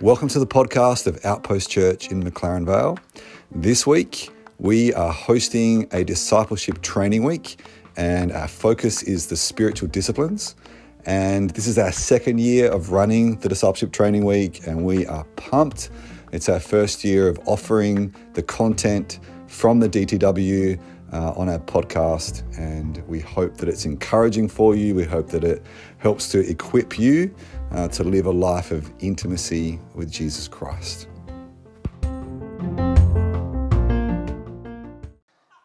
Welcome to the podcast of Outpost Church in McLaren Vale. This week, we are hosting a discipleship training week, and our focus is the spiritual disciplines. And this is our second year of running the discipleship training week, and we are pumped. It's our first year of offering the content from the DTW uh, on our podcast, and we hope that it's encouraging for you. We hope that it helps to equip you uh, to live a life of intimacy with Jesus Christ.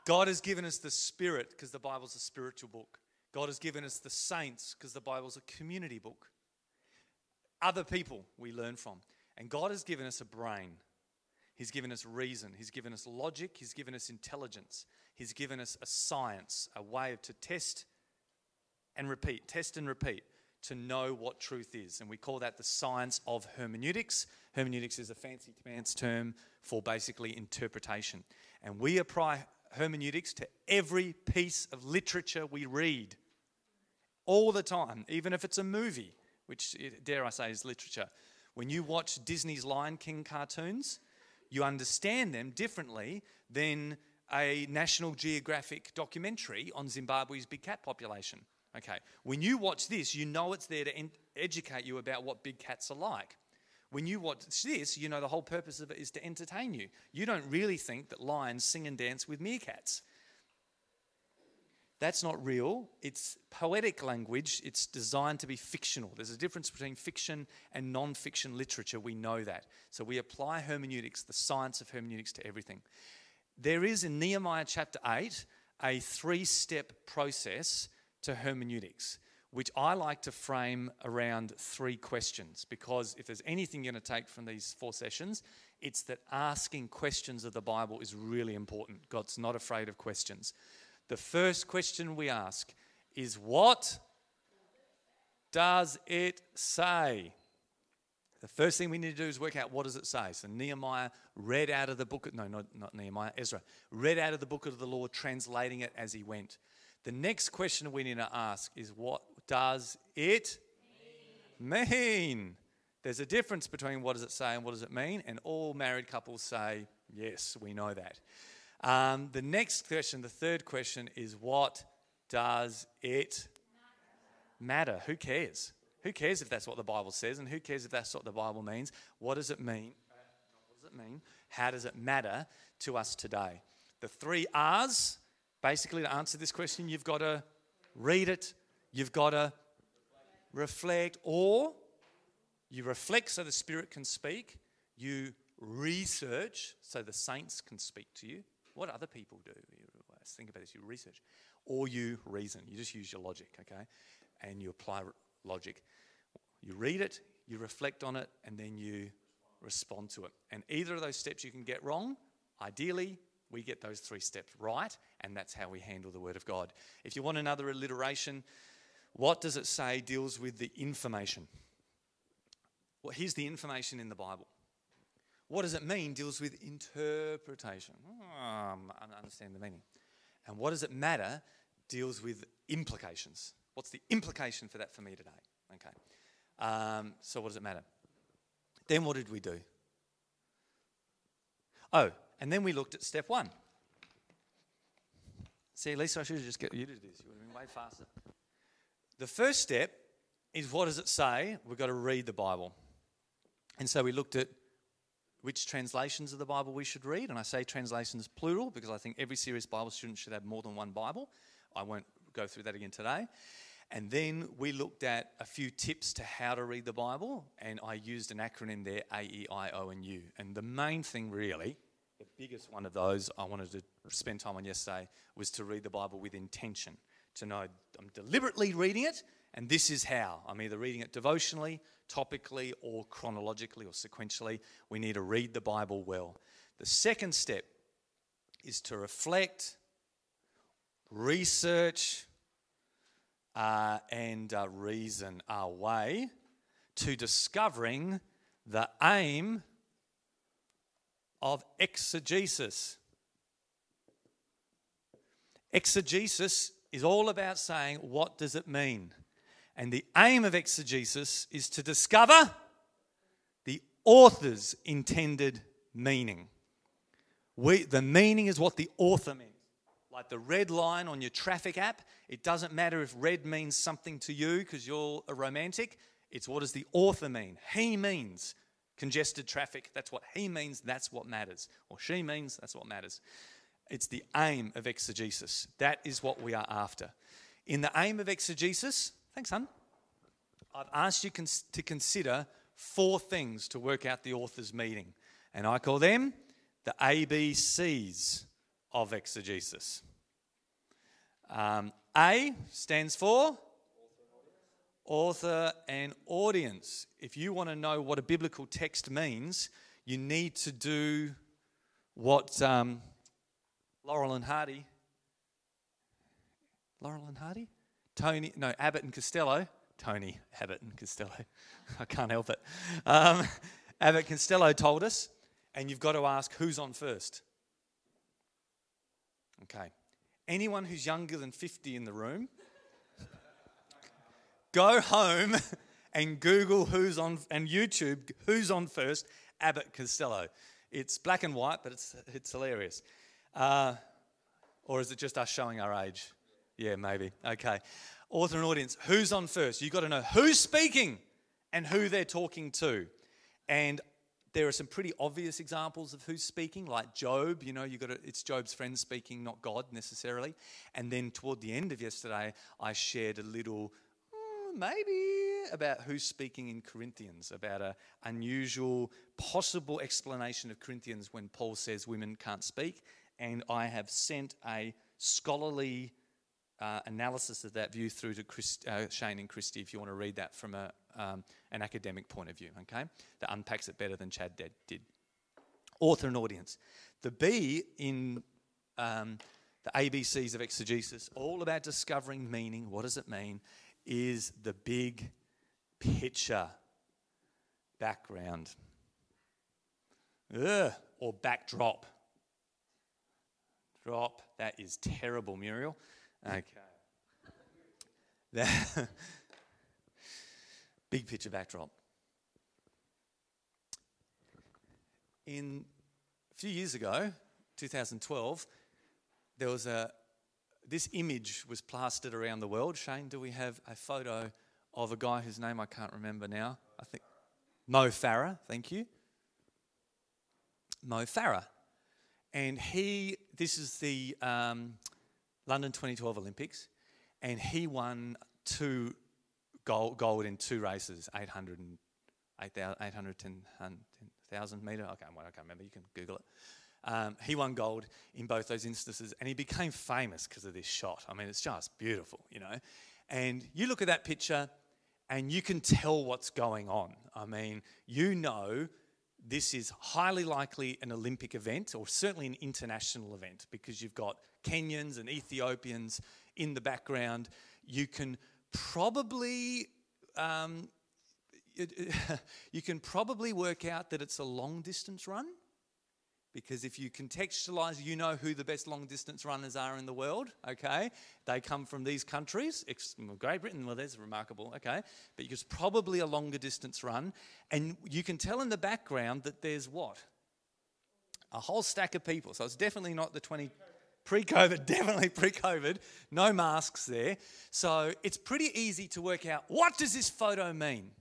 God has given us the Spirit because the Bible's a spiritual book. God has given us the saints because the Bible's a community book. Other people we learn from. And God has given us a brain. He's given us reason. He's given us logic. He's given us intelligence. He's given us a science, a way to test and repeat, test and repeat to know what truth is. And we call that the science of hermeneutics. Hermeneutics is a fancy pants term for basically interpretation. And we apply hermeneutics to every piece of literature we read all the time, even if it's a movie, which, dare I say, is literature. When you watch Disney's Lion King cartoons, you understand them differently than a National Geographic documentary on Zimbabwe's big cat population. Okay, when you watch this, you know it's there to educate you about what big cats are like. When you watch this, you know the whole purpose of it is to entertain you. You don't really think that lions sing and dance with meerkats. That's not real. It's poetic language. It's designed to be fictional. There's a difference between fiction and non fiction literature. We know that. So we apply hermeneutics, the science of hermeneutics, to everything. There is in Nehemiah chapter 8 a three step process to hermeneutics, which I like to frame around three questions because if there's anything you're going to take from these four sessions, it's that asking questions of the Bible is really important. God's not afraid of questions. The first question we ask is What does it say? The first thing we need to do is work out what does it say. So Nehemiah read out of the book, of, no, not, not Nehemiah, Ezra, read out of the book of the law, translating it as he went. The next question we need to ask is what does it mean? mean? There's a difference between what does it say and what does it mean, and all married couples say, yes, we know that. Um, the next question, the third question, is what does it matter? Who cares? Who cares if that's what the Bible says and who cares if that's what the Bible means? What does it mean? What does it mean? How does it matter to us today? The three R's, basically, to answer this question, you've got to read it, you've got to reflect, or you reflect so the Spirit can speak, you research so the saints can speak to you. What other people do? Think about this you research, or you reason. You just use your logic, okay? And you apply logic. You read it, you reflect on it, and then you respond to it. And either of those steps you can get wrong. Ideally, we get those three steps right, and that's how we handle the Word of God. If you want another alliteration, what does it say deals with the information? Well, here's the information in the Bible. What does it mean deals with interpretation. Um, I understand the meaning. And what does it matter deals with implications. What's the implication for that for me today? Okay. Um, so, what does it matter? Then, what did we do? Oh, and then we looked at step one. See, Lisa, I should have just get you to do this. You would have been way faster. The first step is what does it say? We've got to read the Bible. And so we looked at which translations of the Bible we should read. And I say translations plural because I think every serious Bible student should have more than one Bible. I won't go through that again today. And then we looked at a few tips to how to read the Bible, and I used an acronym there A, E, I, O, and U. And the main thing, really, the biggest one of those I wanted to spend time on yesterday was to read the Bible with intention. To know I'm deliberately reading it, and this is how. I'm either reading it devotionally, topically, or chronologically or sequentially. We need to read the Bible well. The second step is to reflect, research, uh, and uh, reason our way to discovering the aim of exegesis. Exegesis is all about saying, what does it mean? And the aim of exegesis is to discover the author's intended meaning. We, the meaning is what the author means. Like the red line on your traffic app, it doesn't matter if red means something to you because you're a romantic. It's what does the author mean? He means congested traffic. That's what he means. That's what matters. Or she means. That's what matters. It's the aim of exegesis. That is what we are after. In the aim of exegesis, thanks, son. I've asked you to consider four things to work out the author's meaning, and I call them the ABCs of exegesis. Um, A stands for author and audience. If you want to know what a biblical text means, you need to do what um, Laurel and Hardy, Laurel and Hardy, Tony, no, Abbott and Costello, Tony Abbott and Costello, I can't help it. Um, Abbott Costello told us, and you've got to ask who's on first. Okay. Anyone who's younger than 50 in the room, go home and Google who's on, and YouTube who's on first, Abbott Costello. It's black and white, but it's, it's hilarious. Uh, or is it just us showing our age? Yeah, maybe. Okay. Author and audience, who's on first? You've got to know who's speaking and who they're talking to. And there are some pretty obvious examples of who's speaking, like Job. You know, you got to, it's Job's friends speaking, not God necessarily. And then toward the end of yesterday, I shared a little, mm, maybe, about who's speaking in Corinthians, about an unusual, possible explanation of Corinthians when Paul says women can't speak. And I have sent a scholarly uh, analysis of that view through to Chris, uh, Shane and Christy if you want to read that from a, um, an academic point of view, okay? That unpacks it better than Chad did. Author and audience. The B in um, the ABCs of exegesis, all about discovering meaning, what does it mean, is the big picture background. Ugh, or backdrop. Drop. That is terrible, Muriel. Okay. Big picture backdrop. In a few years ago, 2012, there was a this image was plastered around the world. Shane, do we have a photo of a guy whose name I can't remember now? I think Mo Farah, thank you. Mo Farah. And he, this is the um, London 2012 Olympics, and he won two gold, gold in two races 800 and 810,000 metre. Okay, I can't remember, you can Google it. Um, he won gold in both those instances, and he became famous because of this shot. I mean, it's just beautiful, you know. And you look at that picture, and you can tell what's going on. I mean, you know this is highly likely an Olympic event, or certainly an international event, because you've got Kenyans and Ethiopians in the background. You can probably um, you can probably work out that it's a long distance run because if you contextualize, you know who the best long distance runners are in the world, okay? They come from these countries. Great Britain, well, there's remarkable, okay? But it's probably a longer distance run. And you can tell in the background that there's what? A whole stack of people. So it's definitely not the 20. Pre COVID, definitely pre COVID, no masks there. So it's pretty easy to work out what does this photo mean?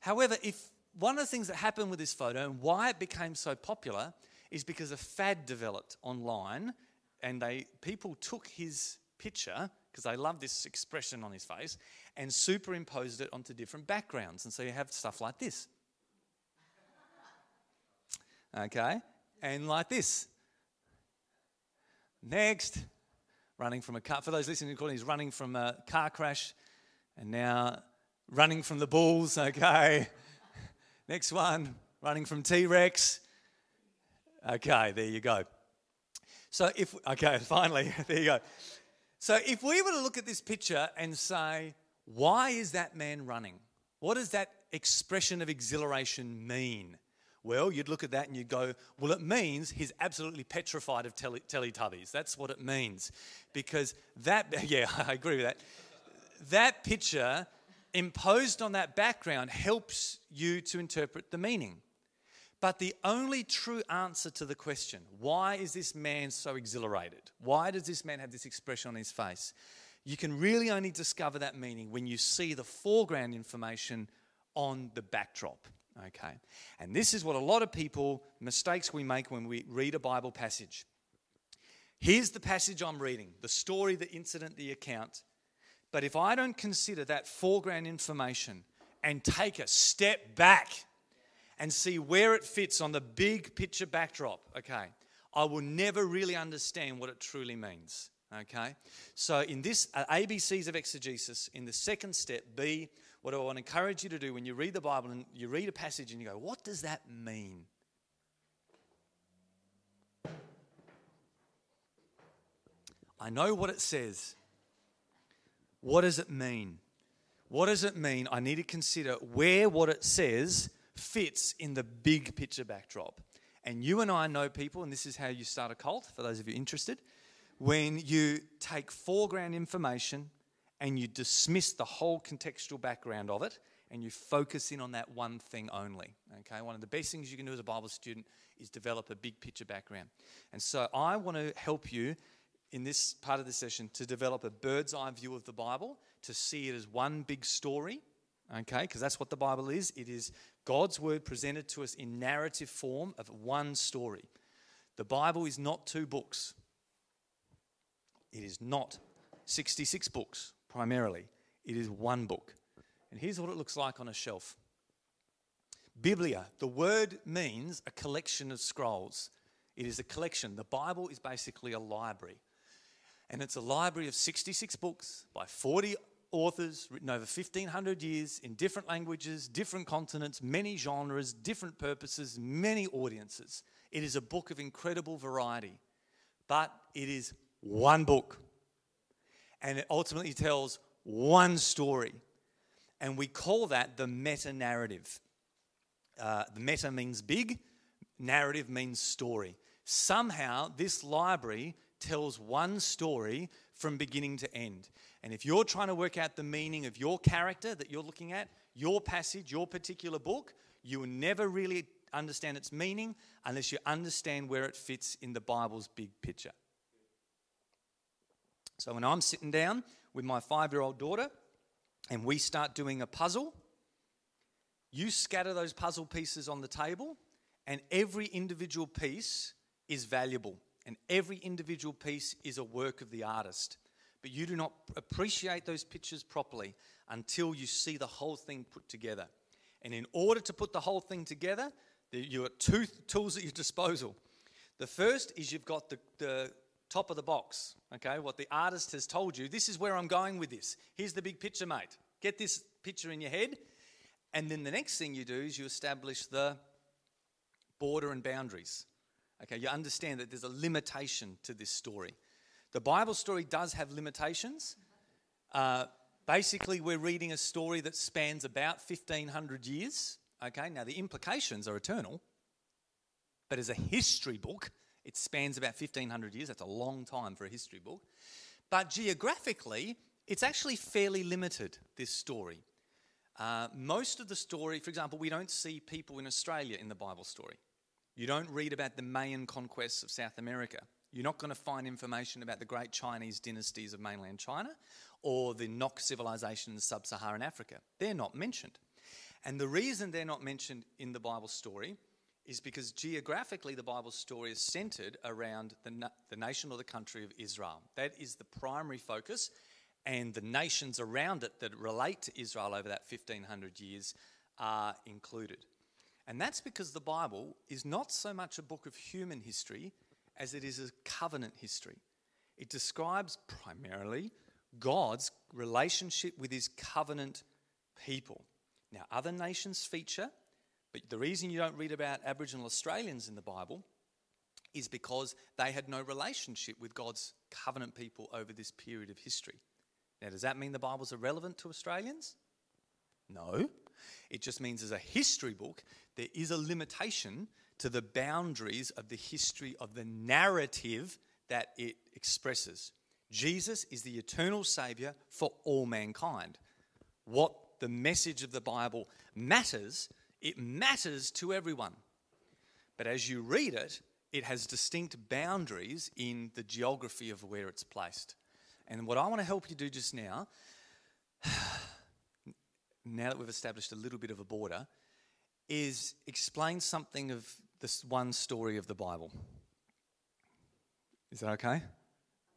However, if one of the things that happened with this photo and why it became so popular is because a fad developed online and they people took his picture because they love this expression on his face and superimposed it onto different backgrounds and so you have stuff like this okay and like this next running from a car for those listening to recording he's running from a car crash and now running from the bulls okay next one running from t-rex Okay, there you go. So if okay, finally, there you go. So if we were to look at this picture and say, why is that man running? What does that expression of exhilaration mean? Well, you'd look at that and you'd go, well, it means he's absolutely petrified of telly, Teletubbies. That's what it means. Because that, yeah, I agree with that. That picture imposed on that background helps you to interpret the meaning. But the only true answer to the question, why is this man so exhilarated? Why does this man have this expression on his face? You can really only discover that meaning when you see the foreground information on the backdrop. Okay. And this is what a lot of people, mistakes we make when we read a Bible passage. Here's the passage I'm reading, the story, the incident, the account. But if I don't consider that foreground information and take a step back and see where it fits on the big picture backdrop, okay, I will never really understand what it truly means. Okay? So, in this uh, ABCs of exegesis, in the second step, B, what I want to encourage you to do when you read the Bible and you read a passage and you go, what does that mean? I know what it says. What does it mean? What does it mean? I need to consider where what it says fits in the big picture backdrop. And you and I know people, and this is how you start a cult, for those of you interested, when you take foreground information and you dismiss the whole contextual background of it and you focus in on that one thing only. Okay, one of the best things you can do as a Bible student is develop a big picture background. And so I want to help you in this part of the session to develop a bird's eye view of the Bible, to see it as one big story, okay, because that's what the Bible is. It is God's word presented to us in narrative form of one story. The Bible is not two books, it is not 66 books primarily, it is one book. And here's what it looks like on a shelf Biblia, the word means a collection of scrolls. It is a collection. The Bible is basically a library. And it's a library of 66 books by 40 authors written over 1500 years in different languages, different continents, many genres, different purposes, many audiences. It is a book of incredible variety, but it is one book. And it ultimately tells one story. And we call that the meta narrative. Uh, the meta means big, narrative means story. Somehow, this library tells one story from beginning to end. And if you're trying to work out the meaning of your character that you're looking at, your passage, your particular book, you will never really understand its meaning unless you understand where it fits in the Bible's big picture. So when I'm sitting down with my five year old daughter and we start doing a puzzle, you scatter those puzzle pieces on the table, and every individual piece is valuable, and every individual piece is a work of the artist. But you do not appreciate those pictures properly until you see the whole thing put together. And in order to put the whole thing together, you have two tools at your disposal. The first is you've got the, the top of the box, okay? What the artist has told you. This is where I'm going with this. Here's the big picture, mate. Get this picture in your head. And then the next thing you do is you establish the border and boundaries. Okay, you understand that there's a limitation to this story. The Bible story does have limitations. Uh, basically, we're reading a story that spans about 1500 years. Okay, now the implications are eternal, but as a history book, it spans about 1500 years. That's a long time for a history book. But geographically, it's actually fairly limited, this story. Uh, most of the story, for example, we don't see people in Australia in the Bible story. You don't read about the Mayan conquests of South America. You're not going to find information about the great Chinese dynasties of mainland China or the Nok civilization in sub Saharan Africa. They're not mentioned. And the reason they're not mentioned in the Bible story is because geographically the Bible story is centered around the, na- the nation or the country of Israel. That is the primary focus, and the nations around it that relate to Israel over that 1500 years are included. And that's because the Bible is not so much a book of human history as it is a covenant history. It describes primarily God's relationship with his covenant people. Now, other nations feature, but the reason you don't read about Aboriginal Australians in the Bible is because they had no relationship with God's covenant people over this period of history. Now, does that mean the Bible's irrelevant to Australians? No. It just means as a history book, there is a limitation to the boundaries of the history of the narrative that it expresses. Jesus is the eternal Savior for all mankind. What the message of the Bible matters, it matters to everyone. But as you read it, it has distinct boundaries in the geography of where it's placed. And what I want to help you do just now, now that we've established a little bit of a border, is explain something of this one story of the Bible. Is that okay?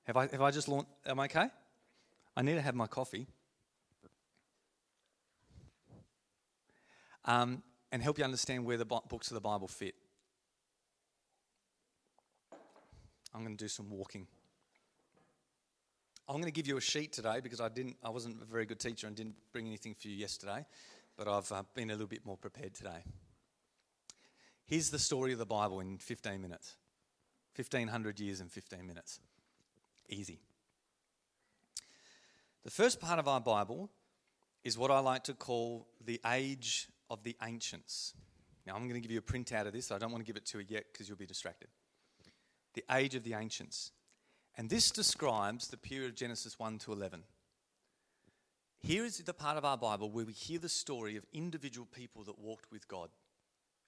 Have I, have I just launched? Am I okay? I need to have my coffee. Um, and help you understand where the books of the Bible fit. I'm going to do some walking. I'm going to give you a sheet today because I didn't. I wasn't a very good teacher and didn't bring anything for you yesterday, but I've uh, been a little bit more prepared today. Here's the story of the Bible in 15 minutes. 1500 years in 15 minutes. Easy. The first part of our Bible is what I like to call the age of the ancients. Now, I'm going to give you a printout of this. I don't want to give it to you yet because you'll be distracted the age of the ancients. And this describes the period of Genesis 1 to 11. Here is the part of our Bible where we hear the story of individual people that walked with God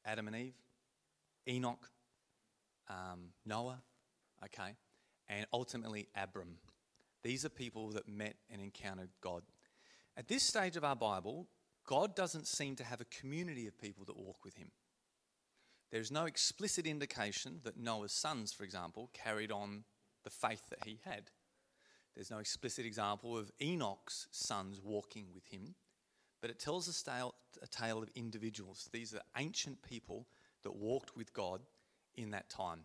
Adam and Eve, Enoch, um, Noah, okay, and ultimately Abram. These are people that met and encountered God. At this stage of our Bible, God doesn't seem to have a community of people that walk with Him. There's no explicit indication that Noah's sons, for example, carried on the faith that he had. There's no explicit example of Enoch's sons walking with him, but it tells a tale, a tale of individuals. These are ancient people that walked with God in that time,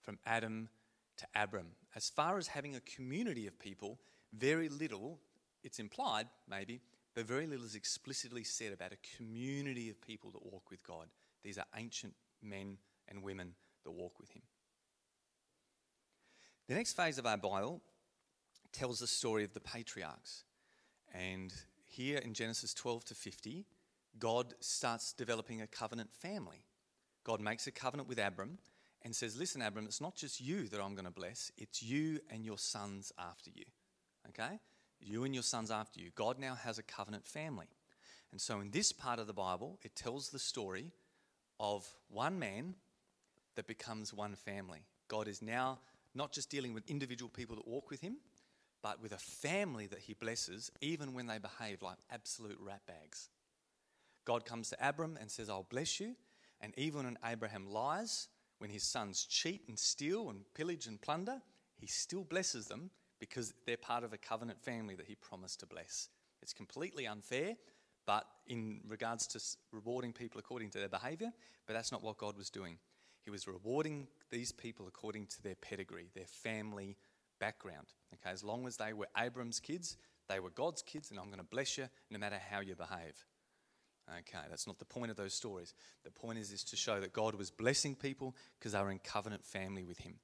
from Adam to Abram. As far as having a community of people, very little, it's implied maybe, but very little is explicitly said about a community of people that walk with God. These are ancient men and women that walk with him. The next phase of our Bible tells the story of the patriarchs. And here in Genesis 12 to 50, God starts developing a covenant family. God makes a covenant with Abram and says, Listen, Abram, it's not just you that I'm going to bless, it's you and your sons after you. Okay? You and your sons after you. God now has a covenant family. And so in this part of the Bible, it tells the story of one man that becomes one family. God is now not just dealing with individual people that walk with him, but with a family that he blesses, even when they behave like absolute ratbags. God comes to Abram and says, I'll bless you. And even when Abraham lies, when his sons cheat and steal and pillage and plunder, he still blesses them because they're part of a covenant family that he promised to bless. It's completely unfair, but in regards to rewarding people according to their behavior, but that's not what God was doing. He was rewarding these people according to their pedigree, their family background. Okay, as long as they were Abram's kids, they were God's kids, and I'm going to bless you no matter how you behave. Okay, that's not the point of those stories. The point is, is to show that God was blessing people because they were in covenant family with Him.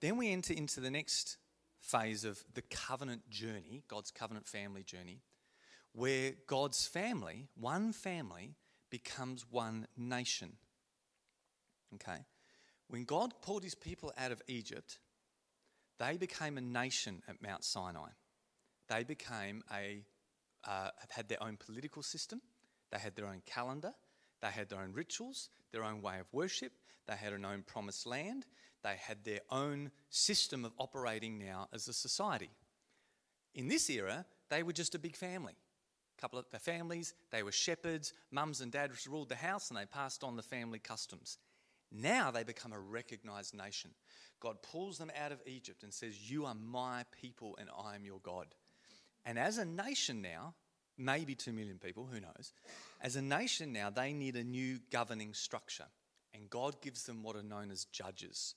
Then we enter into the next phase of the covenant journey, God's covenant family journey, where God's family, one family, becomes one nation. Okay? When God pulled his people out of Egypt, they became a nation at Mount Sinai. They became a, uh, had their own political system, they had their own calendar, they had their own rituals, their own way of worship, they had an own promised land, they had their own system of operating now as a society. In this era, they were just a big family couple of the families, they were shepherds, mums and dads ruled the house, and they passed on the family customs. Now they become a recognized nation. God pulls them out of Egypt and says, You are my people, and I am your God. And as a nation now, maybe two million people, who knows, as a nation now, they need a new governing structure. And God gives them what are known as judges.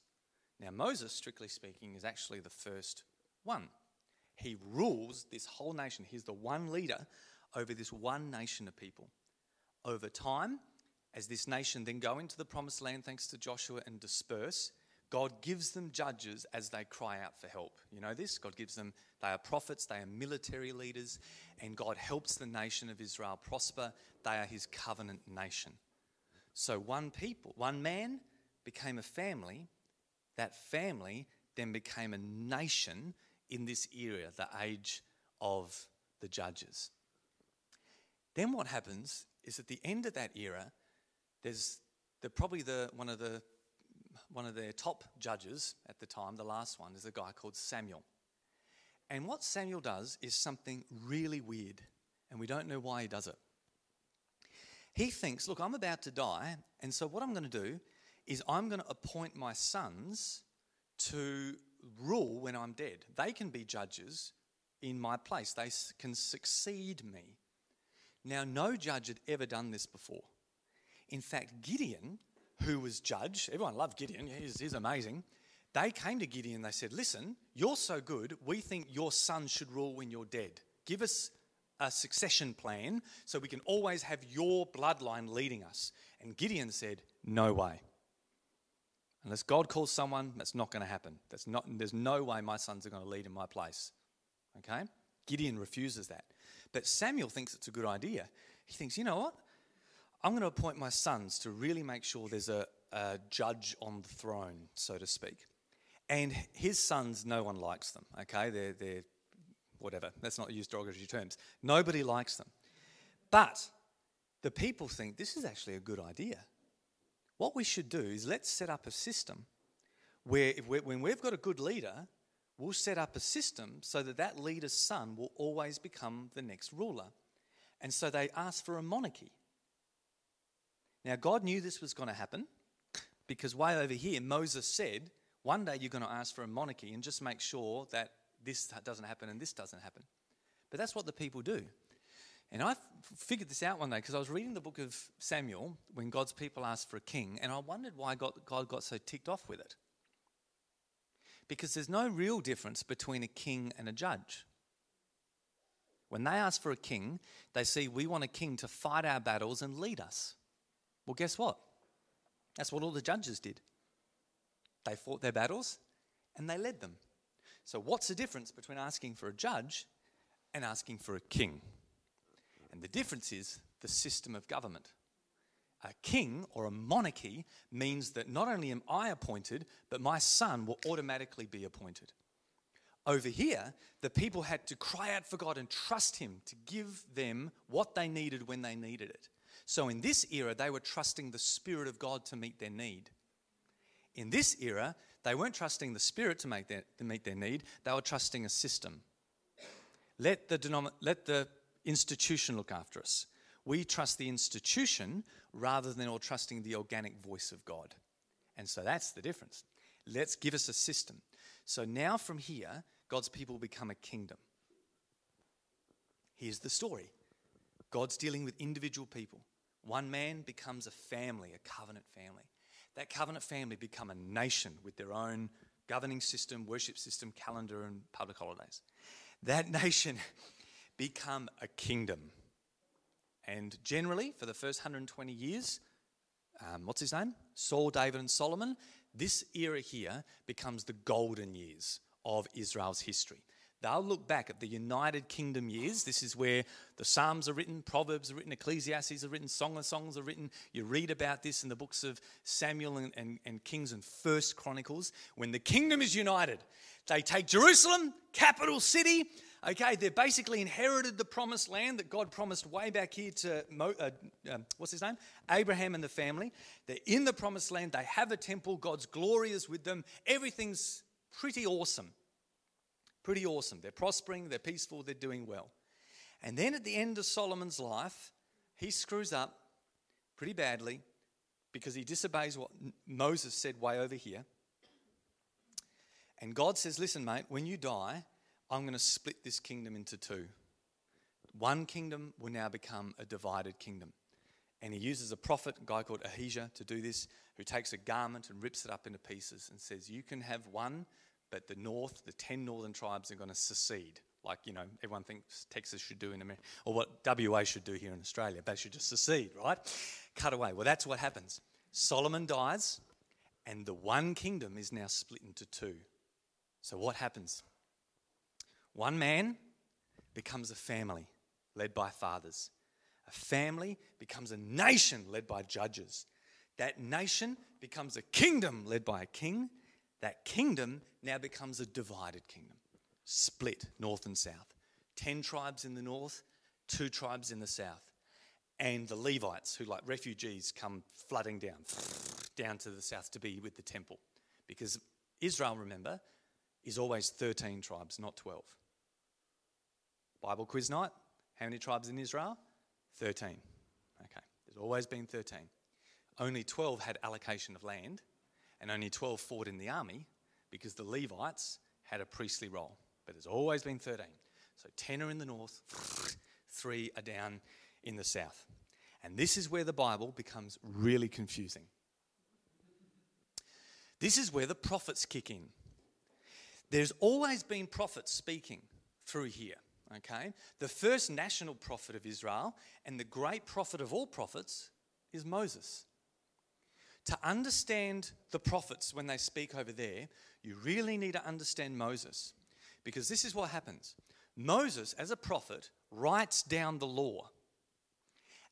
Now, Moses, strictly speaking, is actually the first one. He rules this whole nation. He's the one leader over this one nation of people. Over time, as this nation then go into the promised land thanks to Joshua and disperse, God gives them judges as they cry out for help. You know this? God gives them, they are prophets, they are military leaders, and God helps the nation of Israel prosper. They are his covenant nation. So one people, one man became a family. That family then became a nation in this era, the age of the judges. Then what happens is at the end of that era, there's the, probably the, one of the one of their top judges at the time, the last one, is a guy called Samuel. And what Samuel does is something really weird, and we don't know why he does it. He thinks, look, I'm about to die, and so what I'm going to do is I'm going to appoint my sons to rule when I'm dead. They can be judges in my place, they can succeed me. Now, no judge had ever done this before. In fact, Gideon who was judge, everyone loved Gideon, he's, he's amazing. They came to Gideon they said, Listen, you're so good, we think your son should rule when you're dead. Give us a succession plan so we can always have your bloodline leading us. And Gideon said, No way. Unless God calls someone, that's not going to happen. That's not, there's no way my sons are going to lead in my place. Okay? Gideon refuses that. But Samuel thinks it's a good idea. He thinks, you know what? I'm going to appoint my sons to really make sure there's a, a judge on the throne, so to speak. And his sons, no one likes them, okay? They're, they're whatever. Let's not use derogatory terms. Nobody likes them. But the people think this is actually a good idea. What we should do is let's set up a system where when we've got a good leader, we'll set up a system so that that leader's son will always become the next ruler. And so they ask for a monarchy. Now, God knew this was going to happen because way over here, Moses said, one day you're going to ask for a monarchy and just make sure that this doesn't happen and this doesn't happen. But that's what the people do. And I figured this out one day because I was reading the book of Samuel when God's people asked for a king, and I wondered why God, God got so ticked off with it. Because there's no real difference between a king and a judge. When they ask for a king, they see we want a king to fight our battles and lead us. Well, guess what? That's what all the judges did. They fought their battles and they led them. So, what's the difference between asking for a judge and asking for a king? And the difference is the system of government. A king or a monarchy means that not only am I appointed, but my son will automatically be appointed. Over here, the people had to cry out for God and trust Him to give them what they needed when they needed it. So in this era, they were trusting the Spirit of God to meet their need. In this era, they weren't trusting the Spirit to, make their, to meet their need, they were trusting a system. Let the, denom- let the institution look after us. We trust the institution rather than all trusting the organic voice of God. And so that's the difference. Let's give us a system. So now from here, God's people become a kingdom. Here's the story God's dealing with individual people. One man becomes a family, a covenant family. That covenant family become a nation with their own governing system, worship system, calendar, and public holidays. That nation become a kingdom. And generally, for the first 120 years, um, what's his name? Saul, David, and Solomon. This era here becomes the golden years of Israel's history. They'll look back at the United Kingdom years. This is where the Psalms are written, Proverbs are written, Ecclesiastes are written, Song of Songs are written. You read about this in the books of Samuel and, and, and Kings and First Chronicles. When the kingdom is united, they take Jerusalem, capital city. Okay, they've basically inherited the promised land that God promised way back here to, Mo, uh, um, what's his name? Abraham and the family. They're in the promised land. They have a temple. God's glory is with them. Everything's pretty awesome. Pretty awesome. They're prospering, they're peaceful, they're doing well. And then at the end of Solomon's life, he screws up pretty badly because he disobeys what Moses said way over here. And God says, Listen, mate, when you die, I'm going to split this kingdom into two. One kingdom will now become a divided kingdom. And he uses a prophet, a guy called Ahijah, to do this, who takes a garment and rips it up into pieces and says, You can have one but the north, the 10 northern tribes are going to secede. Like, you know, everyone thinks Texas should do in America, or what WA should do here in Australia. They should just secede, right? Cut away. Well, that's what happens. Solomon dies, And the one kingdom is now split into two. So what happens? One man becomes a family led by fathers. A family becomes a nation led by judges. That nation becomes a kingdom led by a king. That kingdom now becomes a divided kingdom, split north and south. Ten tribes in the north, two tribes in the south. And the Levites, who like refugees, come flooding down, down to the south to be with the temple. Because Israel, remember, is always 13 tribes, not 12. Bible quiz night. How many tribes in Israel? 13. Okay, there's always been 13. Only 12 had allocation of land, and only 12 fought in the army because the Levites had a priestly role. But there's always been 13. So 10 are in the north, 3 are down in the south. And this is where the Bible becomes really confusing. This is where the prophets kick in. There's always been prophets speaking through here. Okay? The first national prophet of Israel and the great prophet of all prophets is Moses. To understand the prophets when they speak over there, you really need to understand Moses. Because this is what happens Moses, as a prophet, writes down the law.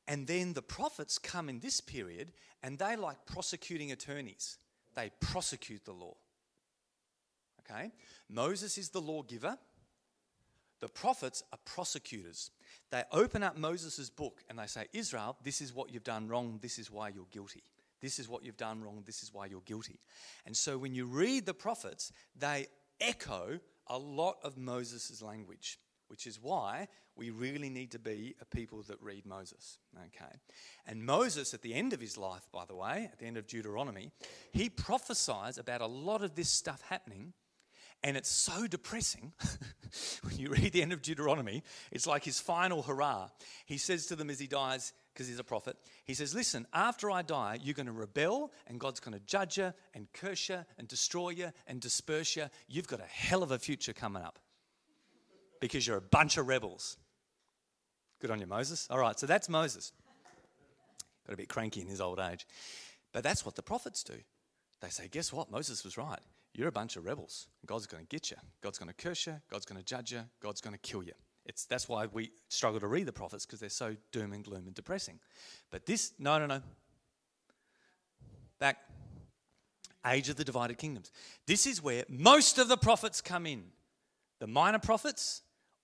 And then the prophets come in this period and they like prosecuting attorneys. They prosecute the law. Okay? Moses is the lawgiver. The prophets are prosecutors. They open up Moses' book and they say, Israel, this is what you've done wrong. This is why you're guilty. This is what you've done wrong. This is why you're guilty. And so when you read the prophets, they echo a lot of Moses' language, which is why we really need to be a people that read Moses. Okay. And Moses, at the end of his life, by the way, at the end of Deuteronomy, he prophesies about a lot of this stuff happening and it's so depressing when you read the end of Deuteronomy. It's like his final hurrah. He says to them as he dies, because he's a prophet, he says, Listen, after I die, you're going to rebel, and God's going to judge you, and curse you, and destroy you, and disperse you. You've got a hell of a future coming up because you're a bunch of rebels. Good on you, Moses. All right, so that's Moses. Got a bit cranky in his old age. But that's what the prophets do. They say, Guess what? Moses was right you're a bunch of rebels. God's going to get you. God's going to curse you. God's going to judge you. God's going to kill you. It's, that's why we struggle to read the prophets because they're so doom and gloom and depressing. But this, no, no, no. Back. Age of the divided kingdoms. This is where most of the prophets come in. The minor prophets,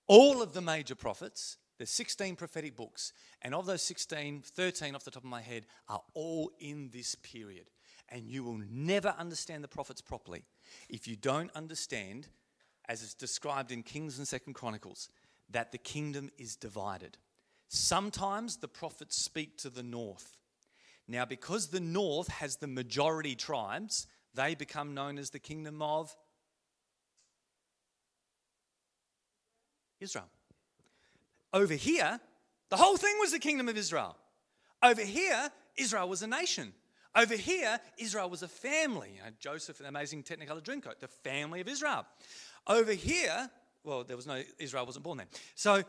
all of the major prophets, there's 16 prophetic books, and of those 16, 13 off the top of my head are all in this period. And you will never understand the prophets properly if you don't understand, as is described in Kings and Second Chronicles, that the kingdom is divided. Sometimes the prophets speak to the north. Now, because the north has the majority tribes, they become known as the kingdom of Israel. Over here, the whole thing was the kingdom of Israel. Over here, Israel was a nation. Over here, Israel was a family. You know, Joseph, an amazing Technicolor Dreamcoat, the family of Israel. Over here, well, there was no, Israel wasn't born then. So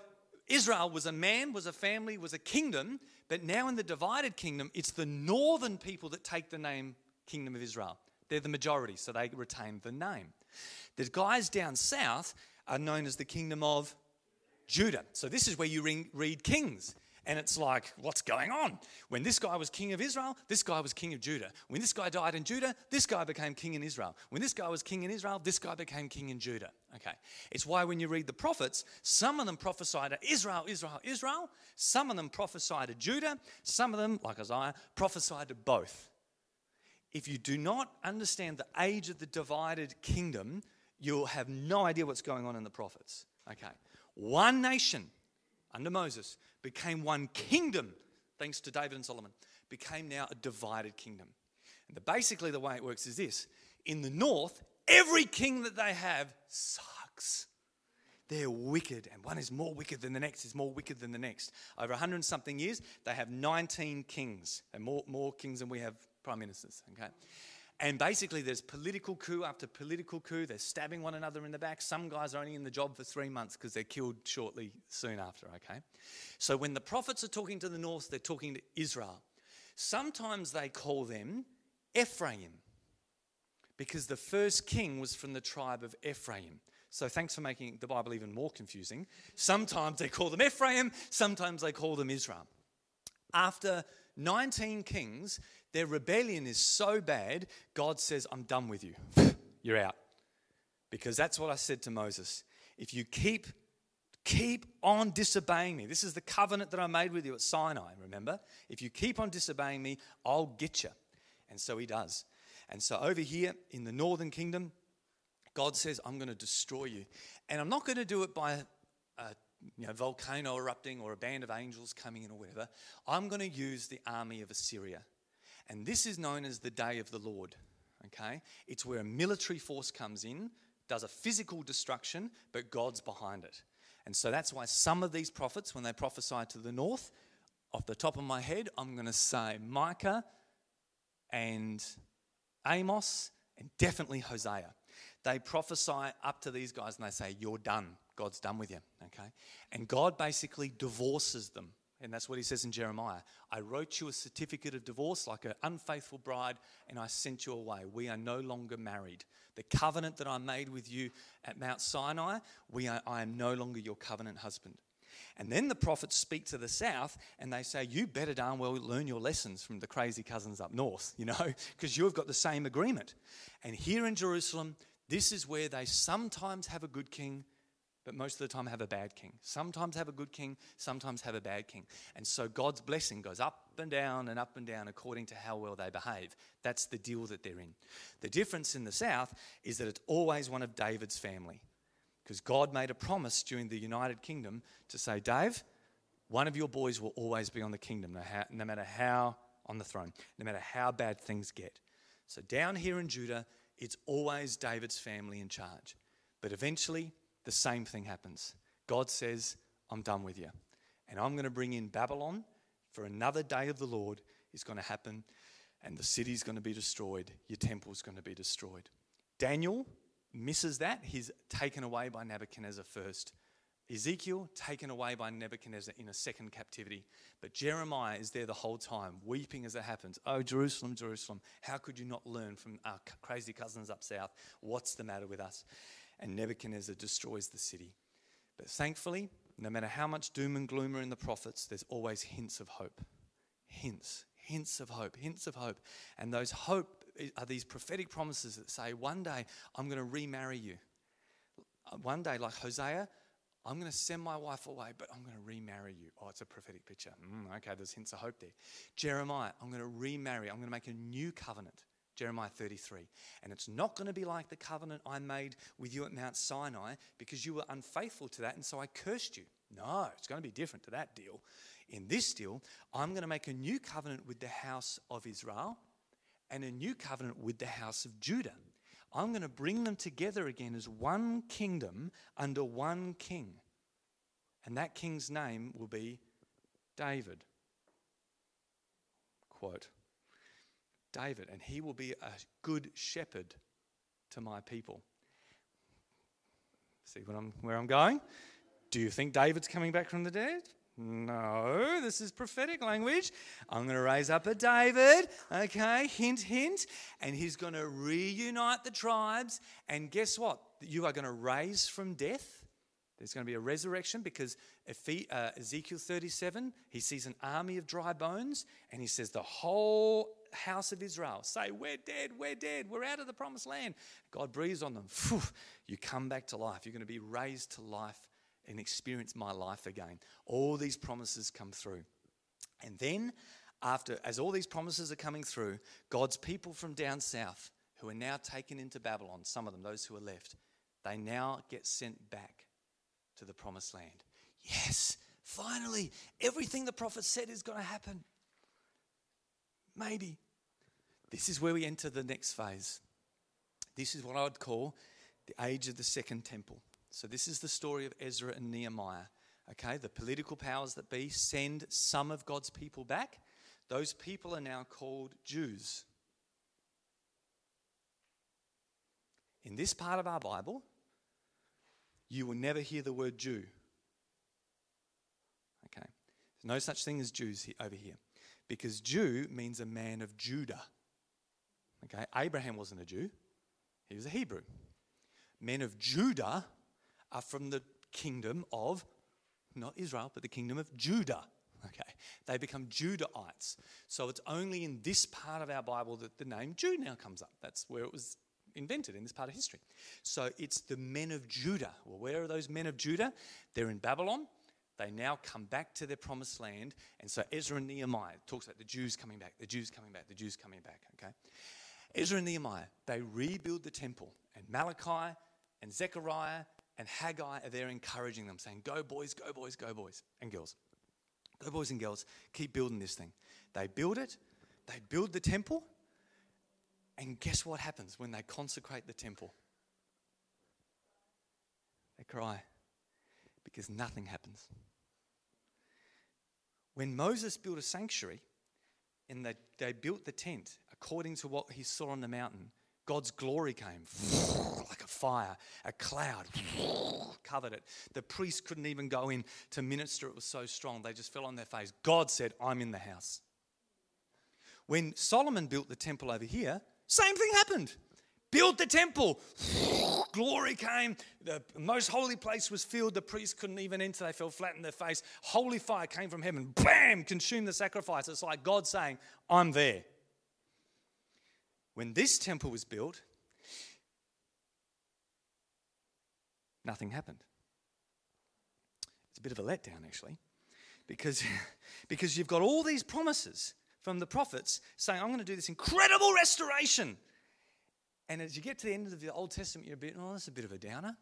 Israel was a man, was a family, was a kingdom, but now in the divided kingdom, it's the northern people that take the name Kingdom of Israel. They're the majority, so they retain the name. The guys down south are known as the Kingdom of Judah. So this is where you read Kings. And it's like, what's going on? When this guy was king of Israel, this guy was king of Judah. When this guy died in Judah, this guy became king in Israel. When this guy was king in Israel, this guy became king in Judah. Okay. It's why when you read the prophets, some of them prophesied to Israel, Israel, Israel. Some of them prophesied to Judah. Some of them, like Isaiah, prophesied to both. If you do not understand the age of the divided kingdom, you'll have no idea what's going on in the prophets. Okay. One nation under Moses became one kingdom, thanks to David and Solomon, became now a divided kingdom. And the, basically, the way it works is this in the north, every king that they have sucks. They're wicked, and one is more wicked than the next, is more wicked than the next. Over 100 something years, they have 19 kings, and more, more kings than we have prime ministers, okay? And basically, there's political coup after political coup. They're stabbing one another in the back. Some guys are only in the job for three months because they're killed shortly soon after, okay? So when the prophets are talking to the north, they're talking to Israel. Sometimes they call them Ephraim. because the first king was from the tribe of Ephraim. So thanks for making the Bible even more confusing. Sometimes they call them Ephraim, sometimes they call them Israel. After 19 kings, their rebellion is so bad, God says, I'm done with you. You're out. Because that's what I said to Moses. If you keep keep on disobeying me. This is the covenant that I made with you at Sinai, remember? If you keep on disobeying me, I'll get you. And so he does. And so over here in the northern kingdom, God says, I'm going to destroy you. And I'm not going to do it by a you know, volcano erupting or a band of angels coming in or whatever. I'm going to use the army of Assyria. And this is known as the day of the Lord. Okay? It's where a military force comes in, does a physical destruction, but God's behind it. And so that's why some of these prophets, when they prophesy to the north, off the top of my head, I'm going to say Micah and Amos and definitely Hosea. They prophesy up to these guys and they say, You're done. God's done with you. Okay? And God basically divorces them. And that's what he says in Jeremiah. I wrote you a certificate of divorce like an unfaithful bride, and I sent you away. We are no longer married. The covenant that I made with you at Mount Sinai, we are, I am no longer your covenant husband. And then the prophets speak to the south and they say, You better darn well learn your lessons from the crazy cousins up north, you know, because you've got the same agreement. And here in Jerusalem, this is where they sometimes have a good king, but most of the time have a bad king. Sometimes have a good king, sometimes have a bad king. And so God's blessing goes up and down and up and down according to how well they behave. That's the deal that they're in. The difference in the south is that it's always one of David's family. Because God made a promise during the United Kingdom to say, Dave, one of your boys will always be on the kingdom, no, matter how on the throne, no matter how bad things get. So down here in Judah, it's always David's family in charge. But eventually, the same thing happens. God says, I'm done with you. And I'm going to bring in Babylon for another day of the Lord is going to happen, and the city's going to be destroyed. Your temple's going to be destroyed. Daniel misses that. He's taken away by Nebuchadnezzar first. Ezekiel taken away by Nebuchadnezzar in a second captivity. But Jeremiah is there the whole time, weeping as it happens. Oh, Jerusalem, Jerusalem, how could you not learn from our crazy cousins up south? What's the matter with us? And Nebuchadnezzar destroys the city. But thankfully, no matter how much doom and gloom are in the prophets, there's always hints of hope. Hints, hints of hope, hints of hope. And those hope are these prophetic promises that say, one day I'm going to remarry you. One day, like Hosea, I'm going to send my wife away, but I'm going to remarry you. Oh, it's a prophetic picture. Mm, okay, there's hints of hope there. Jeremiah, I'm going to remarry. I'm going to make a new covenant. Jeremiah 33. And it's not going to be like the covenant I made with you at Mount Sinai because you were unfaithful to that, and so I cursed you. No, it's going to be different to that deal. In this deal, I'm going to make a new covenant with the house of Israel and a new covenant with the house of Judah. I'm going to bring them together again as one kingdom under one king. And that king's name will be David. Quote David, and he will be a good shepherd to my people. See I'm, where I'm going? Do you think David's coming back from the dead? No, this is prophetic language. I'm going to raise up a David, okay, hint, hint, and he's going to reunite the tribes. And guess what? You are going to raise from death. There's going to be a resurrection because uh, Ezekiel 37, he sees an army of dry bones, and he says, The whole house of Israel say, We're dead, we're dead, we're out of the promised land. God breathes on them. You come back to life. You're going to be raised to life and experience my life again. All these promises come through. And then, after, as all these promises are coming through, God's people from down south, who are now taken into Babylon, some of them, those who are left, they now get sent back to the promised land. Yes, finally, everything the prophet said is going to happen. Maybe. This is where we enter the next phase. This is what I would call the age of the second temple. So, this is the story of Ezra and Nehemiah. Okay, the political powers that be send some of God's people back. Those people are now called Jews. In this part of our Bible, you will never hear the word Jew. Okay, there's no such thing as Jews over here because Jew means a man of Judah. Okay, Abraham wasn't a Jew, He was a Hebrew. Men of Judah are from the kingdom of, not Israel, but the kingdom of Judah. Okay, they become Judahites. So it's only in this part of our Bible that the name Jude now comes up. That's where it was invented in this part of history. So it's the men of Judah. Well, where are those men of Judah? They're in Babylon. They now come back to their promised land. And so Ezra and Nehemiah talks about the Jews coming back, the Jews coming back, the Jews coming back. Okay. Ezra and Nehemiah, they rebuild the temple. And Malachi and Zechariah and Haggai are there encouraging them, saying, Go, boys, go, boys, go, boys, and girls. Go, boys and girls, keep building this thing. They build it, they build the temple, and guess what happens when they consecrate the temple? They cry because nothing happens. When Moses built a sanctuary and they, they built the tent according to what he saw on the mountain, God's glory came like a fire, a cloud covered it. The priest couldn't even go in to minister, it was so strong. They just fell on their face. God said, I'm in the house. When Solomon built the temple over here, same thing happened. Built the temple. Glory came. The most holy place was filled. The priests couldn't even enter. They fell flat in their face. Holy fire came from heaven. Bam! Consumed the sacrifice. It's like God saying, I'm there. When this temple was built, nothing happened. It's a bit of a letdown, actually, because, because you've got all these promises from the prophets saying, I'm going to do this incredible restoration. And as you get to the end of the Old Testament, you're a bit, oh, that's a bit of a downer.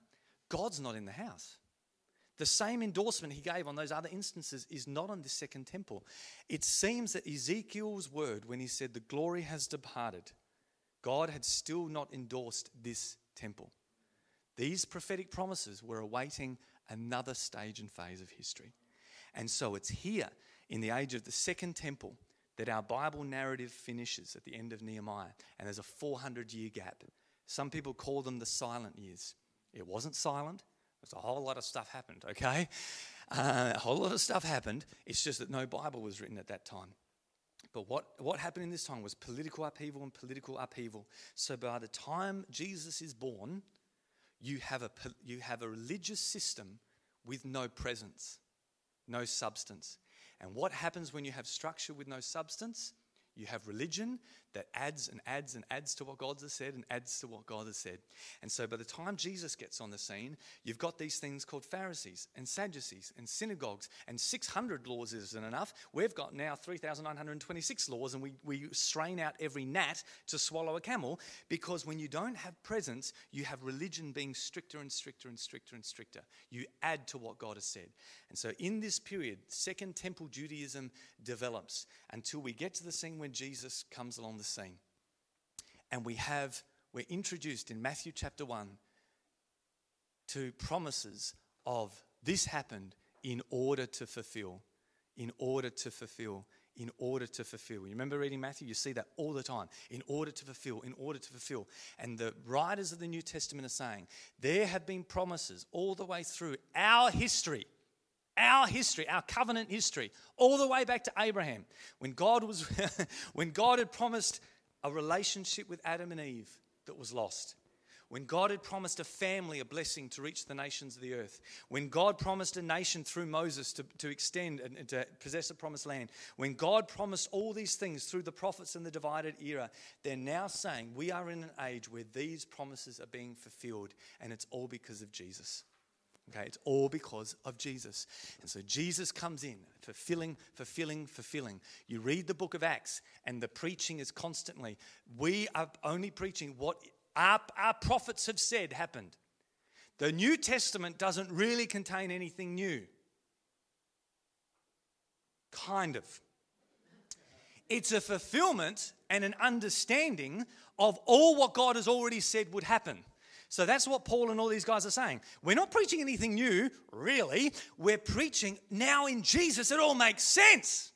God's not in the house. The same endorsement he gave on those other instances is not on the second temple. It seems that Ezekiel's word, when he said, The glory has departed, God had still not endorsed this temple. These prophetic promises were awaiting another stage and phase of history. And so it's here in the age of the second temple that our Bible narrative finishes at the end of Nehemiah, and there's a 400 year gap. Some people call them the silent years. It wasn't silent, there's a whole lot of stuff happened, okay? Uh, a whole lot of stuff happened. It's just that no Bible was written at that time. But what, what happened in this time was political upheaval and political upheaval. So by the time Jesus is born, you have a, you have a religious system with no presence, no substance. And what happens when you have structure with no substance? You have religion that adds and adds and adds to what God has said and adds to what God has said. And so by the time Jesus gets on the scene, you've got these things called Pharisees and Sadducees and synagogues, and 600 laws isn't enough. We've got now 3,926 laws, and we, we strain out every gnat to swallow a camel because when you don't have presence, you have religion being stricter and stricter and stricter and stricter. You add to what God has said. And so in this period, Second Temple Judaism develops until we get to the scene when Jesus comes along the the scene. And we have, we're introduced in Matthew chapter 1 to promises of this happened in order to fulfill, in order to fulfill, in order to fulfill. You remember reading Matthew? You see that all the time. In order to fulfill, in order to fulfill. And the writers of the New Testament are saying there have been promises all the way through our history our history, our covenant history, all the way back to Abraham, when God was when God had promised a relationship with Adam and Eve that was lost. When God had promised a family a blessing to reach the nations of the earth. When God promised a nation through Moses to, to extend and to possess a promised land. When God promised all these things through the prophets in the divided era, they're now saying we are in an age where these promises are being fulfilled, and it's all because of Jesus. Okay, it's all because of Jesus. And so Jesus comes in, fulfilling, fulfilling, fulfilling. You read the book of Acts, and the preaching is constantly, we are only preaching what our, our prophets have said happened. The New Testament doesn't really contain anything new. Kind of. It's a fulfillment and an understanding of all what God has already said would happen. So that's what Paul and all these guys are saying. We're not preaching anything new, really. We're preaching now in Jesus. It all makes sense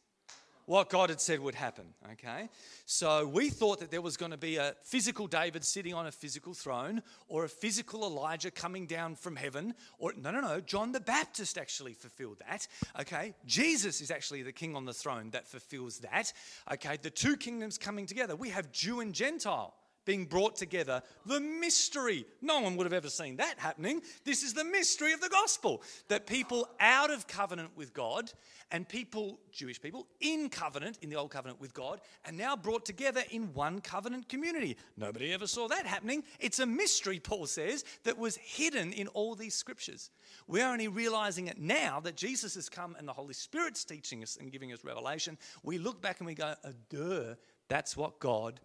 what God had said would happen. Okay? So we thought that there was going to be a physical David sitting on a physical throne or a physical Elijah coming down from heaven. Or no, no, no. John the Baptist actually fulfilled that. Okay? Jesus is actually the king on the throne that fulfills that. Okay? The two kingdoms coming together. We have Jew and Gentile being brought together, the mystery. No one would have ever seen that happening. This is the mystery of the gospel that people out of covenant with God and people, Jewish people, in covenant, in the old covenant with God, are now brought together in one covenant community. Nobody ever saw that happening. It's a mystery, Paul says, that was hidden in all these scriptures. We're only realizing it now that Jesus has come and the Holy Spirit's teaching us and giving us revelation. We look back and we go, duh, that's what God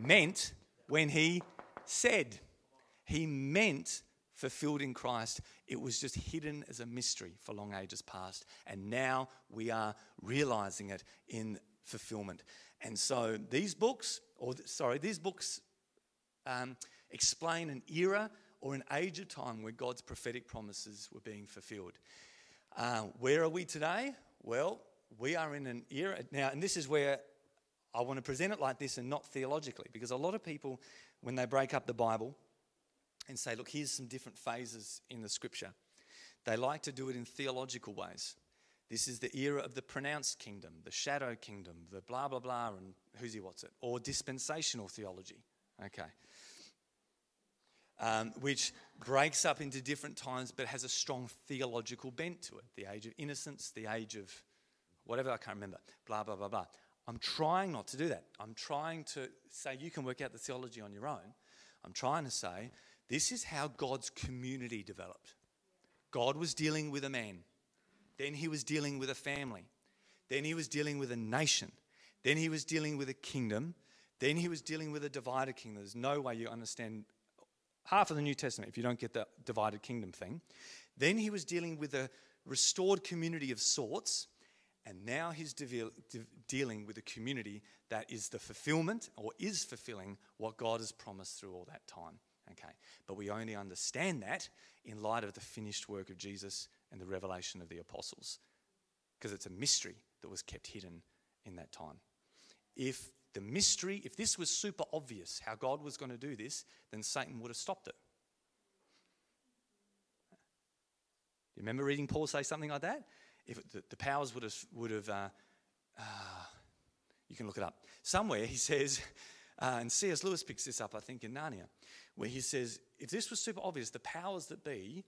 meant when he said. He meant fulfilled in Christ. It was just hidden as a mystery for long ages past. And now we are realizing it in fulfillment. And so these books, or sorry, these books um, explain an era or an age of time where God's prophetic promises were being fulfilled. Uh, where are we today? Well, we are in an era now, and this is where I want to present it like this and not theologically, because a lot of people, when they break up the Bible and say, look, here's some different phases in the scripture, they like to do it in theological ways. This is the era of the pronounced kingdom, the shadow kingdom, the blah, blah, blah, and who's he, what's it, or dispensational theology. Okay. Um, which breaks up into different times but has a strong theological bent to it. The age of innocence, the age of whatever, I can't remember, blah, blah, blah, blah. I'm trying not to do that. I'm trying to say you can work out the theology on your own. I'm trying to say this is how God's community developed. God was dealing with a man, then he was dealing with a family, then he was dealing with a nation, then he was dealing with a kingdom, then he was dealing with a divided kingdom. There's no way you understand half of the New Testament if you don't get the divided kingdom thing. Then he was dealing with a restored community of sorts and now he's de- de- dealing with a community that is the fulfillment or is fulfilling what God has promised through all that time. Okay. But we only understand that in light of the finished work of Jesus and the revelation of the apostles. Because it's a mystery that was kept hidden in that time. If the mystery, if this was super obvious how God was going to do this, then Satan would have stopped it. You remember reading Paul say something like that? If the, the powers would have, would have uh, uh, you can look it up. Somewhere he says, uh, and C.S. Lewis picks this up, I think, in Narnia, where he says, if this was super obvious, the powers that be,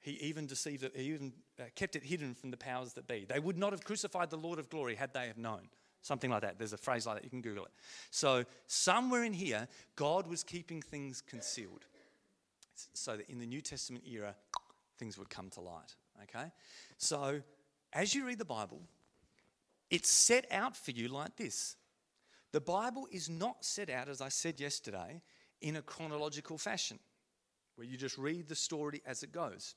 he even deceived it, he even uh, kept it hidden from the powers that be. They would not have crucified the Lord of glory had they have known. Something like that. There's a phrase like that. You can Google it. So, somewhere in here, God was keeping things concealed so that in the New Testament era, things would come to light. Okay? So, as you read the Bible, it's set out for you like this. The Bible is not set out, as I said yesterday, in a chronological fashion, where you just read the story as it goes.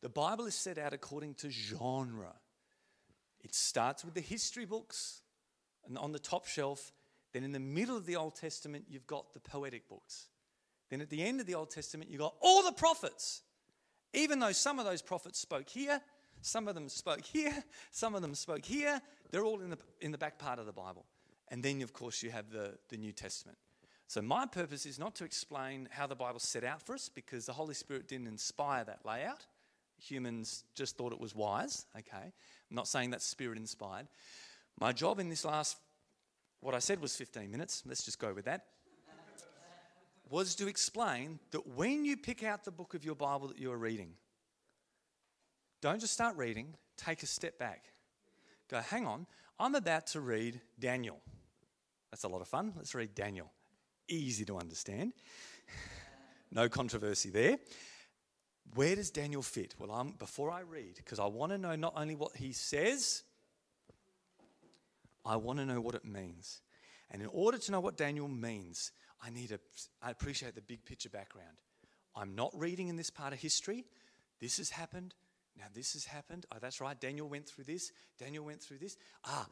The Bible is set out according to genre. It starts with the history books, and on the top shelf, then in the middle of the Old Testament, you've got the poetic books. Then at the end of the Old Testament, you've got all the prophets. Even though some of those prophets spoke here, some of them spoke here, some of them spoke here. They're all in the, in the back part of the Bible. And then, of course, you have the, the New Testament. So, my purpose is not to explain how the Bible set out for us because the Holy Spirit didn't inspire that layout. Humans just thought it was wise, okay? I'm not saying that's spirit inspired. My job in this last, what I said was 15 minutes, let's just go with that, was to explain that when you pick out the book of your Bible that you're reading, don't just start reading, take a step back. Go, hang on, I'm about to read Daniel. That's a lot of fun. Let's read Daniel. Easy to understand. no controversy there. Where does Daniel fit? Well, I'm, before I read, because I want to know not only what he says, I want to know what it means. And in order to know what Daniel means, I need to appreciate the big picture background. I'm not reading in this part of history. This has happened. Now, this has happened. Oh, that's right. Daniel went through this. Daniel went through this. Ah,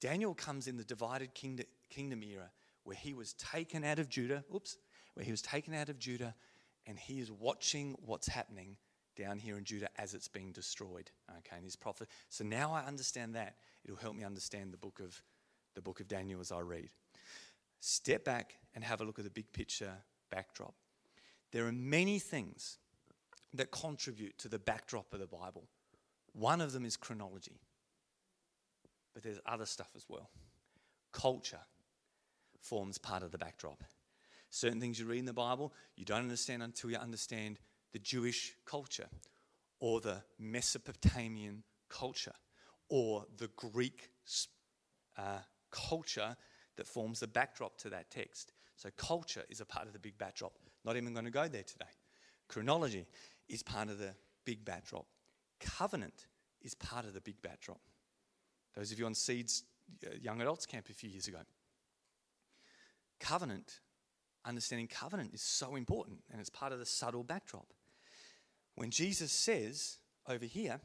Daniel comes in the divided kingdom, kingdom era where he was taken out of Judah. Oops. Where he was taken out of Judah and he is watching what's happening down here in Judah as it's being destroyed. Okay, and his prophet. So now I understand that. It'll help me understand the book of the book of Daniel as I read. Step back and have a look at the big picture backdrop. There are many things that contribute to the backdrop of the Bible. One of them is chronology, but there's other stuff as well. Culture forms part of the backdrop. Certain things you read in the Bible, you don't understand until you understand the Jewish culture or the Mesopotamian culture or the Greek uh, culture that forms the backdrop to that text. So, culture is a part of the big backdrop. Not even going to go there today. Chronology is part of the big backdrop. Covenant is part of the big backdrop. Those of you on Seeds uh, Young Adults Camp a few years ago. Covenant, understanding covenant is so important and it's part of the subtle backdrop. When Jesus says over here,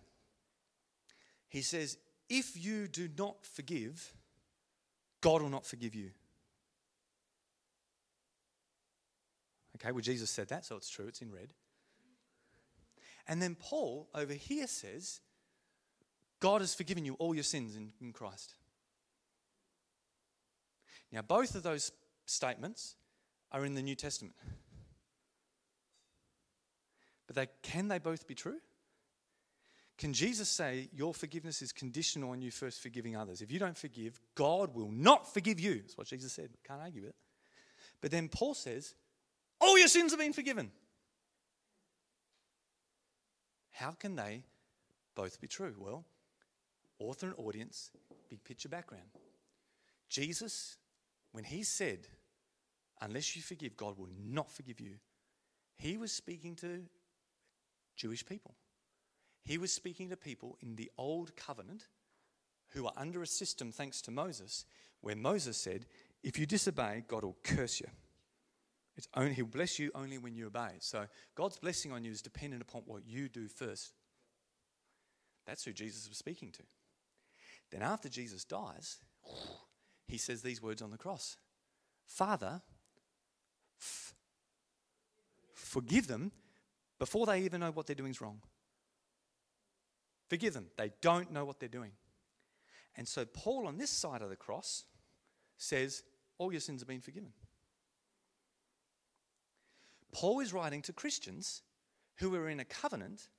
he says, If you do not forgive, God will not forgive you. Okay, well, Jesus said that, so it's true, it's in red. And then Paul over here says, God has forgiven you all your sins in, in Christ. Now, both of those statements are in the New Testament. But they, can they both be true? Can Jesus say your forgiveness is conditional on you first forgiving others? If you don't forgive, God will not forgive you. That's what Jesus said. Can't argue with it. But then Paul says, all your sins have been forgiven. How can they both be true? Well, author and audience, big picture background. Jesus, when he said, Unless you forgive, God will not forgive you, he was speaking to Jewish people. He was speaking to people in the old covenant who are under a system, thanks to Moses, where Moses said, If you disobey, God will curse you. It's only, he'll bless you only when you obey. So God's blessing on you is dependent upon what you do first. That's who Jesus was speaking to. Then after Jesus dies, he says these words on the cross Father, f- forgive them before they even know what they're doing is wrong. Forgive them. They don't know what they're doing. And so Paul on this side of the cross says, All your sins have been forgiven. Paul is writing to Christians who are in a covenant,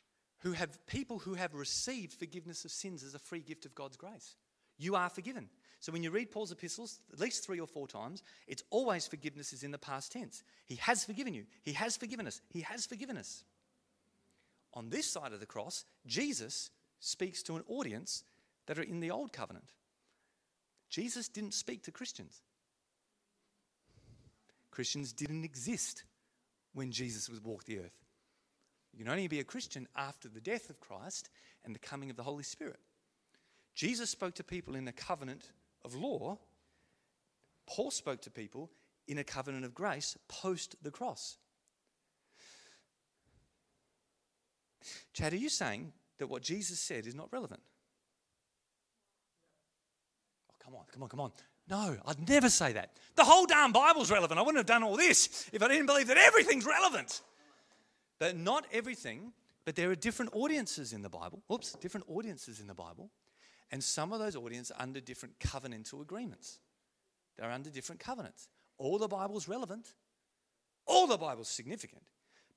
who have people who have received forgiveness of sins as a free gift of God's grace. You are forgiven. So when you read Paul's epistles, at least three or four times, it's always forgiveness is in the past tense. He has forgiven you. He has forgiven us. He has forgiven us. On this side of the cross, Jesus speaks to an audience that are in the old covenant. Jesus didn't speak to Christians. Christians didn't exist when Jesus was walked the earth. You can only be a Christian after the death of Christ and the coming of the Holy Spirit. Jesus spoke to people in a covenant of law. Paul spoke to people in a covenant of grace post the cross. Chad, are you saying that what Jesus said is not relevant? Oh, come on, come on, come on. No, I'd never say that. The whole damn Bible's relevant. I wouldn't have done all this if I didn't believe that everything's relevant. But not everything, but there are different audiences in the Bible. Oops, different audiences in the Bible. And some of those audiences are under different covenantal agreements. They're under different covenants. All the Bible's relevant, all the Bible's significant,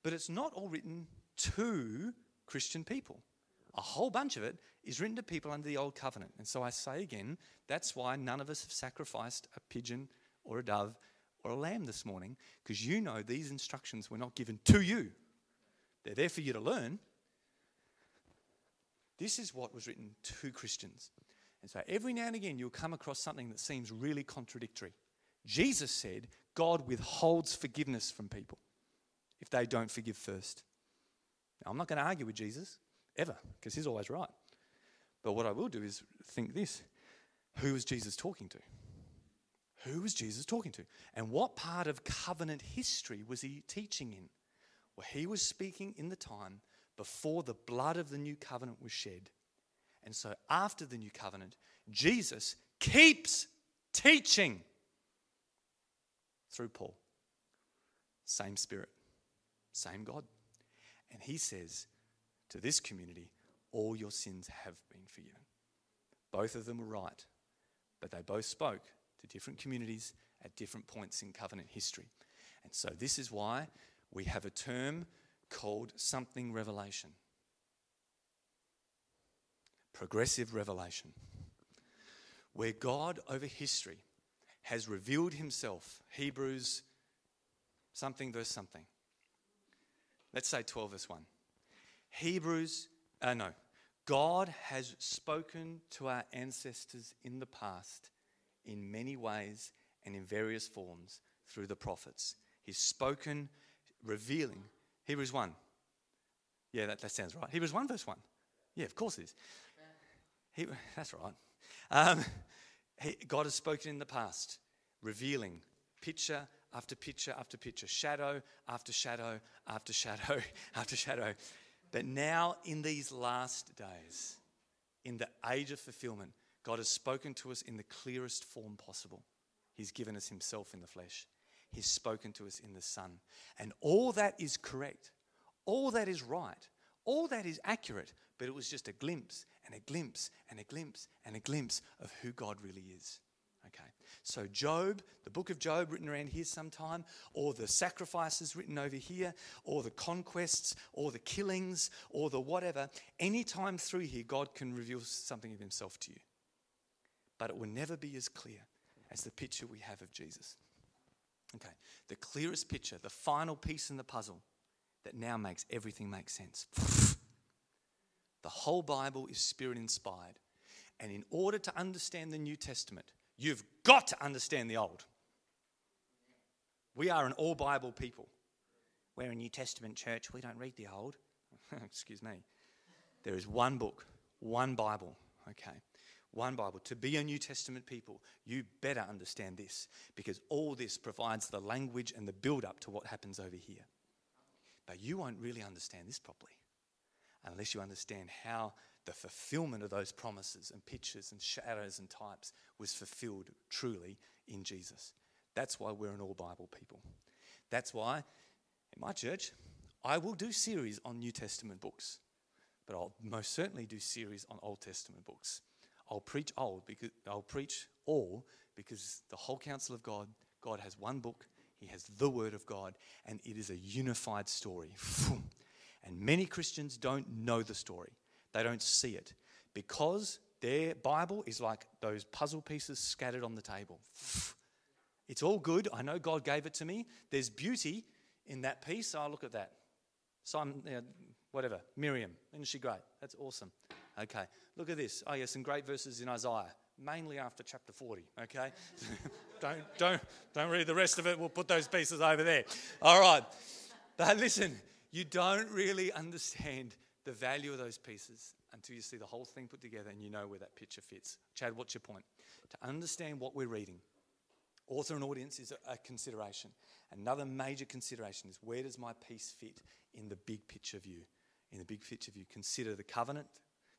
but it's not all written to Christian people. A whole bunch of it is written to people under the old covenant. And so I say again, that's why none of us have sacrificed a pigeon or a dove or a lamb this morning, because you know these instructions were not given to you. They're there for you to learn. This is what was written to Christians. And so every now and again, you'll come across something that seems really contradictory. Jesus said, God withholds forgiveness from people if they don't forgive first. Now, I'm not going to argue with Jesus ever, because he's always right. But what I will do is think this who was Jesus talking to? Who was Jesus talking to? And what part of covenant history was he teaching in? Well, he was speaking in the time before the blood of the new covenant was shed. And so after the new covenant, Jesus keeps teaching through Paul. Same spirit, same God. And he says, to this community, all your sins have been forgiven. Both of them were right, but they both spoke to different communities at different points in covenant history. And so, this is why we have a term called something revelation progressive revelation, where God over history has revealed himself. Hebrews something verse something. Let's say 12 verse 1. Hebrews, uh, no, God has spoken to our ancestors in the past in many ways and in various forms through the prophets. He's spoken, revealing. Hebrews 1. Yeah, that, that sounds right. Hebrews 1, verse 1. Yeah, of course it is. He, that's right. Um, he, God has spoken in the past, revealing picture after picture after picture, shadow after shadow after shadow after shadow. But now, in these last days, in the age of fulfillment, God has spoken to us in the clearest form possible. He's given us Himself in the flesh, He's spoken to us in the Son. And all that is correct, all that is right, all that is accurate, but it was just a glimpse and a glimpse and a glimpse and a glimpse of who God really is. So Job, the book of Job written around here sometime, or the sacrifices written over here, or the conquests, or the killings, or the whatever, anytime through here, God can reveal something of Himself to you. But it will never be as clear as the picture we have of Jesus. Okay, the clearest picture, the final piece in the puzzle that now makes everything make sense. The whole Bible is spirit inspired. And in order to understand the New Testament, you've got to understand the Old. We are an all Bible people. We're a New Testament church. We don't read the Old. Excuse me. There is one book, one Bible, okay? One Bible. To be a New Testament people, you better understand this because all this provides the language and the build up to what happens over here. But you won't really understand this properly unless you understand how the fulfillment of those promises and pictures and shadows and types was fulfilled truly in Jesus. That's why we're an all Bible people. That's why in my church, I will do series on New Testament books, but I'll most certainly do series on Old Testament books. I'll preach old because I'll preach all because the whole counsel of God, God has one book, He has the Word of God, and it is a unified story. And many Christians don't know the story, they don't see it because their Bible is like those puzzle pieces scattered on the table. It's all good. I know God gave it to me. There's beauty in that piece. Oh, look at that. Simon, know, whatever. Miriam. Isn't she great? That's awesome. Okay. Look at this. Oh, yeah, some great verses in Isaiah, mainly after chapter 40. Okay. don't, don't, don't read the rest of it. We'll put those pieces over there. All right. But listen, you don't really understand the value of those pieces until you see the whole thing put together and you know where that picture fits. Chad, what's your point? To understand what we're reading, author and audience is a consideration. Another major consideration is where does my piece fit in the big picture view? In the big picture view, consider the covenant,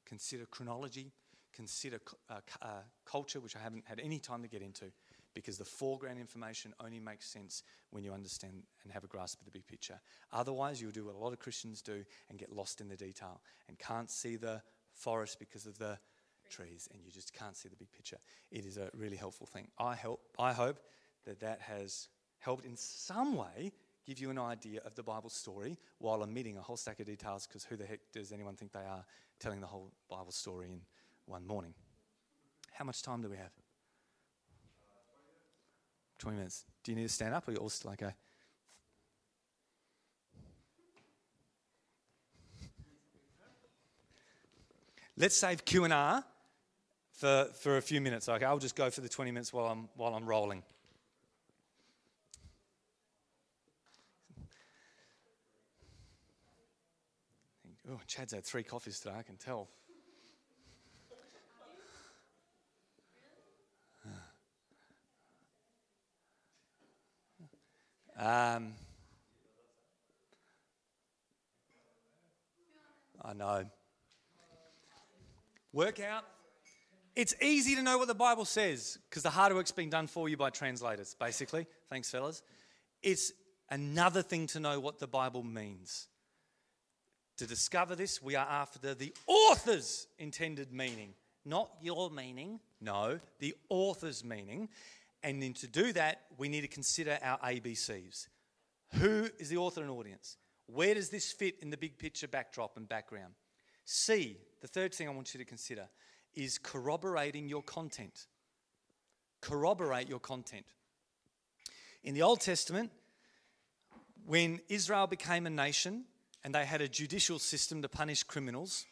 consider chronology, consider uh, uh, culture, which I haven't had any time to get into, because the foreground information only makes sense when you understand and have a grasp of the big picture. Otherwise, you'll do what a lot of Christians do and get lost in the detail and can't see the forest because of the trees and you just can't see the big picture. It is a really helpful thing. I, help, I hope that that has helped in some way give you an idea of the Bible story while omitting a whole stack of details because who the heck does anyone think they are telling the whole Bible story in one morning? How much time do we have? 20 minutes. Do you need to stand up or you're all still okay? Let's save Q and R for, for a few minutes. Okay, I'll just go for the 20 minutes while I'm while I'm rolling. Oh, Chad's had three coffees today, I can tell. Um, I know. Work out. It's easy to know what the Bible says because the hard work's been done for you by translators, basically. Thanks, fellas. It's another thing to know what the Bible means. To discover this, we are after the author's intended meaning, not your meaning. No, the author's meaning. And then to do that, we need to consider our ABCs. Who is the author and audience? Where does this fit in the big picture backdrop and background? C, the third thing I want you to consider, is corroborating your content. Corroborate your content. In the Old Testament, When Israel became a nation and they had a judicial system to punish criminals,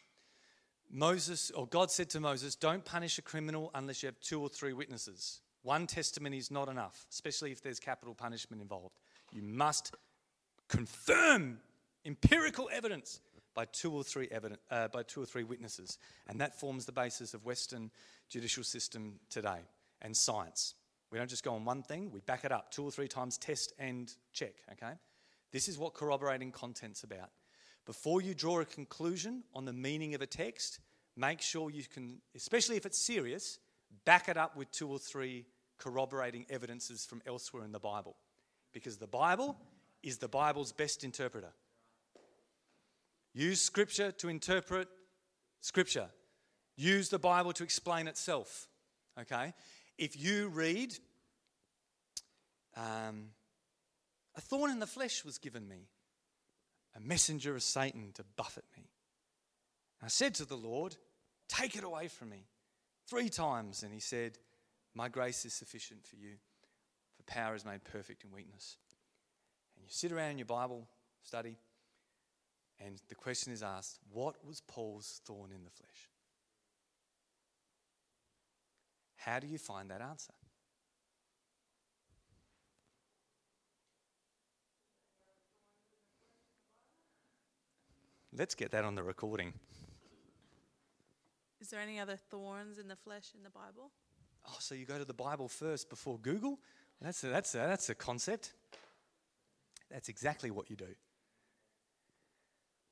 Moses or God said to Moses, Don't punish a criminal unless you have two or three witnesses. One testimony is not enough, especially if there's capital punishment involved. You must confirm empirical evidence by two or three evidence, uh, by two or three witnesses, and that forms the basis of Western judicial system today and science. We don't just go on one thing; we back it up two or three times, test and check. Okay, this is what corroborating content's about. Before you draw a conclusion on the meaning of a text, make sure you can, especially if it's serious, back it up with two or three corroborating evidences from elsewhere in the Bible. Because the Bible is the Bible's best interpreter. Use Scripture to interpret Scripture. Use the Bible to explain itself. Okay? If you read, um, a thorn in the flesh was given me a messenger of Satan to buffet me. I said to the Lord, Take it away from me. Three times. And he said, My grace is sufficient for you, for power is made perfect in weakness. And you sit around in your Bible study, and the question is asked What was Paul's thorn in the flesh? How do you find that answer? Let's get that on the recording. Is there any other thorns in the flesh in the Bible? Oh, so you go to the Bible first before Google? That's a, that's a, that's a concept. That's exactly what you do.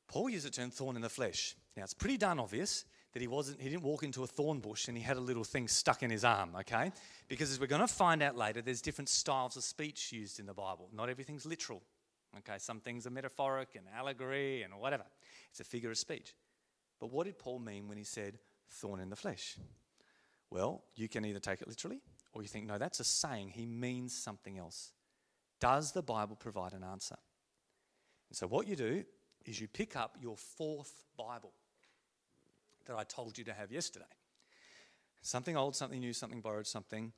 Paul used the term thorn in the flesh. Now it's pretty darn obvious that he wasn't he didn't walk into a thorn bush and he had a little thing stuck in his arm, okay? Because as we're going to find out later, there's different styles of speech used in the Bible. Not everything's literal. Okay, some things are metaphoric and allegory and whatever. It's a figure of speech. But what did Paul mean when he said thorn in the flesh? Well, you can either take it literally or you think, no, that's a saying. He means something else. Does the Bible provide an answer? And so, what you do is you pick up your fourth Bible that I told you to have yesterday. Something old, something new, something borrowed, something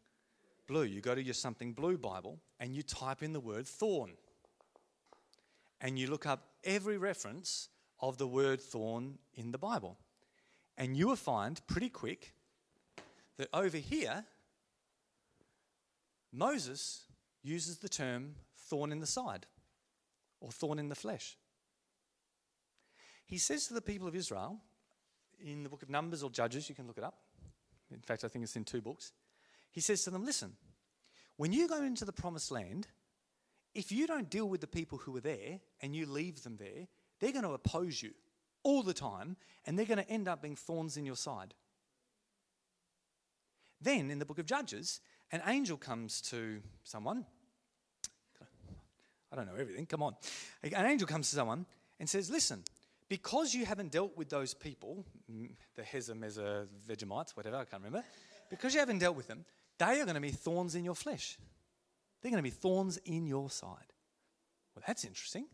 blue. You go to your something blue Bible and you type in the word thorn and you look up every reference of the word thorn in the Bible. And you will find pretty quick that over here, Moses uses the term thorn in the side or thorn in the flesh. He says to the people of Israel in the book of Numbers or Judges, you can look it up. In fact, I think it's in two books. He says to them, Listen, when you go into the promised land, if you don't deal with the people who are there and you leave them there, they're going to oppose you all the time and they're going to end up being thorns in your side. Then in the book of Judges, an angel comes to someone. I don't know everything, come on. An angel comes to someone and says, Listen, because you haven't dealt with those people, mm, the Hezemeza Vegemites, whatever, I can't remember, because you haven't dealt with them, they are going to be thorns in your flesh. They're going to be thorns in your side. Well, that's interesting.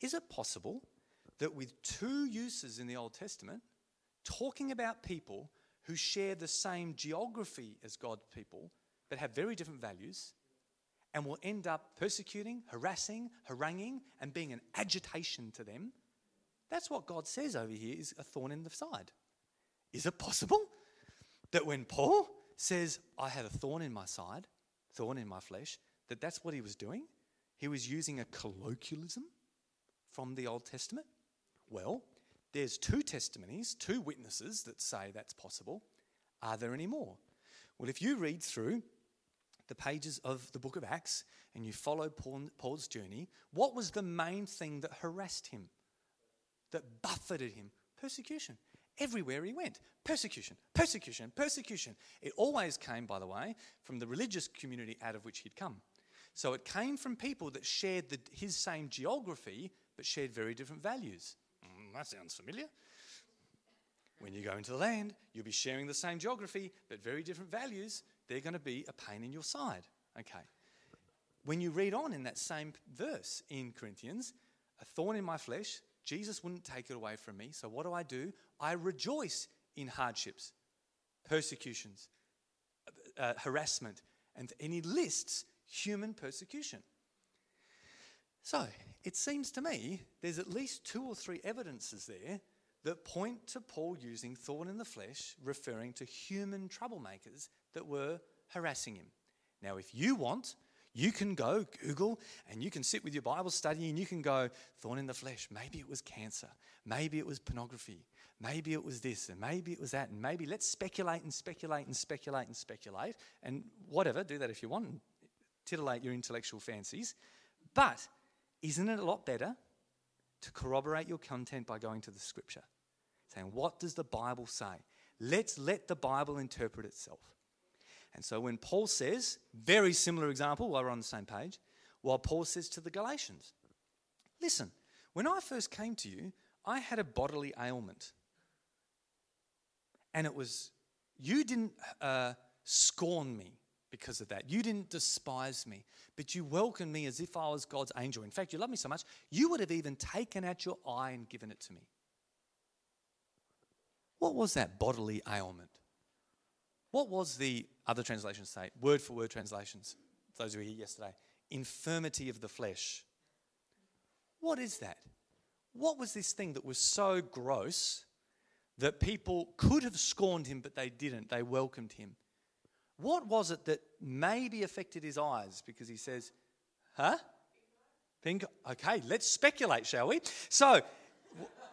Is it possible that with two uses in the Old Testament, talking about people who share the same geography as God's people, but have very different values, and will end up persecuting, harassing, haranguing, and being an agitation to them? That's what God says over here is a thorn in the side. Is it possible that when Paul says, I had a thorn in my side, thorn in my flesh, that that's what he was doing? He was using a colloquialism from the Old Testament? Well, there's two testimonies, two witnesses that say that's possible. Are there any more? Well, if you read through the pages of the book of Acts and you follow Paul's journey, what was the main thing that harassed him, that buffeted him? Persecution. Everywhere he went, persecution, persecution, persecution. It always came, by the way, from the religious community out of which he'd come. So it came from people that shared the, his same geography, but shared very different values. That sounds familiar. When you go into the land, you'll be sharing the same geography, but very different values. They're going to be a pain in your side. Okay. When you read on in that same verse in Corinthians, a thorn in my flesh, Jesus wouldn't take it away from me. So what do I do? I rejoice in hardships, persecutions, uh, harassment, and, and he lists human persecution. So it seems to me there's at least two or three evidences there that point to Paul using thorn in the flesh, referring to human troublemakers that were harassing him. Now, if you want, you can go Google and you can sit with your Bible study and you can go, thorn in the flesh. Maybe it was cancer. Maybe it was pornography. Maybe it was this and maybe it was that. And maybe let's speculate and speculate and speculate and speculate and whatever. Do that if you want and titillate your intellectual fancies. But isn't it a lot better to corroborate your content by going to the scripture? Saying, what does the Bible say? Let's let the Bible interpret itself. And so when Paul says, very similar example while we're on the same page, while Paul says to the Galatians, listen, when I first came to you, I had a bodily ailment. And it was, you didn't uh, scorn me because of that. You didn't despise me, but you welcomed me as if I was God's angel. In fact, you love me so much, you would have even taken out your eye and given it to me. What was that bodily ailment? What was the other translations say? Word for word translations. Those who were here yesterday. Infirmity of the flesh. What is that? What was this thing that was so gross that people could have scorned him, but they didn't? They welcomed him. What was it that maybe affected his eyes? Because he says, huh? Pink. Okay, let's speculate, shall we? So,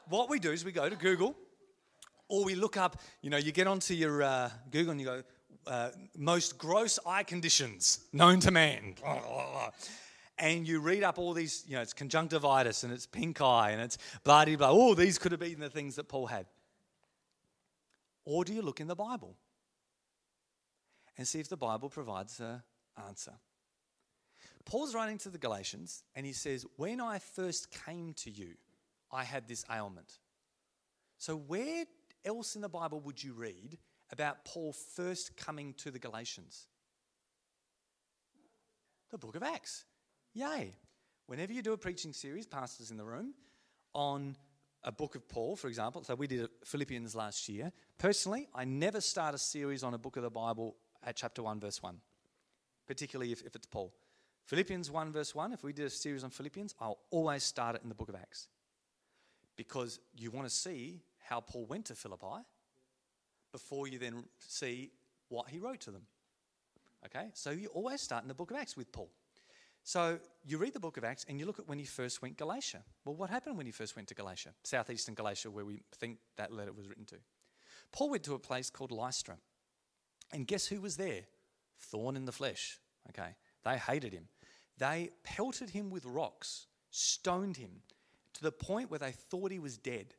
what we do is we go to Google or we look up, you know, you get onto your uh, Google and you go, uh, most gross eye conditions known to man. And you read up all these, you know, it's conjunctivitis and it's pink eye and it's blah, blah, blah. Oh, these could have been the things that Paul had. Or do you look in the Bible and see if the Bible provides an answer? Paul's writing to the Galatians and he says, When I first came to you, I had this ailment. So, where else in the Bible would you read about Paul first coming to the Galatians? The book of Acts. Yay. Whenever you do a preaching series, pastors in the room, on a book of Paul, for example, so we did Philippians last year. Personally, I never start a series on a book of the Bible at chapter 1, verse 1, particularly if, if it's Paul. Philippians 1, verse 1, if we did a series on Philippians, I'll always start it in the book of Acts. Because you want to see how Paul went to Philippi before you then see what he wrote to them. Okay? So you always start in the book of Acts with Paul. So you read the book of Acts and you look at when he first went Galatia. Well, what happened when he first went to Galatia? Southeastern Galatia, where we think that letter was written to. Paul went to a place called Lystra. And guess who was there? Thorn in the flesh. Okay? They hated him. They pelted him with rocks, stoned him to the point where they thought he was dead.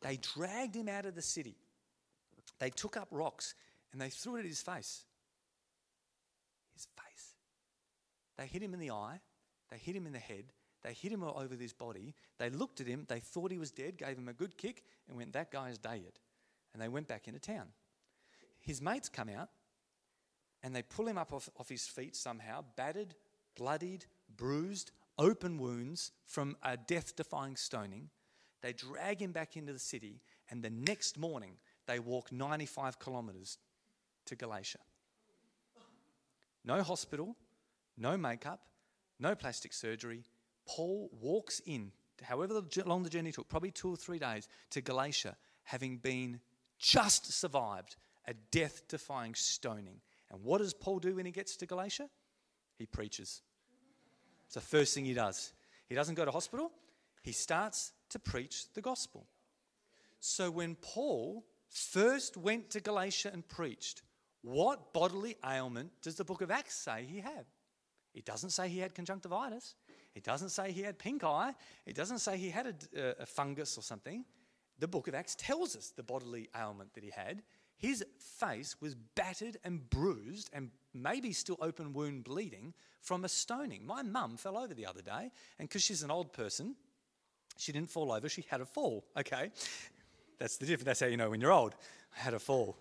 They dragged him out of the city. They took up rocks and they threw it at his face. His face. They hit him in the eye. They hit him in the head. They hit him over his body. They looked at him. They thought he was dead, gave him a good kick, and went, That guy's dead. And they went back into town. His mates come out and they pull him up off, off his feet somehow, battered, bloodied, bruised, open wounds from a death defying stoning. They drag him back into the city, and the next morning they walk 95 kilometres to Galatia. No hospital, no makeup, no plastic surgery. Paul walks in, however long the journey took, probably two or three days, to Galatia, having been just survived a death defying stoning. And what does Paul do when he gets to Galatia? He preaches. It's the first thing he does. He doesn't go to hospital, he starts to preach the gospel. So when Paul first went to Galatia and preached, what bodily ailment does the book of Acts say he had? It doesn't say he had conjunctivitis. It doesn't say he had pink eye. It doesn't say he had a, a, fungus or something. The book of Acts tells us the bodily ailment that he had. His face was battered and bruised and maybe still open wound bleeding from a stoning. My mum fell over the other day, and because she's an old person, she didn't fall over, she had a fall, okay? That's the difference. That's how you know when you're old. I had a fall.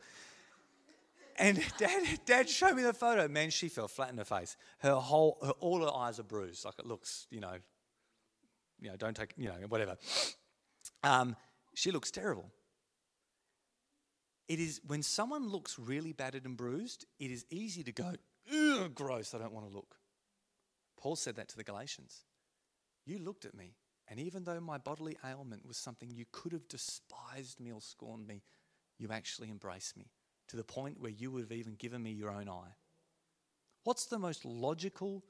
And dad, dad showed me the photo. Man, she fell flat in her face. Her whole, her, all her eyes are bruised. Like it looks, you know, you know, don't take, you know, whatever. Um, she looks terrible. It is when someone looks really battered and bruised, it is easy to go, gross, I don't want to look. Paul said that to the Galatians. You looked at me, and even though my bodily ailment was something you could have despised me or scorned me, you actually embraced me to the point where you would have even given me your own eye. What's the most logical,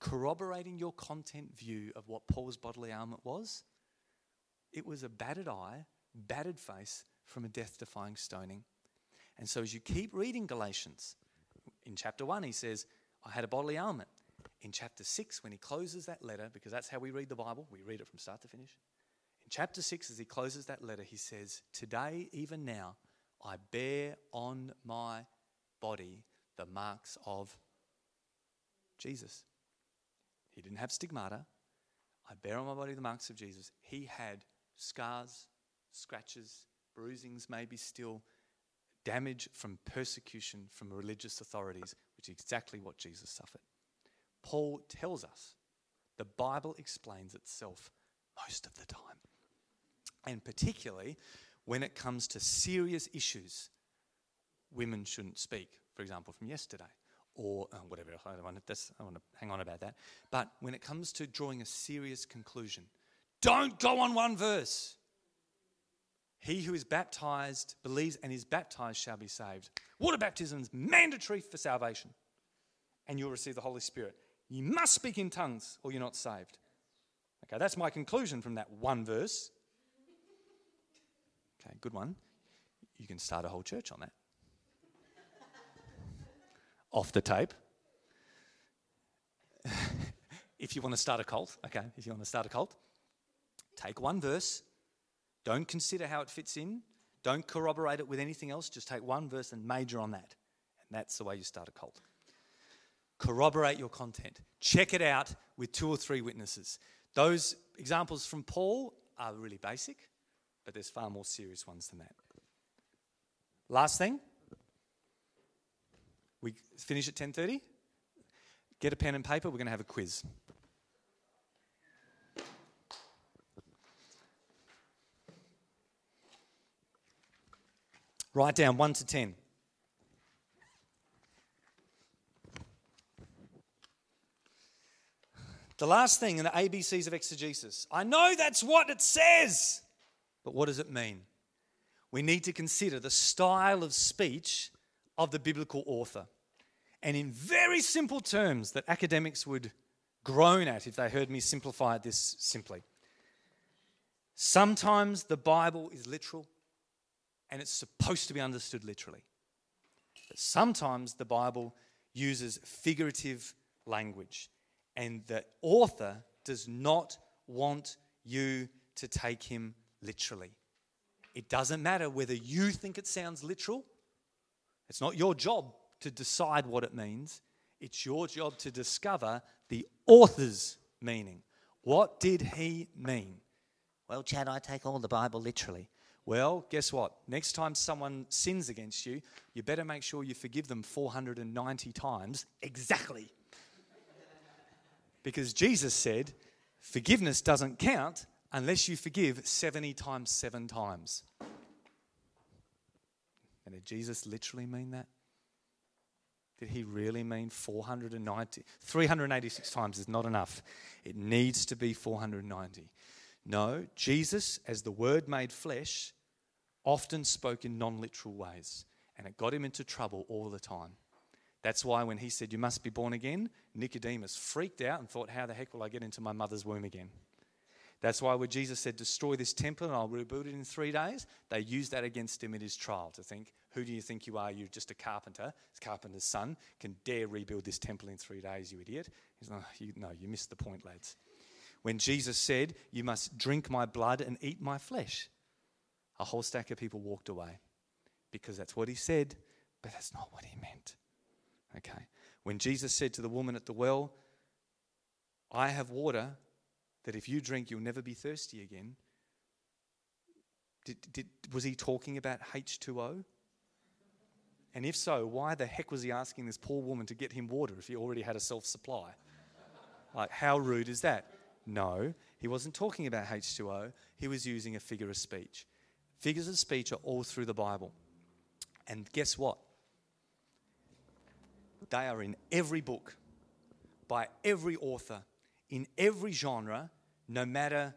corroborating your content view of what Paul's bodily ailment was? It was a battered eye, battered face from a death defying stoning. And so, as you keep reading Galatians, in chapter 1, he says, I had a bodily ailment. In chapter 6, when he closes that letter, because that's how we read the Bible, we read it from start to finish. In chapter 6, as he closes that letter, he says, Today, even now, I bear on my body the marks of Jesus. He didn't have stigmata. I bear on my body the marks of Jesus. He had scars, scratches, bruisings, maybe still damage from persecution from religious authorities, which is exactly what Jesus suffered. Paul tells us the Bible explains itself most of the time. And particularly when it comes to serious issues, women shouldn't speak, for example, from yesterday, or uh, whatever. I don't, want to, I want to hang on about that. But when it comes to drawing a serious conclusion, don't go on one verse. He who is baptized believes and is baptized shall be saved. Water baptism is mandatory for salvation, and you'll receive the Holy Spirit. You must speak in tongues or you're not saved. Okay, that's my conclusion from that one verse. Okay, good one. You can start a whole church on that. Off the tape. if you want to start a cult, okay, if you want to start a cult, take one verse don't consider how it fits in. Don't corroborate it with anything else. Just take one verse and major on that. And that's the way you start a cult. Corroborate your content. Check it out with two or three witnesses. Those examples from Paul are really basic, but there's far more serious ones than that. Last thing. We finish at 10:30. Get a pen and paper. We're going to have a quiz. Write down 1 to 10. The last thing in the ABCs of exegesis. I know that's what it says, but what does it mean? We need to consider the style of speech of the biblical author. And in very simple terms that academics would groan at if they heard me simplify this simply. Sometimes the Bible is literal, and it's supposed to be understood literally. But sometimes the Bible uses figurative language, and the author does not want you to take him literally. It doesn't matter whether you think it sounds literal, it's not your job to decide what it means. It's your job to discover the author's meaning. What did he mean? Well, Chad, I take all the Bible literally. Well, guess what? Next time someone sins against you, you better make sure you forgive them 490 times exactly. because Jesus said, forgiveness doesn't count unless you forgive 70 times seven times. And did Jesus literally mean that? Did he really mean 490? 386 times is not enough. It needs to be 490. No, Jesus, as the Word made flesh, often spoke in non literal ways, and it got him into trouble all the time. That's why when he said, You must be born again, Nicodemus freaked out and thought, How the heck will I get into my mother's womb again? That's why when Jesus said, Destroy this temple and I'll rebuild it in three days, they used that against him in his trial to think, Who do you think you are? You're just a carpenter. It's carpenter's son. Can dare rebuild this temple in three days, you idiot. He's like, oh, No, you missed the point, lads when Jesus said, You must drink my blood and eat my flesh. A whole stack of people walked away because that's what he said, but that's not what he meant. Okay. When Jesus said to the woman at the well, I have water that if you drink, you'll never be thirsty again. Did, did, was he talking about H2O? And if so, why the heck was he asking this poor woman to get him water if he already had a self supply? Like, how rude is that? No, he wasn't talking about H2O. He was using a figure of speech. Figures of speech are all through the Bible. And guess what? They are in every book, by every author, in every genre, no matter,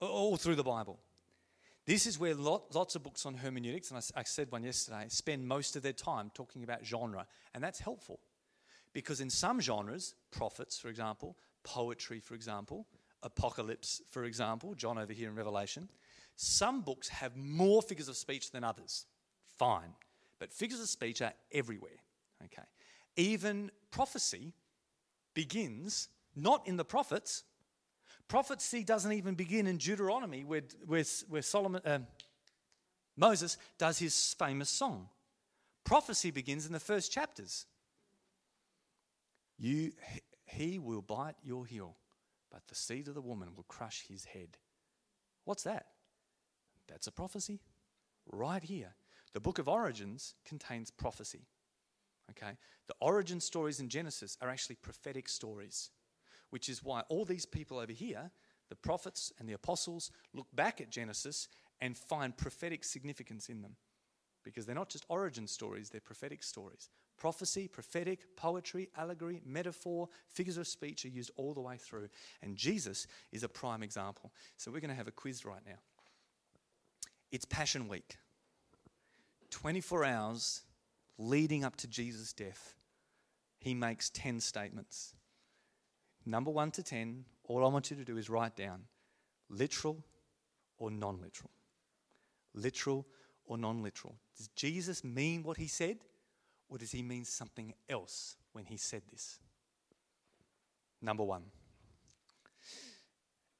all through the Bible. This is where lot, lots of books on hermeneutics, and I, I said one yesterday, spend most of their time talking about genre, and that's helpful. Because in some genres, prophets, for example, poetry, for example, apocalypse, for example, John over here in Revelation, some books have more figures of speech than others. Fine. But figures of speech are everywhere. Okay. Even prophecy begins not in the prophets. Prophecy doesn't even begin in Deuteronomy, where, where, where Solomon, uh, Moses does his famous song. Prophecy begins in the first chapters. You, he will bite your heel, but the seed of the woman will crush his head. What's that? That's a prophecy right here. The book of Origins contains prophecy. Okay? The origin stories in Genesis are actually prophetic stories, which is why all these people over here, the prophets and the apostles, look back at Genesis and find prophetic significance in them. Because they're not just origin stories, they're prophetic stories. Prophecy, prophetic, poetry, allegory, metaphor, figures of speech are used all the way through. And Jesus is a prime example. So we're going to have a quiz right now. It's Passion Week. 24 hours leading up to Jesus' death, he makes 10 statements. Number 1 to 10, all I want you to do is write down literal or non literal. Literal or non literal. Does Jesus mean what he said, or does he mean something else when he said this? Number one.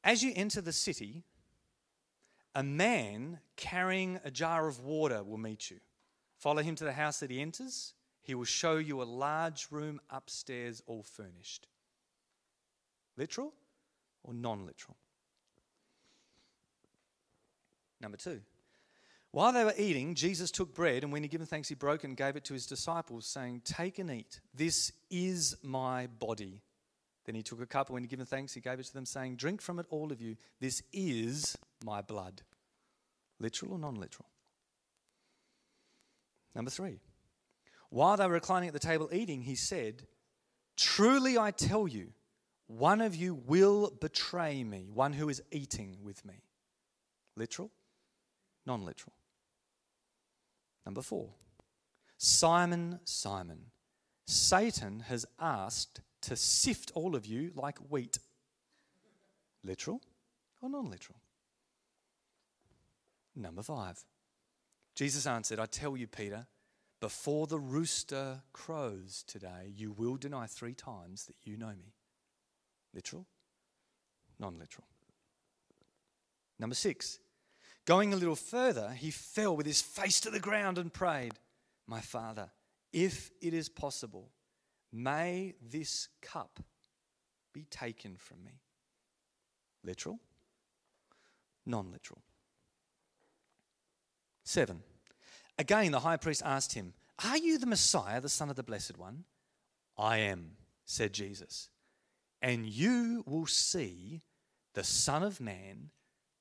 As you enter the city, a man carrying a jar of water will meet you. Follow him to the house that he enters. He will show you a large room upstairs, all furnished. Literal or non literal? Number two. While they were eating, Jesus took bread, and when he given thanks, he broke and gave it to his disciples, saying, Take and eat. This is my body. Then he took a cup, and when he given thanks, he gave it to them, saying, Drink from it, all of you. This is my blood. Literal or non literal? Number three. While they were reclining at the table eating, he said, Truly I tell you, one of you will betray me, one who is eating with me. Literal? Non literal. Number four. Simon, Simon, Satan has asked to sift all of you like wheat. Literal or non literal? Number five. Jesus answered, I tell you, Peter, before the rooster crows today, you will deny three times that you know me. Literal? Non literal. Number six. Going a little further, he fell with his face to the ground and prayed, My Father, if it is possible, may this cup be taken from me. Literal? Non literal. Seven. Again, the high priest asked him, Are you the Messiah, the Son of the Blessed One? I am, said Jesus. And you will see the Son of Man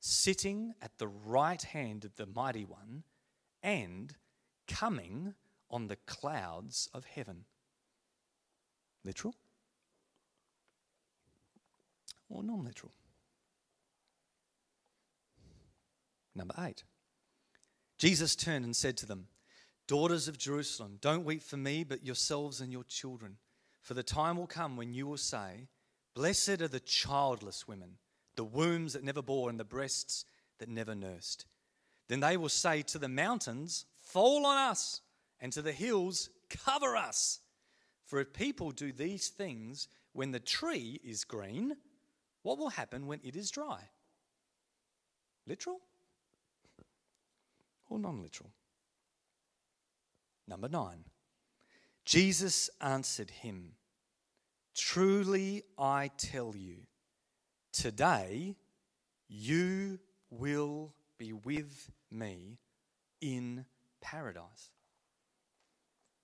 sitting at the right hand of the Mighty One and coming on the clouds of heaven. Literal or non literal? Number eight. Jesus turned and said to them, Daughters of Jerusalem, don't weep for me, but yourselves and your children. For the time will come when you will say, Blessed are the childless women, the wombs that never bore, and the breasts that never nursed. Then they will say to the mountains, Fall on us, and to the hills, Cover us. For if people do these things when the tree is green, what will happen when it is dry? Literal? or non literal? Number nine, Jesus answered him, Truly I tell you, today you will be with me in paradise.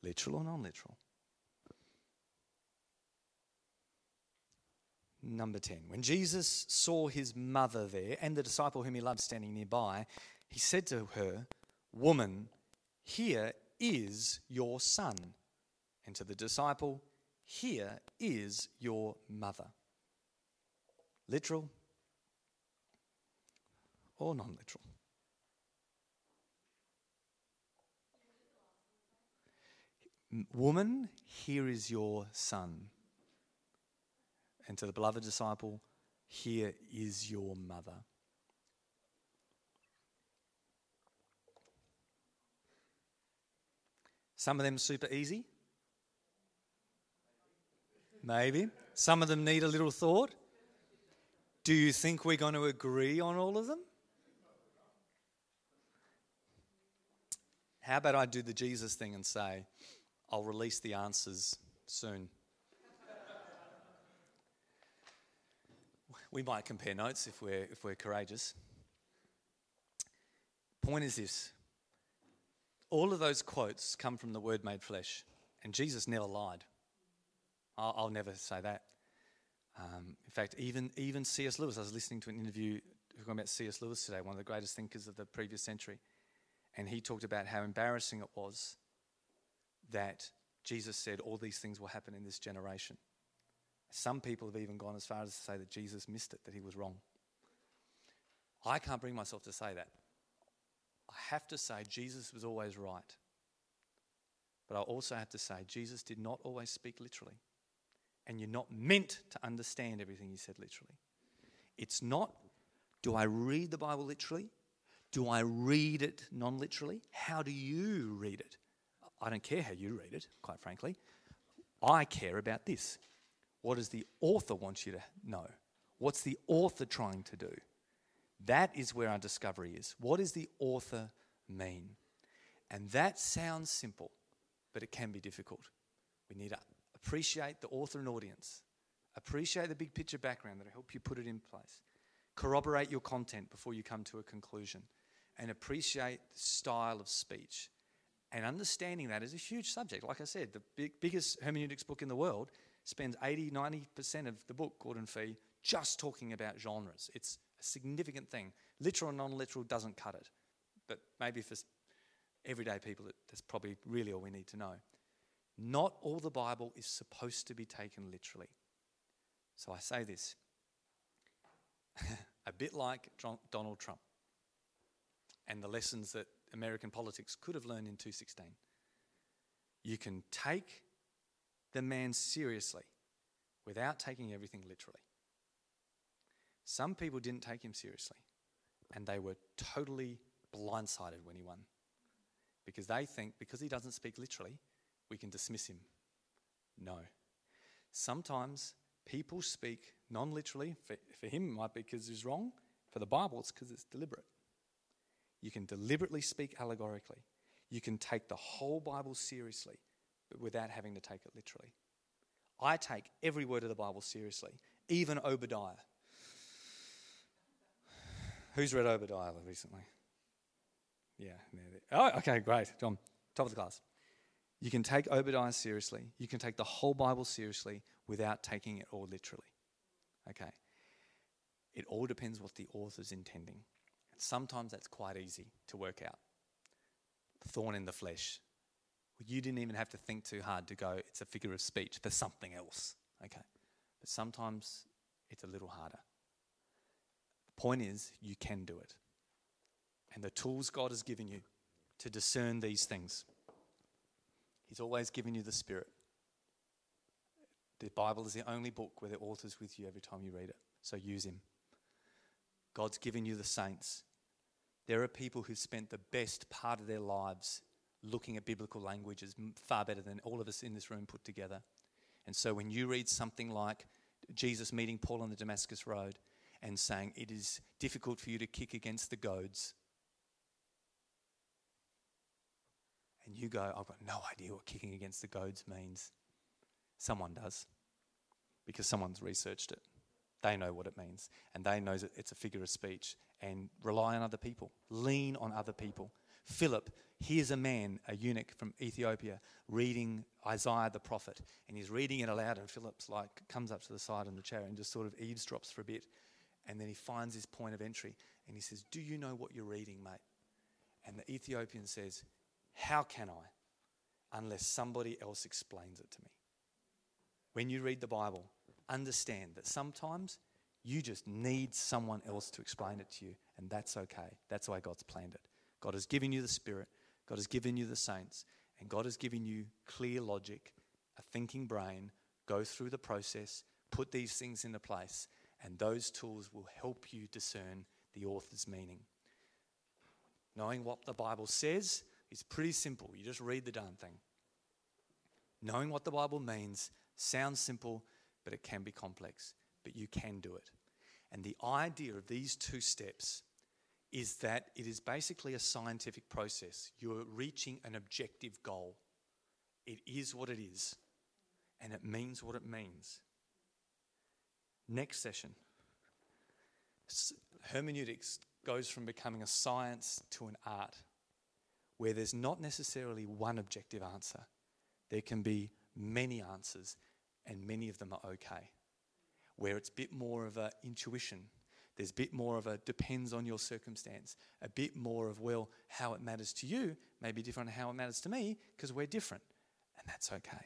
Literal or non literal? Number 10. When Jesus saw his mother there and the disciple whom he loved standing nearby, he said to her, Woman, here is your son. And to the disciple, Here is your mother. Literal or non literal. Woman, here is your son. And to the beloved disciple, here is your mother. Some of them super easy. Maybe. Some of them need a little thought. Do you think we're going to agree on all of them? How about I do the Jesus thing and say, I'll release the answers soon? we might compare notes if we're, if we're courageous. Point is this all of those quotes come from the Word made flesh, and Jesus never lied. I'll, I'll never say that. Um, in fact, even, even C.S. Lewis, I was listening to an interview talking about C.S. Lewis today, one of the greatest thinkers of the previous century, and he talked about how embarrassing it was that Jesus said all these things will happen in this generation. Some people have even gone as far as to say that Jesus missed it, that he was wrong. I can't bring myself to say that. I have to say Jesus was always right. But I also have to say Jesus did not always speak literally. And you're not meant to understand everything you said literally. It's not, do I read the Bible literally? Do I read it non literally? How do you read it? I don't care how you read it, quite frankly. I care about this. What does the author want you to know? What's the author trying to do? That is where our discovery is. What does the author mean? And that sounds simple, but it can be difficult. We need to appreciate the author and audience, appreciate the big picture background that'll help you put it in place, corroborate your content before you come to a conclusion, and appreciate the style of speech. And understanding that is a huge subject. Like I said, the big, biggest hermeneutics book in the world spends 80, 90% of the book, Gordon Fee, just talking about genres. It's a significant thing. Literal and non literal doesn't cut it. But maybe for everyday people, that's probably really all we need to know. Not all the Bible is supposed to be taken literally. So I say this a bit like Donald Trump and the lessons that American politics could have learned in 216. You can take the man seriously without taking everything literally. Some people didn't take him seriously, and they were totally blindsided when he won because they think because he doesn't speak literally, we can dismiss him. No. Sometimes people speak non literally. For, for him, it might be because he's wrong. For the Bible, it's because it's deliberate. You can deliberately speak allegorically. You can take the whole Bible seriously but without having to take it literally. I take every word of the Bible seriously, even Obadiah. Who's read Obadiah recently? Yeah. Oh, okay, great. John, top of the class. You can take Obadiah seriously. You can take the whole Bible seriously without taking it all literally. Okay. It all depends what the author's intending. And sometimes that's quite easy to work out. Thorn in the flesh, you didn't even have to think too hard to go, it's a figure of speech for something else. Okay. But sometimes it's a little harder. The point is, you can do it. And the tools God has given you to discern these things, He's always given you the Spirit. The Bible is the only book where the author's with you every time you read it. So use Him. God's given you the saints. There are people who've spent the best part of their lives looking at biblical languages far better than all of us in this room put together. And so when you read something like Jesus meeting Paul on the Damascus Road and saying, It is difficult for you to kick against the goads, and you go, I've got no idea what kicking against the goads means. Someone does, because someone's researched it. They know what it means, and they know that it's a figure of speech. And rely on other people, lean on other people. Philip here's a man, a eunuch from Ethiopia, reading Isaiah the prophet, and he's reading it aloud, and Philip's like comes up to the side of the chair and just sort of eavesdrops for a bit, and then he finds his point of entry, and he says, "Do you know what you're reading, mate?" And the Ethiopian says, "How can I, unless somebody else explains it to me?" When you read the Bible, understand that sometimes You just need someone else to explain it to you, and that's okay. That's way God's planned it. God has given you the Spirit, God has given you the saints, and God has given you clear logic, a thinking brain. Go through the process, put these things into place, and those tools will help you discern the author's meaning. Knowing what the Bible says is pretty simple. You just read the darn thing. Knowing what the Bible means sounds simple, but it can be complex. But you can do it. And the idea of these two steps is that it is basically a scientific process. You're reaching an objective goal. It is what it is, and it means what it means. Next session hermeneutics goes from becoming a science to an art where there's not necessarily one objective answer. There can be many answers, and many of them are okay. Where it's a bit more of an intuition, there's a bit more of a depends on your circumstance, a bit more of, well, how it matters to you may be different how it matters to me because we're different, and that's okay.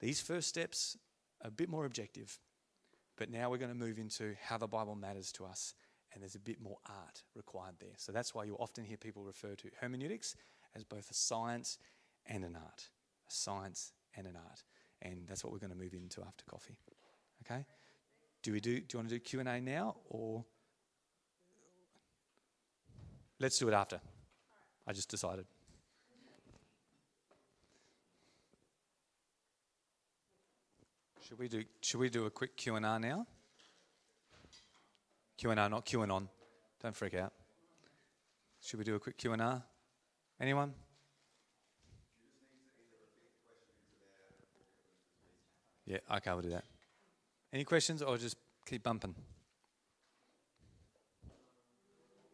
These first steps are a bit more objective, but now we're going to move into how the Bible matters to us and there's a bit more art required there. So that's why you often hear people refer to hermeneutics as both a science and an art. A science and an art. And that's what we're going to move into after coffee. Okay? Do we do do you want to do Q&A now or Let's do it after. I just decided. Should we do should we do a quick Q&A now? Q&A, not QAnon. Don't freak out. Should we do a quick Q&A? Anyone? Yeah, okay, we'll do that. Any questions or just keep bumping?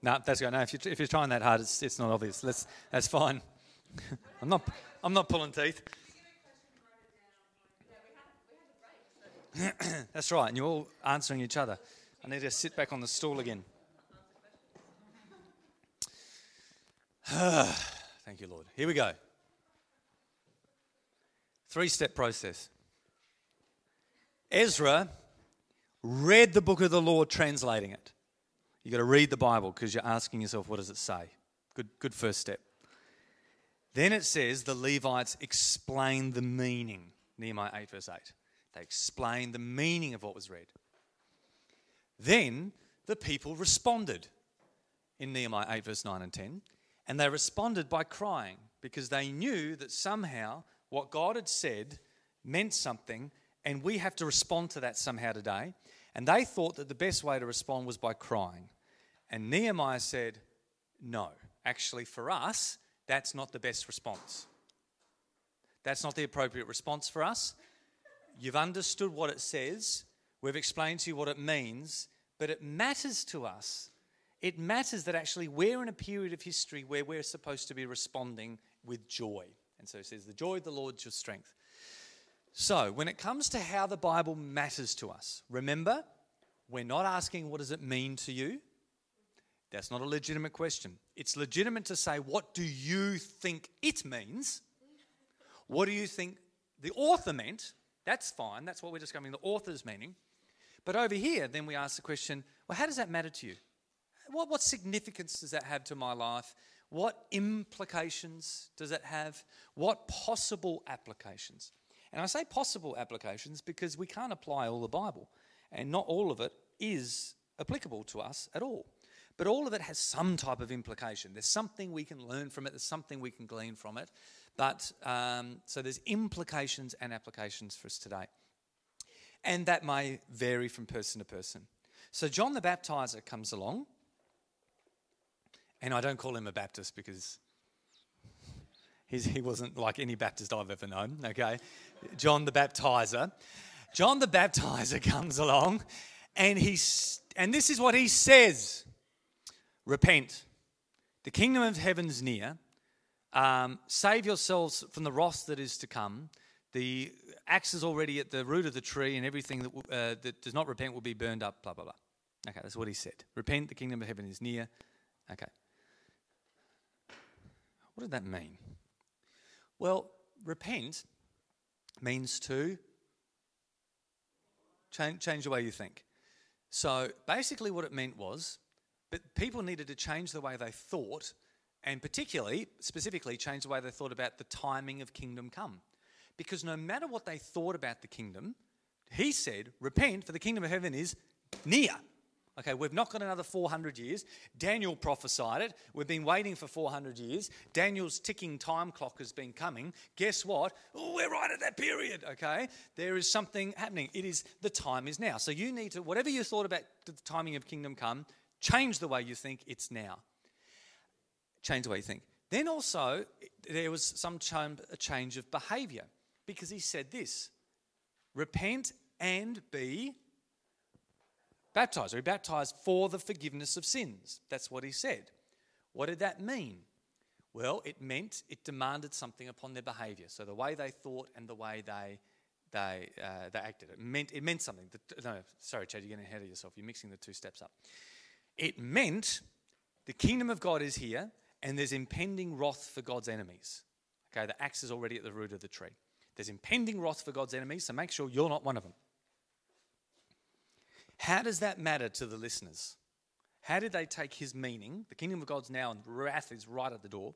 No, that's good. No, if you're, if you're trying that hard, it's, it's not obvious. Let's, that's fine. I'm not, I'm not pulling teeth. that's right, and you're all answering each other. I need to sit back on the stool again. Thank you, Lord. Here we go. Three step process. Ezra read the book of the Lord, translating it. You've got to read the Bible because you're asking yourself, what does it say? Good, good first step. Then it says the Levites explained the meaning. Nehemiah 8, verse 8. They explained the meaning of what was read. Then the people responded in Nehemiah 8, verse 9 and 10. And they responded by crying because they knew that somehow what God had said meant something, and we have to respond to that somehow today. And they thought that the best way to respond was by crying. And Nehemiah said, No, actually, for us, that's not the best response. That's not the appropriate response for us. You've understood what it says, we've explained to you what it means, but it matters to us. It matters that actually we're in a period of history where we're supposed to be responding with joy. And so it says, The joy of the Lord is your strength. So, when it comes to how the Bible matters to us, remember, we're not asking what does it mean to you? That's not a legitimate question. It's legitimate to say, what do you think it means? What do you think the author meant? That's fine. That's what we're discovering the author's meaning. But over here, then we ask the question well, how does that matter to you? What, what significance does that have to my life? What implications does it have? What possible applications? And I say possible applications because we can't apply all the Bible, and not all of it is applicable to us at all. But all of it has some type of implication. There's something we can learn from it, there's something we can glean from it. But um, so there's implications and applications for us today and that may vary from person to person. So John the Baptizer comes along, and I don't call him a Baptist because he wasn't like any Baptist I've ever known, okay? John the Baptizer. John the Baptizer comes along, and, he's, and this is what he says Repent. The kingdom of heaven's near. Um, save yourselves from the wrath that is to come. The axe is already at the root of the tree, and everything that, uh, that does not repent will be burned up, blah, blah, blah. Okay, that's what he said. Repent, the kingdom of heaven is near. Okay. What did that mean? Well, repent means to change, change the way you think. So basically, what it meant was, but people needed to change the way they thought, and particularly, specifically, change the way they thought about the timing of kingdom come. Because no matter what they thought about the kingdom, he said, Repent, for the kingdom of heaven is near. Okay, we've not got another 400 years. Daniel prophesied it. We've been waiting for 400 years. Daniel's ticking time clock has been coming. Guess what? We're right at that period. Okay, there is something happening. It is the time is now. So you need to, whatever you thought about the timing of kingdom come, change the way you think it's now. Change the way you think. Then also, there was some change of behavior because he said this repent and be baptized, or he baptized for the forgiveness of sins. That's what he said. What did that mean? Well, it meant it demanded something upon their behavior. So the way they thought and the way they they uh, they acted. It meant it meant something. no, sorry, Chad, you're getting ahead of yourself. You're mixing the two steps up. It meant the kingdom of God is here, and there's impending wrath for God's enemies. Okay, the axe is already at the root of the tree. There's impending wrath for God's enemies, so make sure you're not one of them. How does that matter to the listeners? How did they take his meaning? The kingdom of God's now and wrath is right at the door.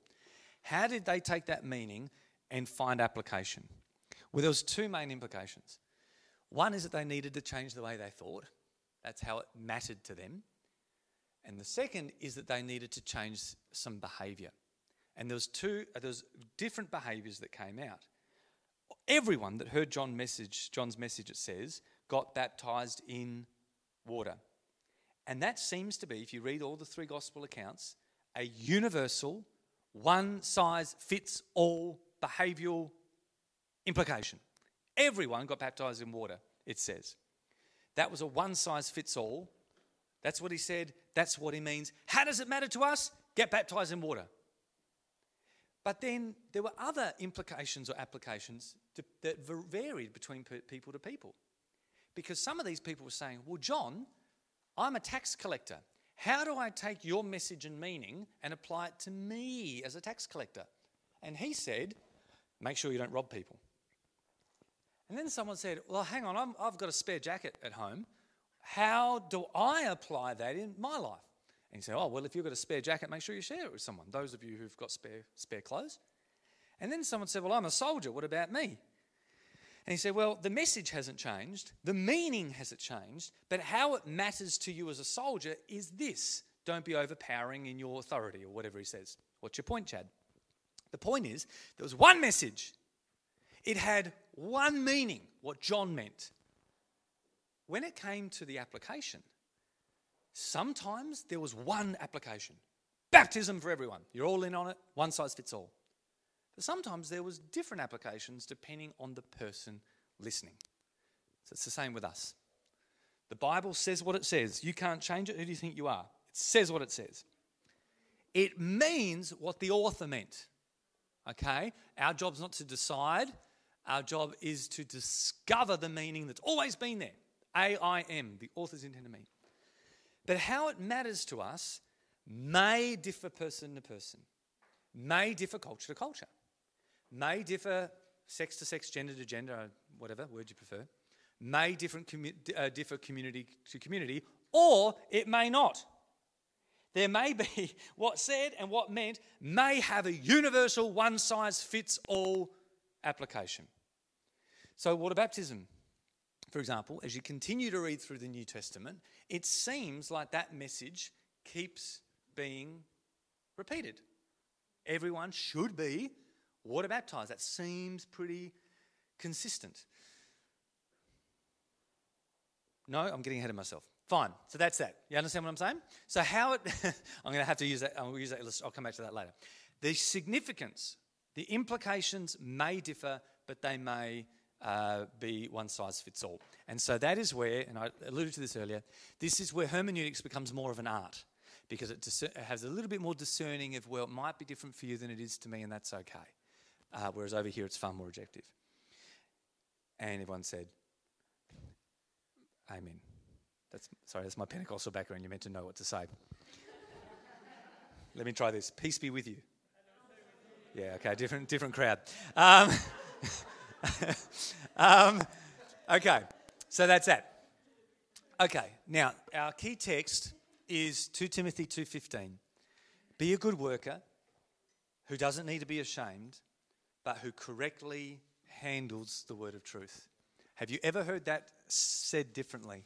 How did they take that meaning and find application? Well, there was two main implications. One is that they needed to change the way they thought. That's how it mattered to them. And the second is that they needed to change some behavior. And there was two there was different behaviors that came out. Everyone that heard John message, John's message, it says, got baptized in water. And that seems to be, if you read all the three gospel accounts, a universal, one size fits all behavioral implication. Everyone got baptized in water, it says. That was a one size fits all. That's what he said. That's what he means. How does it matter to us? Get baptized in water. But then there were other implications or applications that varied between people to people. Because some of these people were saying, Well, John, I'm a tax collector. How do I take your message and meaning and apply it to me as a tax collector? And he said, Make sure you don't rob people. And then someone said, Well, hang on, i have got a spare jacket at home. How do I apply that in my life? And he said, Oh, well, if you've got a spare jacket, make sure you share it with someone, those of you who've got spare, spare clothes. And then someone said, Well, I'm a soldier. What about me? And he said, Well, the message hasn't changed, the meaning hasn't changed, but how it matters to you as a soldier is this don't be overpowering in your authority, or whatever he says. What's your point, Chad? The point is, there was one message, it had one meaning, what John meant. When it came to the application, sometimes there was one application baptism for everyone. You're all in on it, one size fits all. But sometimes there was different applications depending on the person listening. So it's the same with us. The Bible says what it says. You can't change it. Who do you think you are? It says what it says. It means what the author meant. Okay? Our job's not to decide. Our job is to discover the meaning that's always been there. A I M, the author's intent to mean. But how it matters to us may differ person to person, may differ culture to culture may differ sex to sex, gender to gender, whatever word you prefer, may different commu- uh, differ community to community, or it may not. There may be what said and what meant may have a universal, one size fits all application. So, water baptism, for example, as you continue to read through the New Testament, it seems like that message keeps being repeated. Everyone should be water baptized. That seems pretty consistent. No, I'm getting ahead of myself. Fine. So that's that. You understand what I'm saying? So how it I'm going to have to use that I'll use that I'll come back to that later. The significance, the implications may differ, but they may uh, be one size fits all. And so that is where, and I alluded to this earlier, this is where hermeneutics becomes more of an art because it, it has a little bit more discerning of, well, it might be different for you than it is to me, and that's okay uh, whereas over here it's far more objective. And everyone said, Amen. That's, sorry, that's my Pentecostal background. You're meant to know what to say. Let me try this. Peace be with you. Yeah, okay, different, different crowd. Um, um, okay, so that's that. Okay, now our key text is 2 Timothy 2:15. Be a good worker who doesn't need to be ashamed, but who correctly handles the word of truth. Have you ever heard that said differently?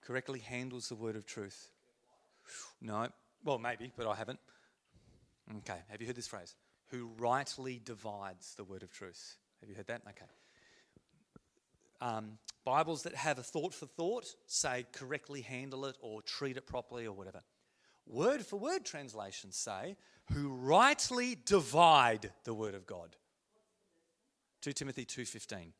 Correctly handles the word of truth. No. Well, maybe, but I haven't. Okay. Have you heard this phrase? Who rightly divides the word of truth. Have you heard that? Okay. Um, Bibles that have a thought for thought say correctly handle it or treat it properly or whatever. Word for word translations say who rightly divide the word of God. 2 Timothy 2:15.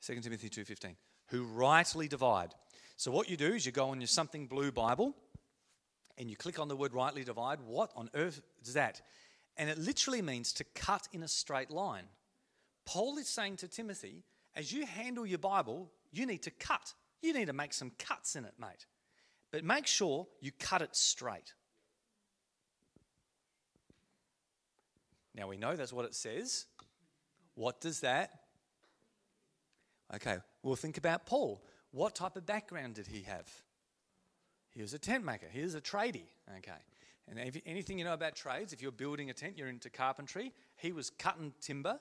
2 Timothy 2:15. Who rightly divide. So what you do is you go on your something blue Bible and you click on the word rightly divide. What on earth is that? And it literally means to cut in a straight line. Paul is saying to Timothy, as you handle your Bible, you need to cut. You need to make some cuts in it, mate. But make sure you cut it straight. Now we know that's what it says. What does that? Okay, well, think about Paul. What type of background did he have? He was a tent maker, he was a tradie. Okay, and if, anything you know about trades, if you're building a tent, you're into carpentry. He was cutting timber,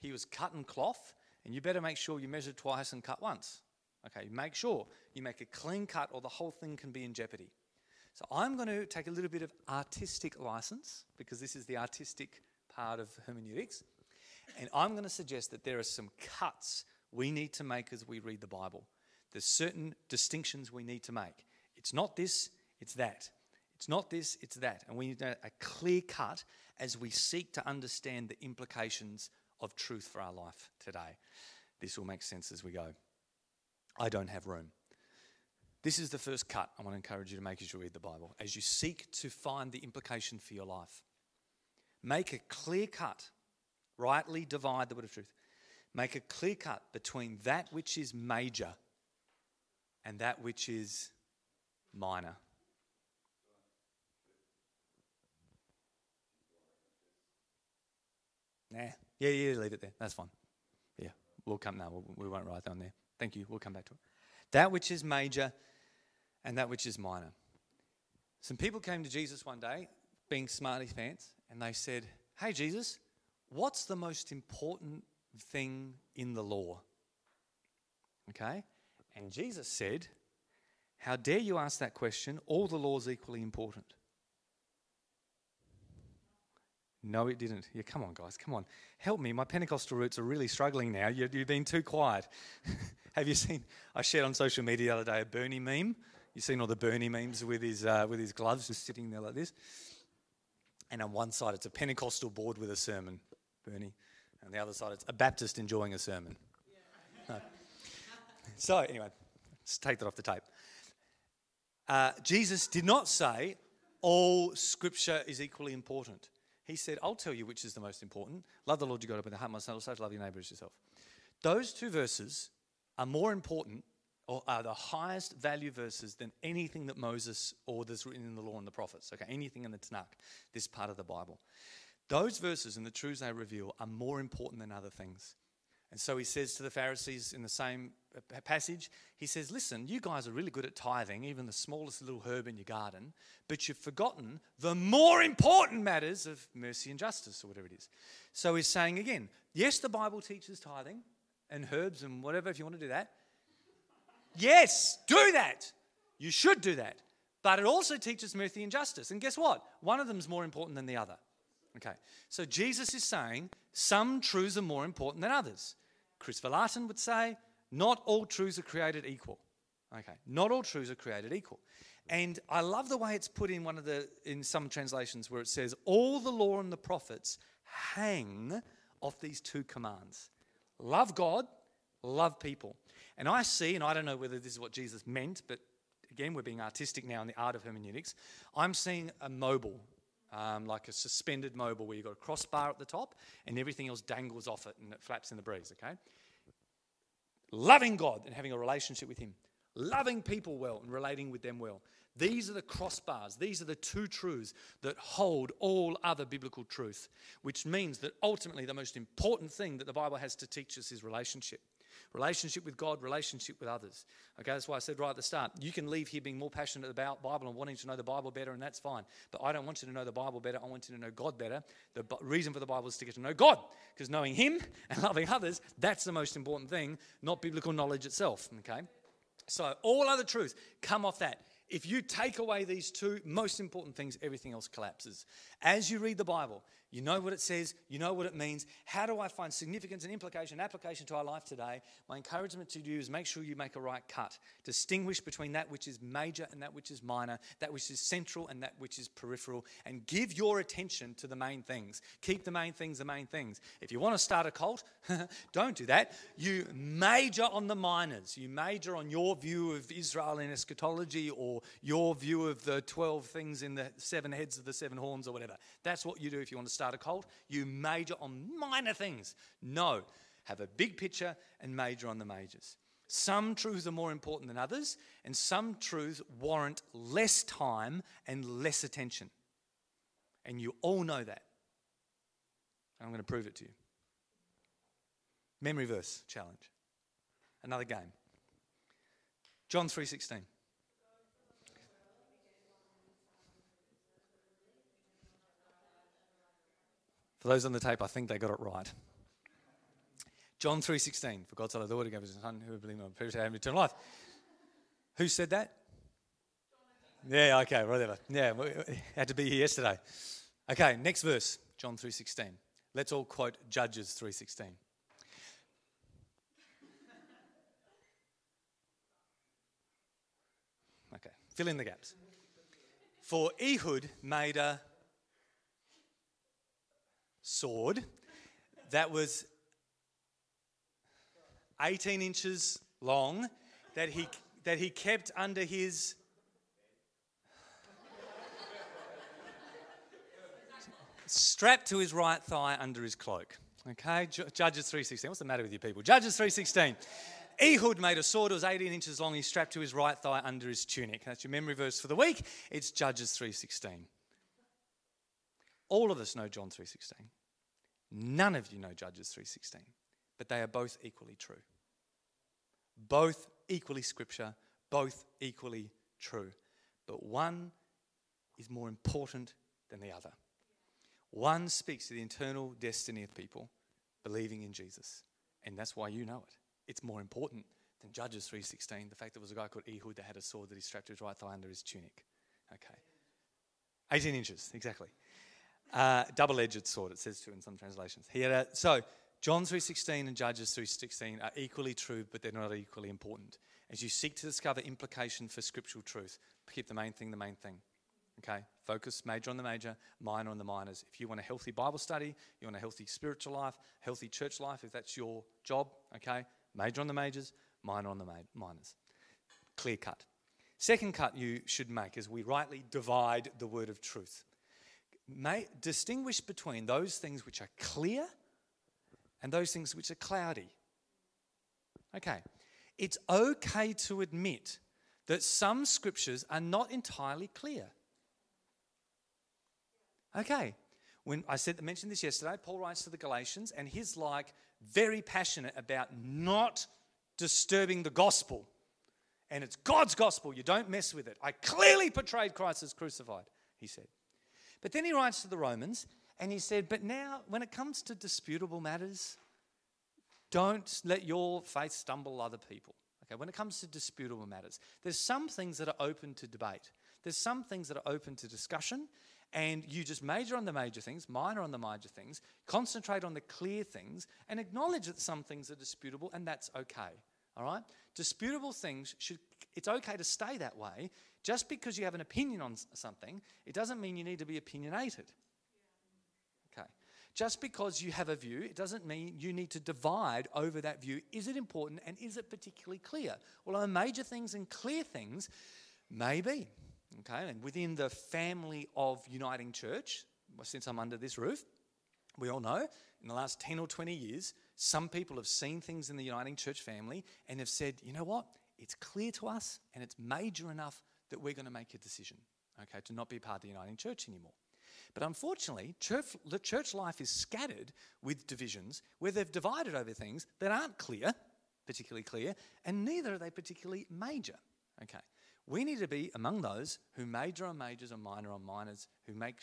he was cutting cloth, and you better make sure you measure twice and cut once. Okay, make sure you make a clean cut or the whole thing can be in jeopardy. So I'm going to take a little bit of artistic license because this is the artistic part of hermeneutics. And I'm going to suggest that there are some cuts we need to make as we read the Bible. There's certain distinctions we need to make. It's not this, it's that. It's not this, it's that. And we need a clear cut as we seek to understand the implications of truth for our life today. This will make sense as we go. I don't have room. This is the first cut I want to encourage you to make as you read the Bible, as you seek to find the implication for your life. Make a clear cut, rightly divide the word of truth. Make a clear cut between that which is major and that which is minor. Nah. Yeah, yeah, leave it there. That's fine. Yeah, we'll come now. We'll, we won't write down there. Thank you. We'll come back to it. That which is major and that which is minor. Some people came to Jesus one day, being smarty pants, and they said, Hey, Jesus, what's the most important thing in the law? Okay? And Jesus said, How dare you ask that question? All the law is equally important. No, it didn't. Yeah, come on, guys, come on. Help me. My Pentecostal roots are really struggling now. You, have been too quiet. Have you seen? I shared on social media the other day a Bernie meme. You've seen all the Bernie memes with his, uh, with his gloves just sitting there like this. And on one side, it's a Pentecostal bored with a sermon, Bernie. And the other side, it's a Baptist enjoying a sermon. No. So, anyway, let's take that off the tape. Uh, Jesus did not say all scripture is equally important. He said, I'll tell you which is the most important. Love the Lord your God with the heart, soul, soul, love your neighbor as yourself. Those two verses are more important or are the highest value verses than anything that Moses or that's written in the law and the prophets. Okay, anything in the Tanakh, this part of the Bible. Those verses and the truths they reveal are more important than other things. And so he says to the Pharisees in the same uh, passage, he says, Listen, you guys are really good at tithing, even the smallest little herb in your garden, but you've forgotten the more important matters of mercy and justice, or whatever it is. So he's saying again, yes, the Bible teaches tithing and herbs and whatever, if you want to do that. Yes, do that. You should do that. But it also teaches mercy and justice. And guess what? One of them is more important than the other. Okay, so Jesus is saying some truths are more important than others. Kris Vallotton would say, not all truths are created equal. Okay, not all truths are created equal. And I love the way it's put in one of the in some translations where it says, all the law and the prophets hang off these two commands. Love God, love people. And I see, and I don't know whether this is what Jesus meant, but again, we're being artistic now in the art of hermeneutics. I'm seeing a mobile um, like a suspended mobile where you've got a crossbar at the top and everything else dangles off it and it flaps in the breeze, okay? Loving God and having a relationship with Him, loving people well and relating with them well. These are the crossbars. These are the two truths that hold all other biblical truth, which means that ultimately the most important thing that the Bible has to teach us is relationship. Relationship with God, relationship with others. Okay, that's why I said right at the start, you can leave here being more passionate about Bible and wanting to know the Bible better, and that's fine. But I don't want you to know the Bible better. I want you to know God better. The reason for the Bible is to get to know God, because knowing Him and loving others, that's the most important thing, not biblical knowledge itself. Okay, so all other truths come off that. If you take away these two most important things, everything else collapses. As you read the Bible, you know what it says, you know what it means. How do I find significance and implication, application to our life today? My encouragement to you is make sure you make a right cut. Distinguish between that which is major and that which is minor, that which is central and that which is peripheral, and give your attention to the main things. Keep the main things the main things. If you want to start a cult, don't do that. You major on the minors. You major on your view of Israel in eschatology or your view of the 12 things in the seven heads of the seven horns or whatever. That's what you do if you want to start start a cult, you major on minor things. No, have a big picture and major on the majors. Some truths are more important than others, and some truths warrant less time and less attention. And you all know that. I'm going to prove it to you. Memory verse challenge. Another game. John 3:16. For those on the tape, I think they got it right. John 3.16, for God so loved the world, he gave his son, who would believe him, perish have eternal life. Who said that? Yeah, okay, whatever. Yeah, had to be here yesterday. Okay, next verse, John 3.16. Let's all quote Judges 3.16. Okay, fill in the gaps. For Ehud made a sword that was 18 inches long that he, that he kept under his strapped to his right thigh under his cloak. Okay, Judges 3.16. What's the matter with you people? Judges 3.16. Ehud made a sword that was 18 inches long. He strapped to his right thigh under his tunic. That's your memory verse for the week. It's Judges 3.16. All of us know John 3:16. None of you know Judges 3:16, but they are both equally true. Both equally scripture, both equally true. But one is more important than the other. One speaks to the internal destiny of people believing in Jesus, and that's why you know it. It's more important than Judges 3:16, the fact that there was a guy called Ehud that had a sword that he strapped to his right thigh under his tunic. Okay. 18 inches, exactly. Uh, double-edged sword, it says too in some translations. He had a, so John 3.16 and Judges 3.16 are equally true, but they're not equally important. As you seek to discover implication for scriptural truth, keep the main thing the main thing. Okay? Focus major on the major, minor on the minors. If you want a healthy Bible study, you want a healthy spiritual life, healthy church life, if that's your job, okay? Major on the majors, minor on the minors. Clear cut. Second cut you should make is we rightly divide the word of truth may distinguish between those things which are clear and those things which are cloudy. Okay, it's okay to admit that some scriptures are not entirely clear. Okay, when I said mentioned this yesterday, Paul writes to the Galatians, and he's like very passionate about not disturbing the gospel. And it's God's gospel. You don't mess with it. I clearly portrayed Christ as crucified, he said. But then he writes to the Romans and he said, But now, when it comes to disputable matters, don't let your faith stumble other people. Okay, when it comes to disputable matters, there's some things that are open to debate, there's some things that are open to discussion, and you just major on the major things, minor on the major things, concentrate on the clear things, and acknowledge that some things are disputable, and that's okay. All right? Disputable things should, it's okay to stay that way. Just because you have an opinion on something, it doesn't mean you need to be opinionated. Okay. Just because you have a view, it doesn't mean you need to divide over that view. Is it important and is it particularly clear? Well, are major things and clear things? Maybe. Okay. And within the family of Uniting Church, since I'm under this roof, we all know in the last 10 or 20 years, some people have seen things in the Uniting Church family and have said, you know what? It's clear to us and it's major enough that we're going to make a decision, okay, to not be part of the Uniting Church anymore. But unfortunately, church, the church life is scattered with divisions where they've divided over things that aren't clear, particularly clear, and neither are they particularly major. Okay. We need to be among those who major on majors and minor on minors, who make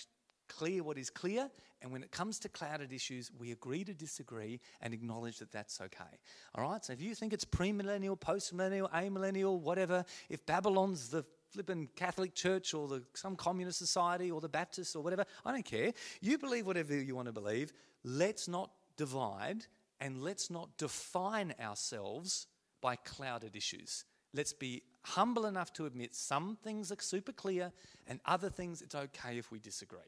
clear what is clear, and when it comes to clouded issues, we agree to disagree and acknowledge that that's okay. All right? So if you think it's premillennial, postmillennial, amillennial, whatever, if Babylon's the flippin' Catholic Church or the, some communist society or the Baptists or whatever, I don't care. You believe whatever you want to believe. Let's not divide and let's not define ourselves by clouded issues. Let's be humble enough to admit some things are super clear and other things it's okay if we disagree.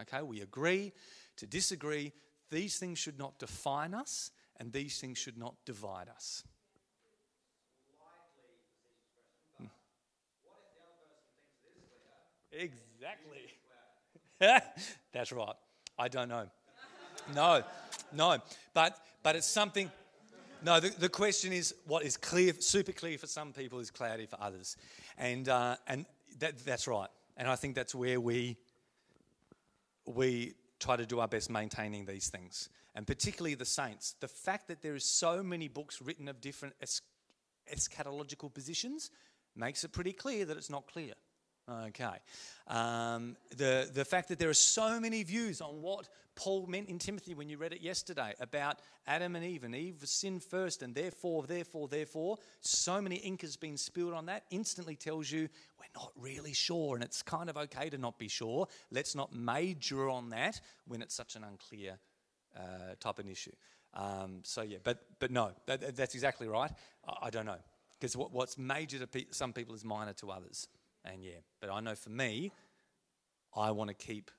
Okay, we agree to disagree. These things should not define us and these things should not divide us. Exactly. That's right. I don't know. No, no. But but it's something no, the, the question is what is clear, super clear for some people is cloudy for others. And, uh, and that, that's right. And I think that's where we, we try to do our best maintaining these things. And particularly the saints. The fact that there is so many books written of different es- eschatological positions makes it pretty clear that it's not clear. Okay. Um, the, the fact that there are so many views on what Paul meant in Timothy when you read it yesterday about Adam and Eve, and Eve sinned first, and therefore, therefore, therefore, so many ink has been spilled on that, instantly tells you we're not really sure, and it's kind of okay to not be sure. Let's not major on that when it's such an unclear uh, type of issue. Um, so, yeah, but, but no, that, that's exactly right. I, I don't know. Because what, what's major to pe- some people is minor to others. And yeah, but I know for me, I want to keep,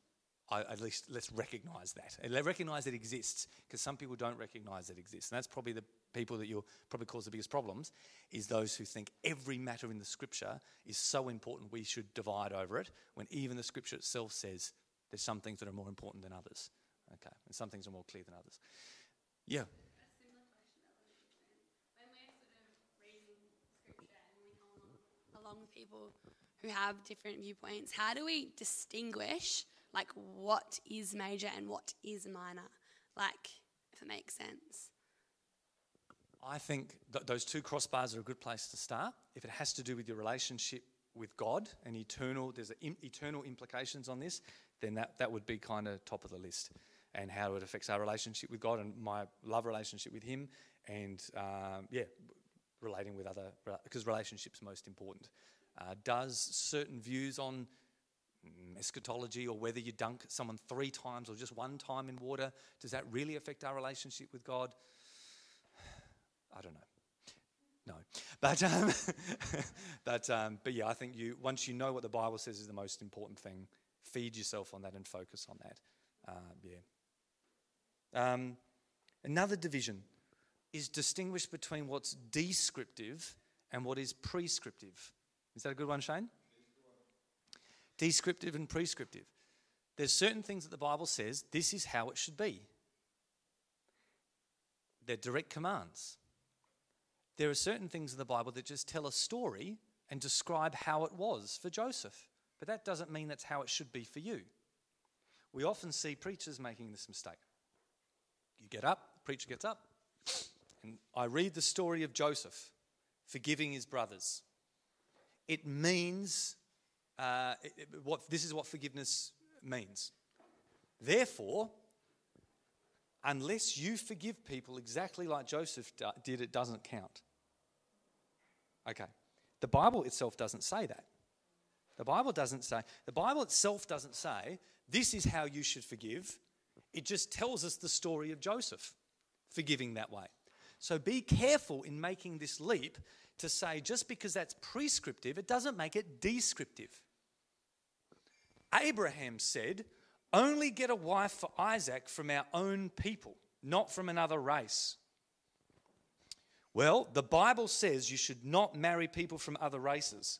I, at least let's recognize that. And recognize it exists because some people don't recognize it exists. And that's probably the people that you'll probably cause the biggest problems is those who think every matter in the scripture is so important we should divide over it when even the scripture itself says there's some things that are more important than others. Okay, and some things are more clear than others. Yeah. along with people who have different viewpoints, how do we distinguish like what is major and what is minor? Like, if it makes sense. I think th- those two crossbars are a good place to start. If it has to do with your relationship with God and eternal, there's in, eternal implications on this, then that, that would be kind of top of the list. And how it affects our relationship with God and my love relationship with Him, and um, yeah, relating with other, because relationship's most important uh, does certain views on eschatology or whether you dunk someone three times or just one time in water, does that really affect our relationship with God? I don't know. No, but um, but um, but yeah, I think you once you know what the Bible says is the most important thing, feed yourself on that and focus on that. Uh, yeah. Um, another division is distinguished between what's descriptive and what is prescriptive. Is that a good one, Shane? Descriptive and prescriptive. There's certain things that the Bible says this is how it should be. They're direct commands. There are certain things in the Bible that just tell a story and describe how it was for Joseph. But that doesn't mean that's how it should be for you. We often see preachers making this mistake. You get up, the preacher gets up, and I read the story of Joseph forgiving his brothers it means uh, it, it, what this is what forgiveness means. Therefore, unless you forgive people exactly like Joseph did, it doesn't count. Okay. The Bible itself doesn't say that. The Bible doesn't say, the Bible itself doesn't say, this is how you should forgive. It just tells us the story of Joseph forgiving that way. So be careful in making this leap to say just because that's prescriptive, it doesn't make it descriptive. Abraham said, Only get a wife for Isaac from our own people, not from another race. Well, the Bible says you should not marry people from other races.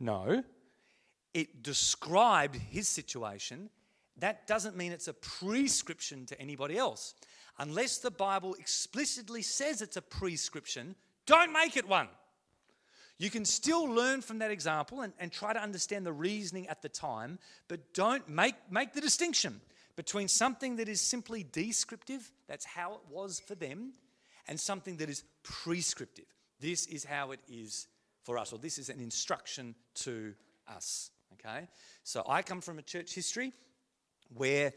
No, it described his situation. That doesn't mean it's a prescription to anybody else unless the Bible explicitly says it's a prescription, don't make it one. You can still learn from that example and, and try to understand the reasoning at the time, but don't make, make the distinction between something that is simply descriptive, that's how it was for them, and something that is prescriptive. This is how it is for us, or this is an instruction to us. Okay? So I come from a church history where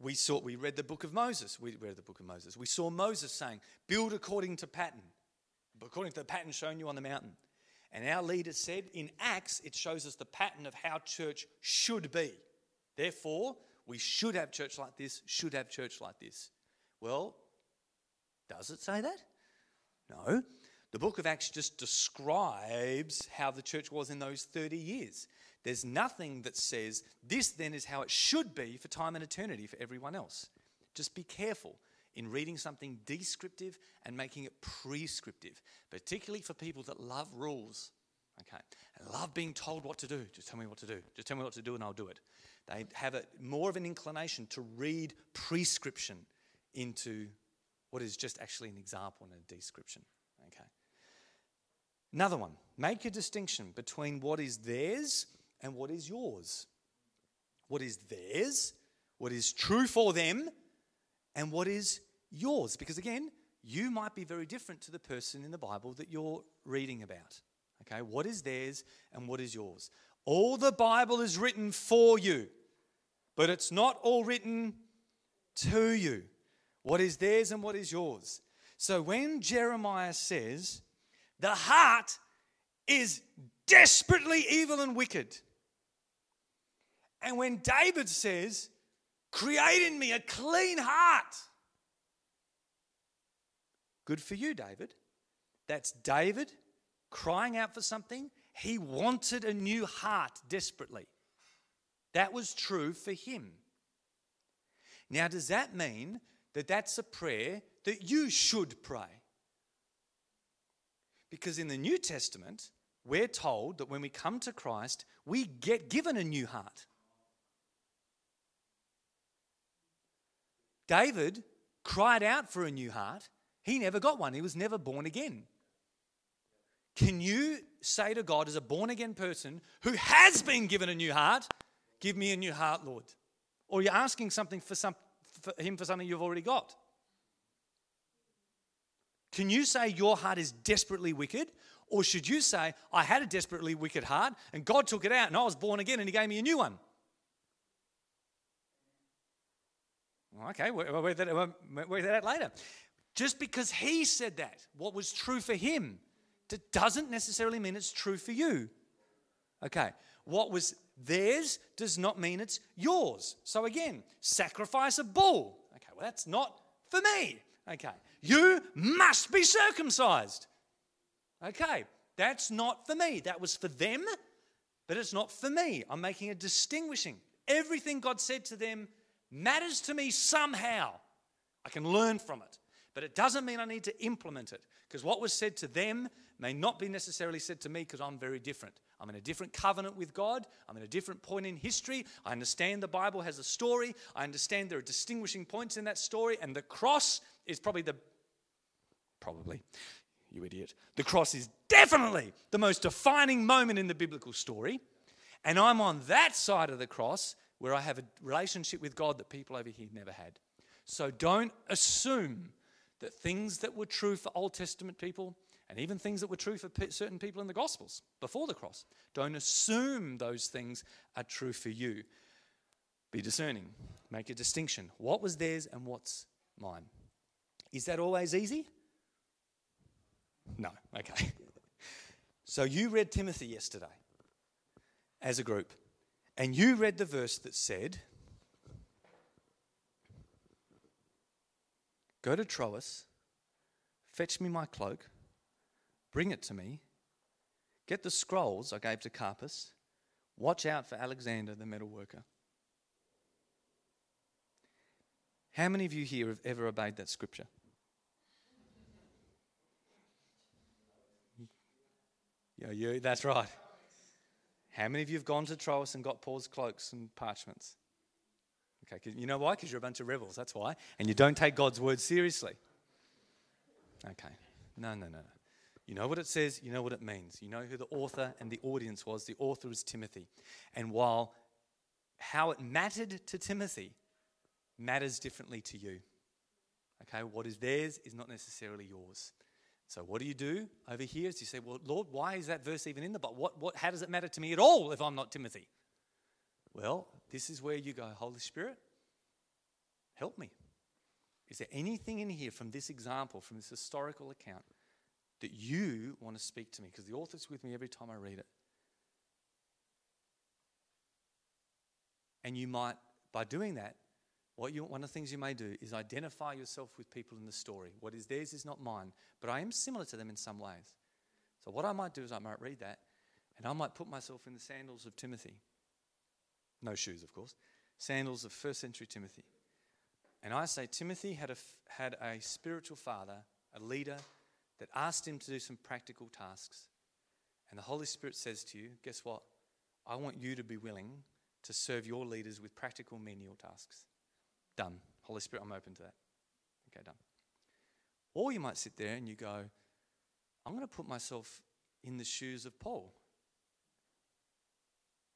we saw we read the book of Moses. We read the book of Moses. We saw Moses saying, build according to pattern, according to the pattern shown you on the mountain. And our leader said in Acts, it shows us the pattern of how church should be. Therefore, we should have church like this, should have church like this. Well, does it say that? No. The book of Acts just describes how the church was in those 30 years. There's nothing that says this then is how it should be for time and eternity for everyone else. Just be careful in reading something descriptive and making it prescriptive, particularly for people that love rules. Okay, and love being told what to do. Just tell me what to do. Just tell me what to do and I'll do it. They have a, more of an inclination to read prescription into what is just actually an example and a description. Okay. Another one. Make a distinction between what is theirs and what is yours. What is theirs, what is true for them, and what is yours. Because again, you might be very different to the person in the Bible that you're reading about. Okay, what is theirs and what is yours? All the Bible is written for you, but it's not all written to you. What is theirs and what is yours? So when Jeremiah says, the heart is desperately evil and wicked, and when David says, Create in me a clean heart. Good for you, David. That's David crying out for something. He wanted a new heart desperately. That was true for him. Now, does that mean that that's a prayer that you should pray? Because in the New Testament, we're told that when we come to Christ, we get given a new heart. David cried out for a new heart. He never got one, he was never born again. Can you say to God, as a born again person who has been given a new heart, give me a new heart, Lord? Or you're asking something for, some, for Him for something you've already got? Can you say your heart is desperately wicked? Or should you say, I had a desperately wicked heart and God took it out and I was born again and He gave me a new one? Okay, we'll work that, work that out later. Just because he said that, what was true for him, that doesn't necessarily mean it's true for you. Okay, what was theirs does not mean it's yours. So again, sacrifice a bull. Okay, well, that's not for me. Okay, you must be circumcised. Okay, that's not for me. That was for them, but it's not for me. I'm making a distinguishing. Everything God said to them matters to me somehow. I can learn from it. But it doesn't mean I need to implement it because what was said to them may not be necessarily said to me because I'm very different. I'm in a different covenant with God. I'm in a different point in history. I understand the Bible has a story. I understand there are distinguishing points in that story. And the cross is probably the, probably, you idiot. The cross is definitely the most defining moment in the biblical story. And I'm on that side of the cross where I have a relationship with God that people over here never had. So don't assume that things that were true for Old Testament people and even things that were true for certain people in the Gospels before the cross, don't assume those things are true for you. Be discerning, make a distinction. What was theirs and what's mine? Is that always easy? No, okay. So you read Timothy yesterday as a group. And you read the verse that said, Go to Troas, fetch me my cloak, bring it to me, get the scrolls I gave to Carpus, watch out for Alexander the metal worker. How many of you here have ever obeyed that scripture? Yeah, you, that's right. How many of you have gone to Troas and got Paul's cloaks and parchments? Okay, you know why? Because you're a bunch of rebels, that's why. And you don't take God's word seriously. Okay. No, no, no. You know what it says, you know what it means. You know who the author and the audience was. The author is Timothy. And while how it mattered to Timothy matters differently to you. Okay, what is theirs is not necessarily yours. So what do you do over here? Is you say, "Well, Lord, why is that verse even in the Bible? What, what, how does it matter to me at all if I'm not Timothy?" Well, this is where you go, Holy Spirit, help me. Is there anything in here from this example, from this historical account, that you want to speak to me? Because the author's with me every time I read it. And you might, by doing that, what you, one of the things you may do is identify yourself with people in the story. What is theirs is not mine, but I am similar to them in some ways. So, what I might do is I might read that, and I might put myself in the sandals of Timothy. No shoes, of course. Sandals of first century Timothy. And I say, Timothy had a, had a spiritual father, a leader, that asked him to do some practical tasks. And the Holy Spirit says to you, guess what? I want you to be willing to serve your leaders with practical menial tasks. Done. Holy Spirit, I'm open to that. Okay, done. Or you might sit there and you go, I'm going to put myself in the shoes of Paul.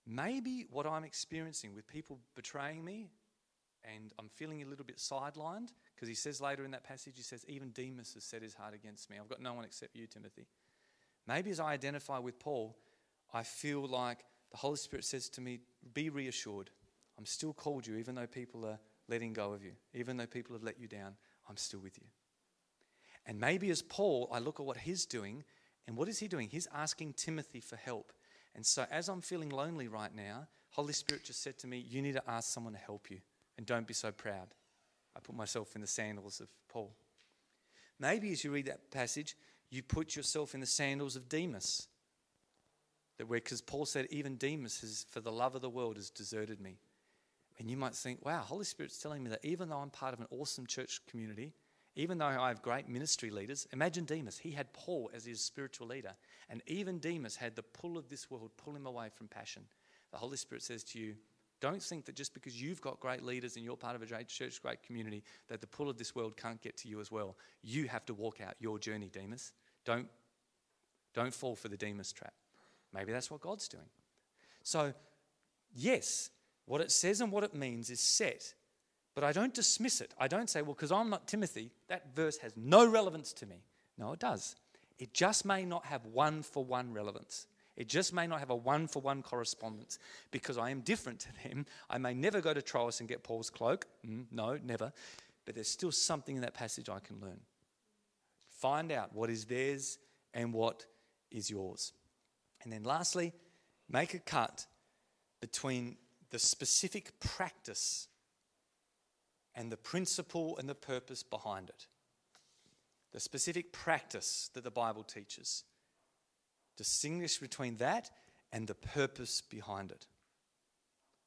Maybe what I'm experiencing with people betraying me and I'm feeling a little bit sidelined because he says later in that passage, he says, Even Demas has set his heart against me. I've got no one except you, Timothy. Maybe as I identify with Paul, I feel like the Holy Spirit says to me, Be reassured. I'm still called you, even though people are letting go of you, even though people have let you down, I'm still with you. And maybe as Paul, I look at what he's doing, and what is he doing? He's asking Timothy for help. And so as I'm feeling lonely right now, Holy Spirit just said to me, You need to ask someone to help you, and don't be so proud. I put myself in the sandals of Paul. Maybe as you read that passage, you put yourself in the sandals of Demas. That where, because Paul said, even Demas has, for the love of the world, has deserted me. And you might think, wow, Holy Spirit's telling me that even though I'm part of an awesome church community, even though I have great ministry leaders, imagine Demas. He had Paul as his spiritual leader. And even Demas had the pull of this world pull him away from passion. The Holy Spirit says to you, don't think that just because you've got great leaders and you're part of a great church, great community, that the pull of this world can't get to you as well. You have to walk out your journey, Demas. Don't, don't fall for the Demas trap. Maybe that's what God's doing. So, yes, what it says and what it means is set, but I don't dismiss it. I don't say, well, because I'm not Timothy, that verse has no relevance to me. No, it does. It just may not have one for one relevance. It just may not have a one for one correspondence because I am different to them. I may never go to Troas and get Paul's cloak. Mm, no, never. But there's still something in that passage I can learn. Find out what is theirs and what is yours. And then lastly, make a cut between the specific practice and the principle and the purpose behind it. The specific practice that the Bible teaches. Distinguish between that and the purpose behind it.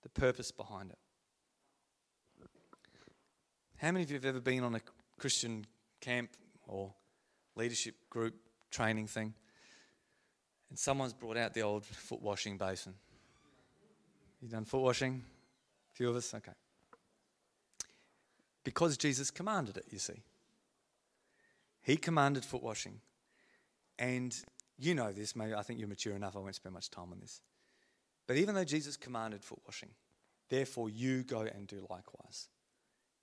The purpose behind it. How many of you have ever been on a Christian camp or leadership group training thing? And someone's brought out the old foot washing basin. You done foot washing? A few of us? Okay. Because Jesus commanded it, you see. He commanded foot washing. And you know this, maybe I think you're mature enough, I won't spend much time on this. But even though Jesus commanded foot washing, therefore you go and do likewise.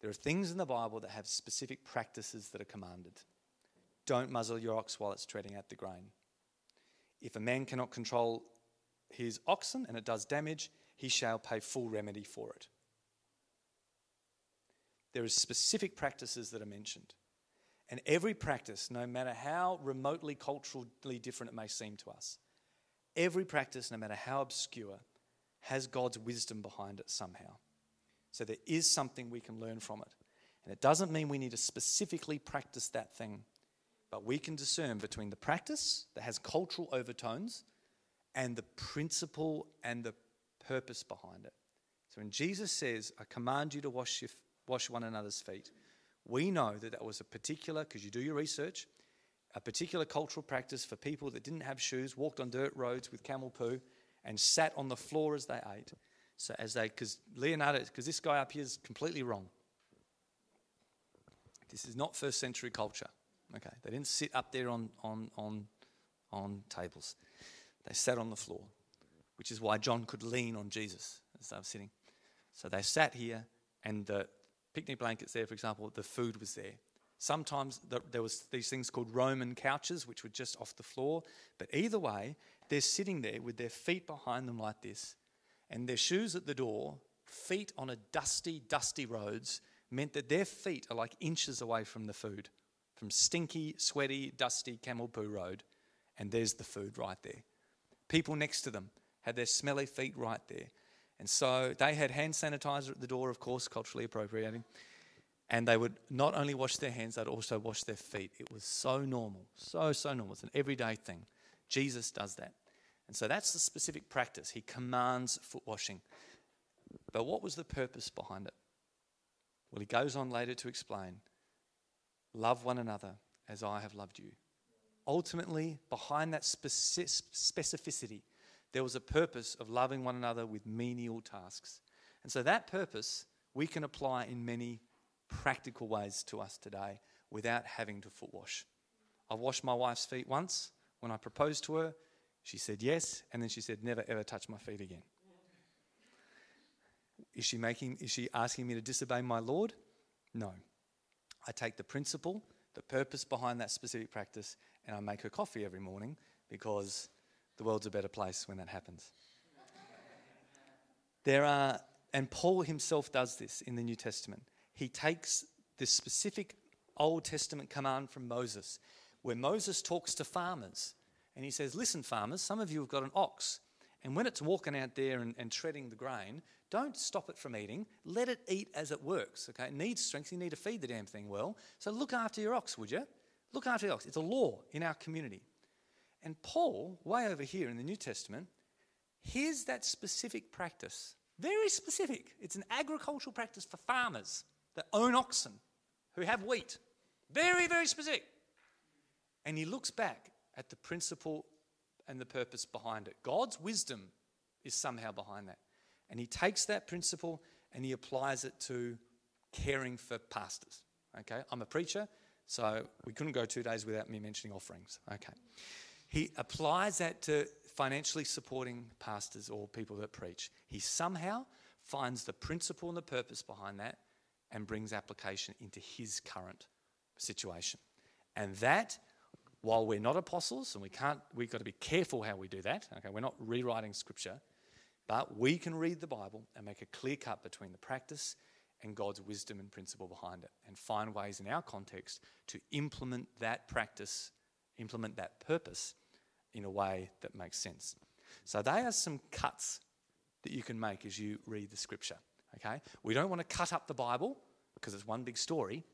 There are things in the Bible that have specific practices that are commanded. Don't muzzle your ox while it's treading out the grain. If a man cannot control his oxen and it does damage, he shall pay full remedy for it. There are specific practices that are mentioned. And every practice, no matter how remotely culturally different it may seem to us, every practice, no matter how obscure, has God's wisdom behind it somehow. So there is something we can learn from it. And it doesn't mean we need to specifically practice that thing but we can discern between the practice that has cultural overtones and the principle and the purpose behind it. So when Jesus says, I command you to wash, your, wash one another's feet, we know that that was a particular, because you do your research, a particular cultural practice for people that didn't have shoes, walked on dirt roads with camel poo, and sat on the floor as they ate. So as they, because Leonardo, because this guy up here is completely wrong. This is not first century culture. Okay, they didn't sit up there on, on, on on tables. They sat on the floor, which is why John could lean on Jesus as they were sitting. So they sat here, and the picnic blankets there, for example, the food was there. Sometimes the, there was these things called Roman couches, which were just off the floor. But either way, they're sitting there with their feet behind them like this, and their shoes at the door, feet on a dusty, dusty roads, meant that their feet are like inches away from the food, from stinky, sweaty, dusty camel poo road, and there's the food right there. People next to them had their smelly feet right there. And so they had hand sanitizer at the door, of course, culturally appropriating. And they would not only wash their hands, they'd also wash their feet. It was so normal, so, so normal. It's an everyday thing. Jesus does that. And so that's the specific practice. He commands foot washing. But what was the purpose behind it? Well, he goes on later to explain love one another as I have loved you. Ultimately, behind that specificity, there was a purpose of loving one another with menial tasks. And so that purpose we can apply in many practical ways to us today without having to foot wash. I washed my wife's feet once when I proposed to her. She said yes, and then she said, never ever touch my feet again. Is she making is she asking me to disobey my Lord? No. I take the principle, the purpose behind that specific practice, and I make her coffee every morning because the world's a better place when that happens. There are, and Paul himself does this in the New Testament. He takes this specific Old Testament command from Moses, where Moses talks to farmers and he says, Listen, farmers, some of you have got an ox, and when it's walking out there and, and treading the grain, don't stop it from eating. Let it eat as it works. Okay, it needs strength. You need to feed the damn thing well. So look after your ox, would you? Look after your ox. It's a law in our community. And Paul, way over here in the New Testament, here's that specific practice. Very specific. It's an agricultural practice for farmers that own oxen, who have wheat. Very, very specific. And he looks back at the principle and the purpose behind it. God's wisdom is somehow behind that. And he takes that principle and he applies it to caring for pastors. Okay, I'm a preacher, so we couldn't go two days without me mentioning offerings. Okay. He applies that to financially supporting pastors or people that preach. He somehow finds the principle and the purpose behind that and brings application into his current situation. And that, while we're not apostles and we can't, we've got to be careful how we do that. Okay, we're not rewriting scripture, but we can read the Bible and make a clear cut between the practice and God's wisdom and principle behind it and find ways in our context to implement that practice, implement that purpose in a way that makes sense. So, they are some cuts that you can make as you read the scripture. Okay? We don't want to cut up the Bible because it's one big story,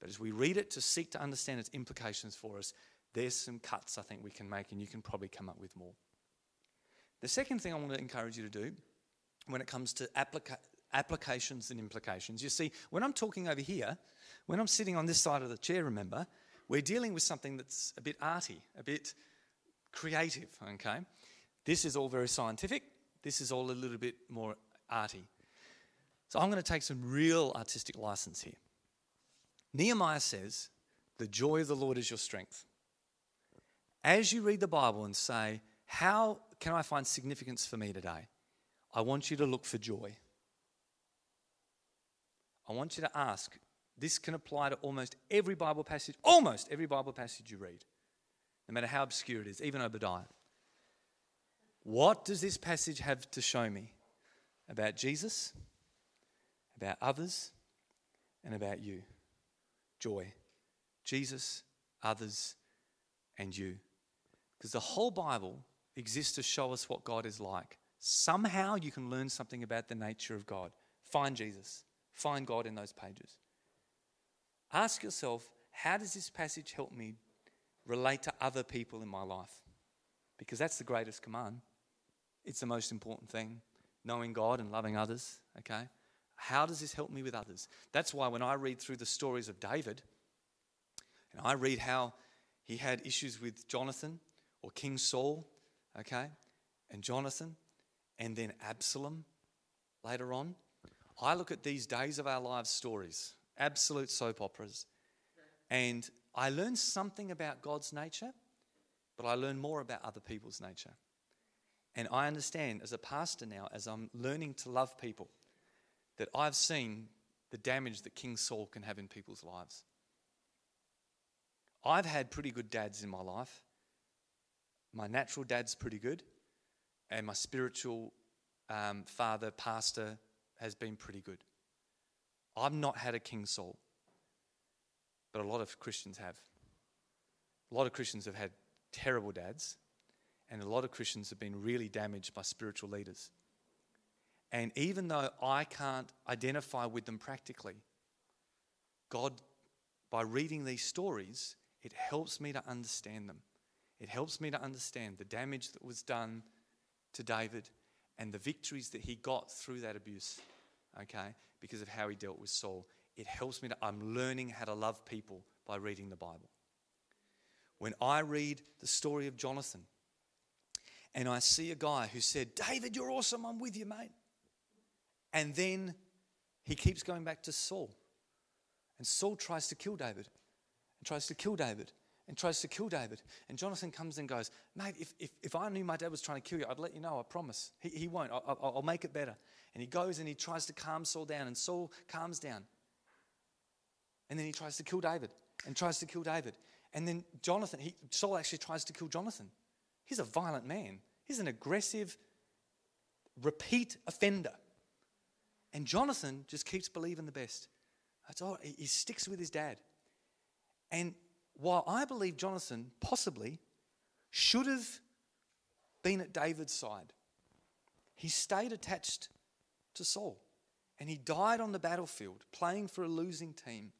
but as we read it to seek to understand its implications for us, there's some cuts I think we can make, and you can probably come up with more. The second thing I want to encourage you to do when it comes to applica- applications and implications, you see, when I'm talking over here, when I'm sitting on this side of the chair, remember, we're dealing with something that's a bit arty, a bit creative, okay? This is all very scientific. This is all a little bit more arty. So I'm going to take some real artistic license here. Nehemiah says, The joy of the Lord is your strength. As you read the Bible and say, How can I find significance for me today? I want you to look for joy. I want you to ask. This can apply to almost every Bible passage, almost every Bible passage you read no matter how obscure it is, even Obadiah. What does this passage have to show me about Jesus, about others, and about you? Joy. Jesus, others, and you. Because the whole Bible exists to show us what God is like. Somehow you can learn something about the nature of God. Find Jesus, find God in those pages. Ask yourself, how does this passage help me relate to other people in my life because that's the greatest command. It's the most important thing, knowing God and loving others, okay? How does this help me with others? That's why when I read through the stories of David, and I read how he had issues with Jonathan or King Saul, okay, and Jonathan, and then Absalom later on, I look at these days of our lives stories, absolute soap operas, and I learn something about God's nature but I learn more about other people's nature. And I understand as a pastor now, as I'm learning to love people, that I've seen the damage that King Saul can have in people's lives. I've had pretty good dads in my life. My natural dad's pretty good, and my spiritual um, father, pastor, has been pretty good. I've not had a King Saul, but a lot of Christians have. A lot of Christians have had terrible dads, and a lot of Christians have been really damaged by spiritual leaders. And even though I can't identify with them practically, God, by reading these stories, it helps me to understand them. It helps me to understand the damage that was done to David and the victories that he got through that abuse, okay, because of how he dealt with Saul. It helps me to, I'm learning how to love people by reading the Bible. When I read the story of Jonathan and I see a guy who said, David, you're awesome, I'm with you, mate. And then he keeps going back to Saul. And Saul tries to kill David and tries to kill David and tries to kill David. And Jonathan comes and goes, Mate, if, if, if I knew my dad was trying to kill you, I'd let you know, I promise. He, he won't. I, will I'll make it better. And he goes and he tries to calm Saul down, and Saul calms down. And then he tries to kill David and tries to kill David. And then Jonathan, he, Saul actually tries to kill Jonathan. He's a violent man, he's an aggressive, repeat offender. And Jonathan just keeps believing the best. All. He sticks with his dad. And while I believe Jonathan possibly should have been at David's side, he stayed attached to Saul. And he died on the battlefield playing for a losing team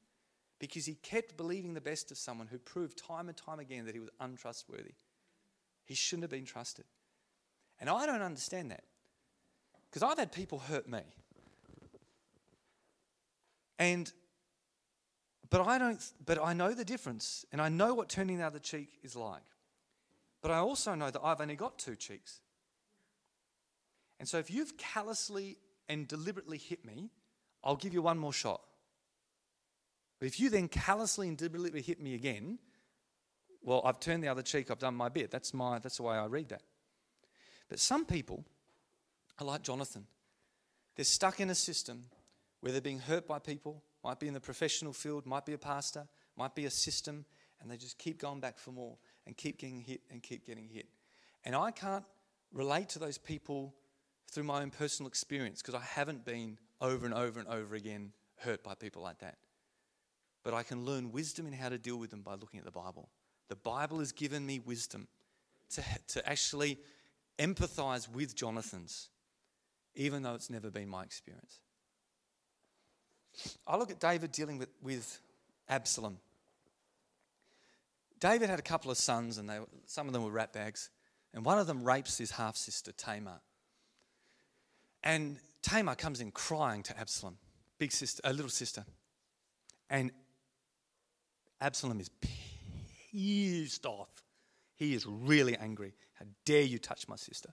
because he kept believing the best of someone who proved time and time again that he was untrustworthy. He shouldn't have been trusted. And I don't understand that because I've had people hurt me. And but I don't but I know the difference and I know what turning the other cheek is like. But I also know that I've only got two cheeks. And so if you've callously and deliberately hit me, I'll give you one more shot. But if you then callously and deliberately hit me again, well, I've turned the other cheek, I've done my bit. That's, my, that's the way I read that. But some people are like Jonathan. They're stuck in a system where they're being hurt by people, might be in the professional field, might be a pastor, might be a system, and they just keep going back for more and keep getting hit and keep getting hit. And I can't relate to those people through my own personal experience because I haven't been over and over and over again hurt by people like that. But I can learn wisdom in how to deal with them by looking at the Bible. The Bible has given me wisdom to, to actually empathize with Jonathan's, even though it's never been my experience. I look at David dealing with, with Absalom. David had a couple of sons, and they, some of them were ratbags, and one of them rapes his half sister, Tamar. And Tamar comes in crying to Absalom, big sister, a little sister. And Absalom is pissed off. He is really angry. How dare you touch my sister?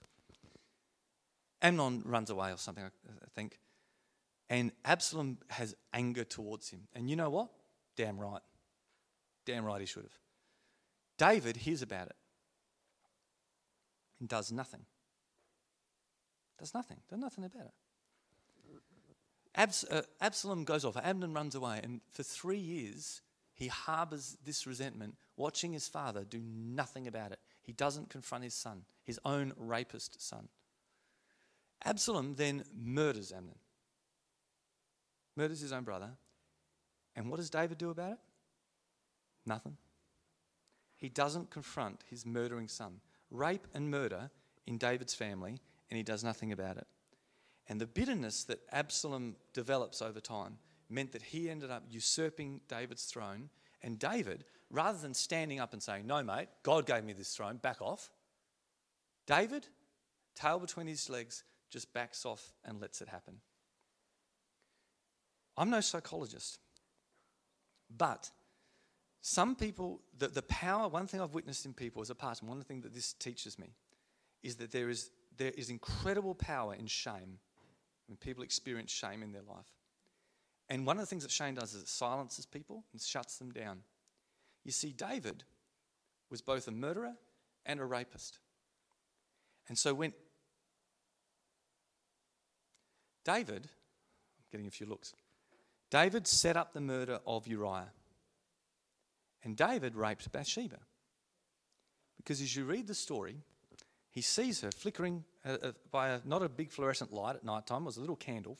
Amnon runs away or something, I think. And Absalom has anger towards him. And you know what? Damn right. Damn right he should have. David hears about it and does nothing. Does nothing. Does nothing about it. Abs- uh, Absalom goes off. Amnon runs away. And for three years, he harbors this resentment, watching his father do nothing about it. He doesn't confront his son, his own rapist son. Absalom then murders Amnon murders his own brother. And what does David do about it? Nothing. He doesn't confront his murdering son. Rape and murder in David's family, and he does nothing about it. And the bitterness that Absalom develops over time meant that he ended up usurping David's throne. And David, rather than standing up and saying, No, mate, God gave me this throne, back off, David, tail between his legs, just backs off and lets it happen. I'm no psychologist, but some people, the, the power, one thing I've witnessed in people as a pastor, one thing that this teaches me, is that there is, there is incredible power in shame when people experience shame in their life. And one of the things that shame does is it silences people and shuts them down. You see, David was both a murderer and a rapist. And so when David, I'm getting a few looks, David set up the murder of Uriah. And David raped Bathsheba. Because as you read the story, he sees her flickering uh, uh, by a, not a big fluorescent light at night time, it was a little candle.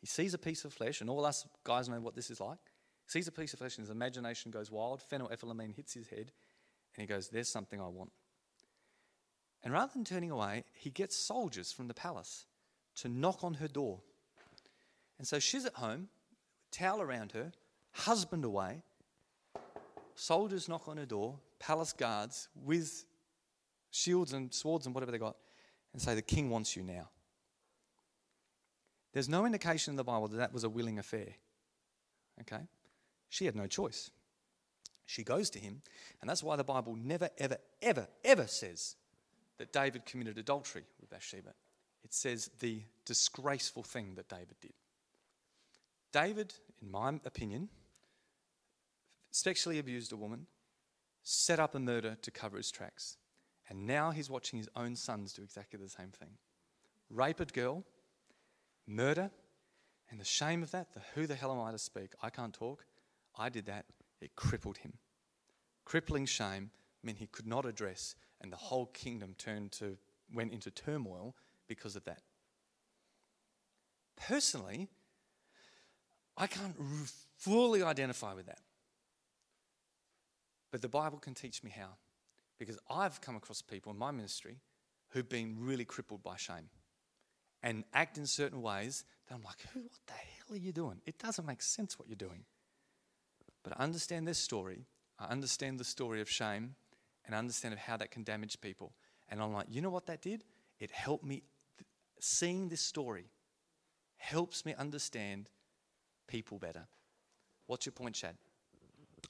He sees a piece of flesh, and all us guys know what this is like. He sees a piece of flesh, and his imagination goes wild. Phenylethylamine hits his head, and he goes, There's something I want. And rather than turning away, he gets soldiers from the palace to knock on her door. And so she's at home, towel around her, husband away. Soldiers knock on her door, palace guards with shields and swords and whatever they got, and say, The king wants you now. There's no indication in the Bible that that was a willing affair. Okay? She had no choice. She goes to him, and that's why the Bible never, ever, ever, ever says that David committed adultery with Bathsheba. It says the disgraceful thing that David did. David, in my opinion, sexually abused a woman, set up a murder to cover his tracks, and now he's watching his own sons do exactly the same thing. Rape a girl, murder, and the shame of that, the who the hell am I to speak? I can't talk. I did that. It crippled him. Crippling shame meant he could not address, and the whole kingdom turned to went into turmoil because of that. Personally, I can't fully identify with that. But the Bible can teach me how. Because I've come across people in my ministry who've been really crippled by shame and act in certain ways that I'm like, Who, what the hell are you doing? It doesn't make sense what you're doing. But I understand this story. I understand the story of shame and I understand how that can damage people. And I'm like, you know what that did? It helped me. Seeing this story helps me understand people better. What's your point, Chad?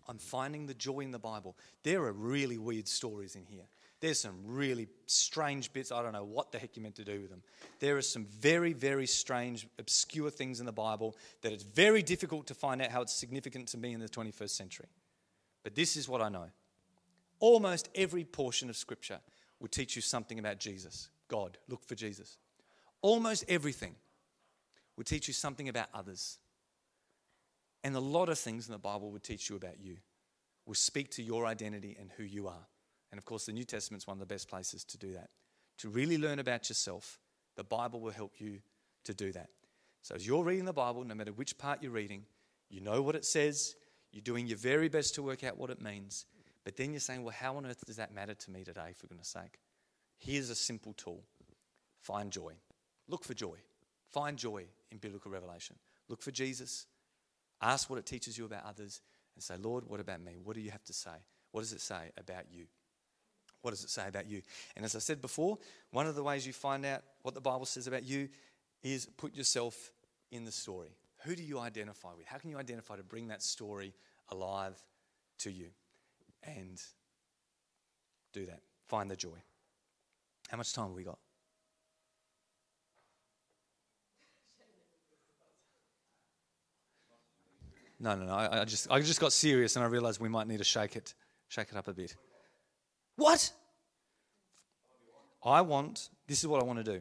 I'm finding the joy in the Bible. There are really weird stories in here. There's some really strange bits. I don't know what the heck you meant to do with them. There are some very, very strange, obscure things in the Bible that it's very difficult to find out how it's significant to me in the 21st century. But this is what I know. Almost every portion of Scripture will teach you something about Jesus, God. Look for Jesus. Almost everything will teach you something about others. And a lot of things in the Bible will teach you about you, will speak to your identity and who you are. And of course, the New Testament's one of the best places to do that. To really learn about yourself, the Bible will help you to do that. So as you're reading the Bible, no matter which part you're reading, you know what it says, you're doing your very best to work out what it means, but then you're saying, well, how on earth does that matter to me today, for goodness sake? Here's a simple tool find joy. Look for joy. Find joy in biblical revelation. Look for Jesus. Ask what it teaches you about others and say, Lord, what about me? What do you have to say? What does it say about you? What does it say about you? And as I said before, one of the ways you find out what the Bible says about you is put yourself in the story. Who do you identify with? How can you identify to bring that story alive to you? And do that. Find the joy. How much time have we got? No, no, no. I, I, just, I just got serious and I realized we might need to shake it, shake it up a bit. What? I want, this is what I want to do.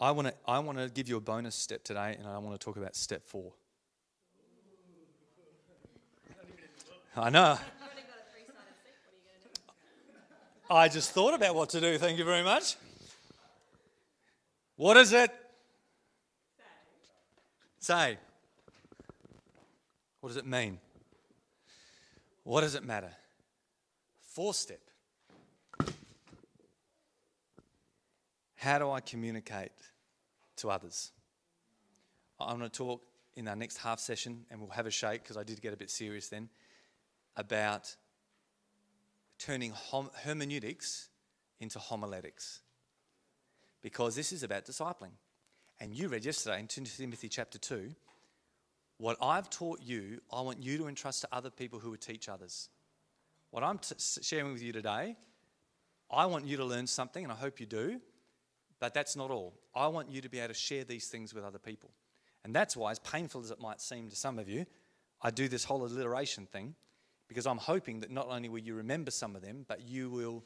I want to, I want to give you a bonus step today, and I want to talk about step four. I know. I just thought about what to do. Thank you very much. What is it? Say. What does it mean? What does it matter? Four step. How do I communicate to others? I'm going to talk in our next half session, and we'll have a shake because I did get a bit serious then, about turning hom- hermeneutics into homiletics. Because this is about discipling. And you read yesterday in 2 Timothy chapter 2 what I've taught you, I want you to entrust to other people who would teach others. What I'm t- sharing with you today, I want you to learn something, and I hope you do, but that's not all. I want you to be able to share these things with other people. And that's why, as painful as it might seem to some of you, I do this whole alliteration thing because I'm hoping that not only will you remember some of them, but you will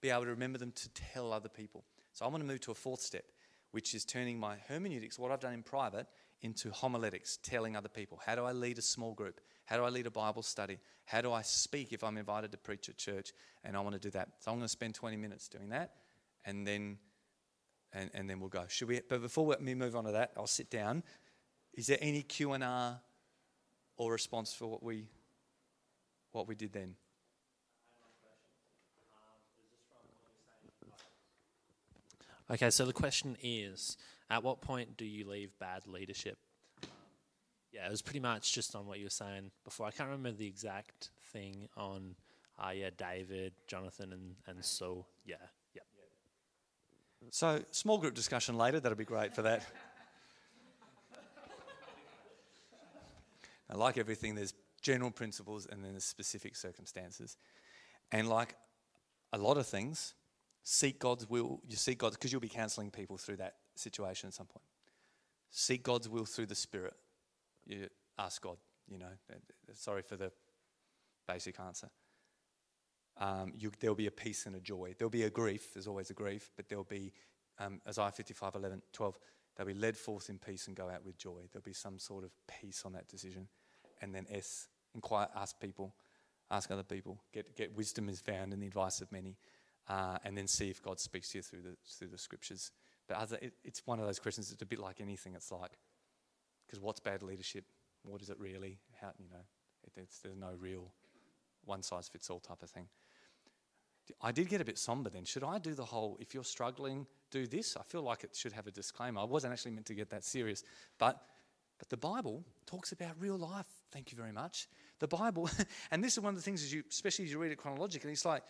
be able to remember them to tell other people. So I want to move to a fourth step, which is turning my hermeneutics, what I've done in private, into homiletics, telling other people. How do I lead a small group? How do I lead a Bible study? How do I speak if I'm invited to preach at church and I want to do that? So I'm going to spend 20 minutes doing that and then and, and then we'll go. Should we but before we move on to that, I'll sit down. Is there any Q&R or response for what we what we did then? Okay, so the question is at what point do you leave bad leadership? Yeah, it was pretty much just on what you were saying before. I can't remember the exact thing on, uh, yeah, David, Jonathan, and, and Saul. Yeah. So, small group discussion later, that'll be great for that. now, like everything, there's general principles and then there's specific circumstances. And like a lot of things, seek God's will. You seek God because you'll be counseling people through that situation at some point. Seek God's will through the Spirit. You ask God, you know. Uh, sorry for the basic answer. Um, you, there'll be a peace and a joy. There'll be a grief. There's always a grief, but there'll be, um, Isaiah 55, 11, 12, they'll be led forth in peace and go out with joy. There'll be some sort of peace on that decision. And then S, inquire, ask people, ask other people. Get, get wisdom is found in the advice of many uh, and then see if God speaks to you through the, through the scriptures. But other, it, it's one of those questions it's a bit like anything. It's like, because what's bad leadership? What is it really? How, you know, it, there's no real one size fits all type of thing. I did get a bit somber then. Should I do the whole, if you're struggling, do this? I feel like it should have a disclaimer. I wasn't actually meant to get that serious. But, but the Bible talks about real life. Thank you very much. The Bible, and this is one of the things, as you, especially as you read it chronologically, it's like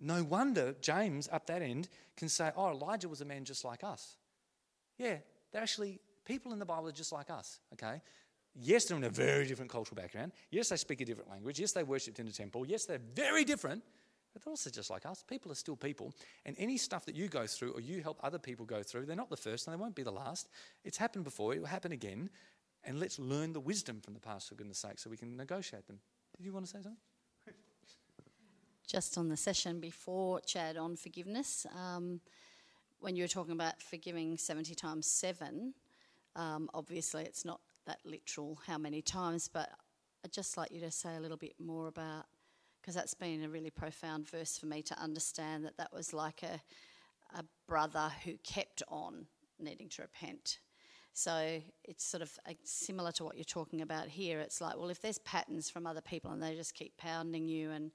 no wonder James, up that end, can say, Oh, Elijah was a man just like us. Yeah, they're actually, people in the Bible are just like us, okay? Yes, they're in a very different cultural background. Yes, they speak a different language. Yes, they worshipped in the temple. Yes, they're very different, but they're also just like us. People are still people. And any stuff that you go through or you help other people go through, they're not the first and they won't be the last. It's happened before, it will happen again. And let's learn the wisdom from the past, for goodness sake, so we can negotiate them. Did you want to say something? just on the session before, Chad, on forgiveness. Um, when you were talking about forgiving 70 times 7, um, obviously it's not that literal how many times, but I'd just like you to say a little bit more about, because that's been a really profound verse for me to understand that that was like a, a brother who kept on needing to repent. So it's sort of similar to what you're talking about here. It's like, well, if there's patterns from other people and they just keep pounding you and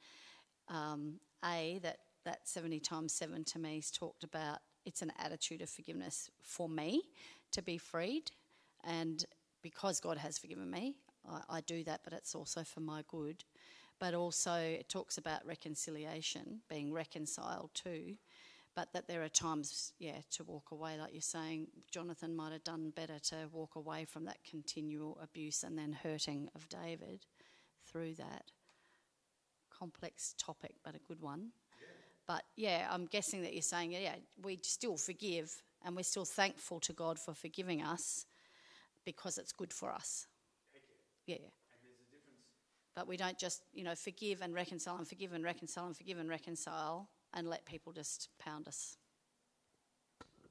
um, A, that, that 70 times 7 to me is talked about it's an attitude of forgiveness for me to be freed. And because God has forgiven me, I, I do that, but it's also for my good. But also, it talks about reconciliation, being reconciled to, but that there are times, yeah, to walk away, like you're saying, Jonathan might have done better to walk away from that continual abuse and then hurting of David through that complex topic, but a good one. Yeah. But yeah, I'm guessing that you're saying, yeah, we still forgive and we're still thankful to God for forgiving us because it's good for us. Yeah. But we don't just, you know, forgive and reconcile and forgive and reconcile and forgive and reconcile and let people just pound us.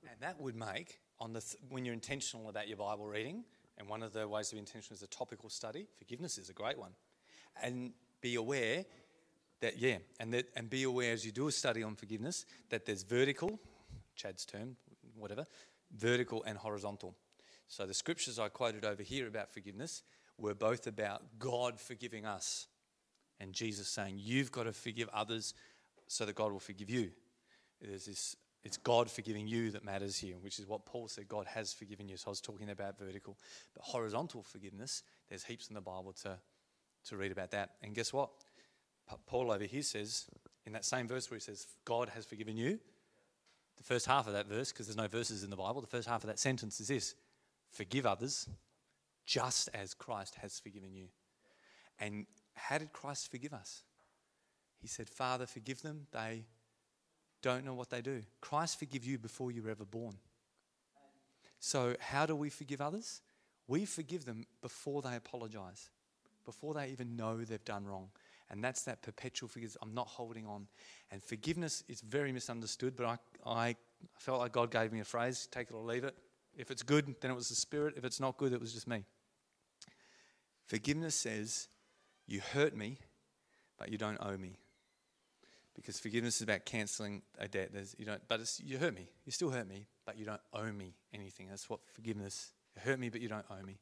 And that would make, on the th- when you're intentional about your Bible reading, and one of the ways to be intentional is a topical study, forgiveness is a great one. And be aware that yeah, and that and be aware as you do a study on forgiveness that there's vertical, Chad's term, whatever, vertical and horizontal. So the scriptures I quoted over here about forgiveness were both about God forgiving us and Jesus saying, You've got to forgive others so that God will forgive you. There's this it's God forgiving you that matters here, which is what Paul said God has forgiven you. So I was talking about vertical. But horizontal forgiveness, there's heaps in the Bible to, to read about that. And guess what? Paul over here says, in that same verse where he says, God has forgiven you, the first half of that verse, because there's no verses in the Bible, the first half of that sentence is this forgive others just as Christ has forgiven you. And how did Christ forgive us? He said, Father, forgive them. They don't know what they do. Christ forgive you before you were ever born. So, how do we forgive others? We forgive them before they apologize, before they even know they've done wrong. And that's that perpetual forgiveness. I'm not holding on. And forgiveness is very misunderstood, but I, I felt like God gave me a phrase take it or leave it. If it's good, then it was the Spirit. If it's not good, it was just me. Forgiveness says, You hurt me, but you don't owe me. Because forgiveness is about cancelling a debt. There's, you don't, but you hurt me. You still hurt me, but you don't owe me anything. That's what forgiveness. You hurt me, but you don't owe me.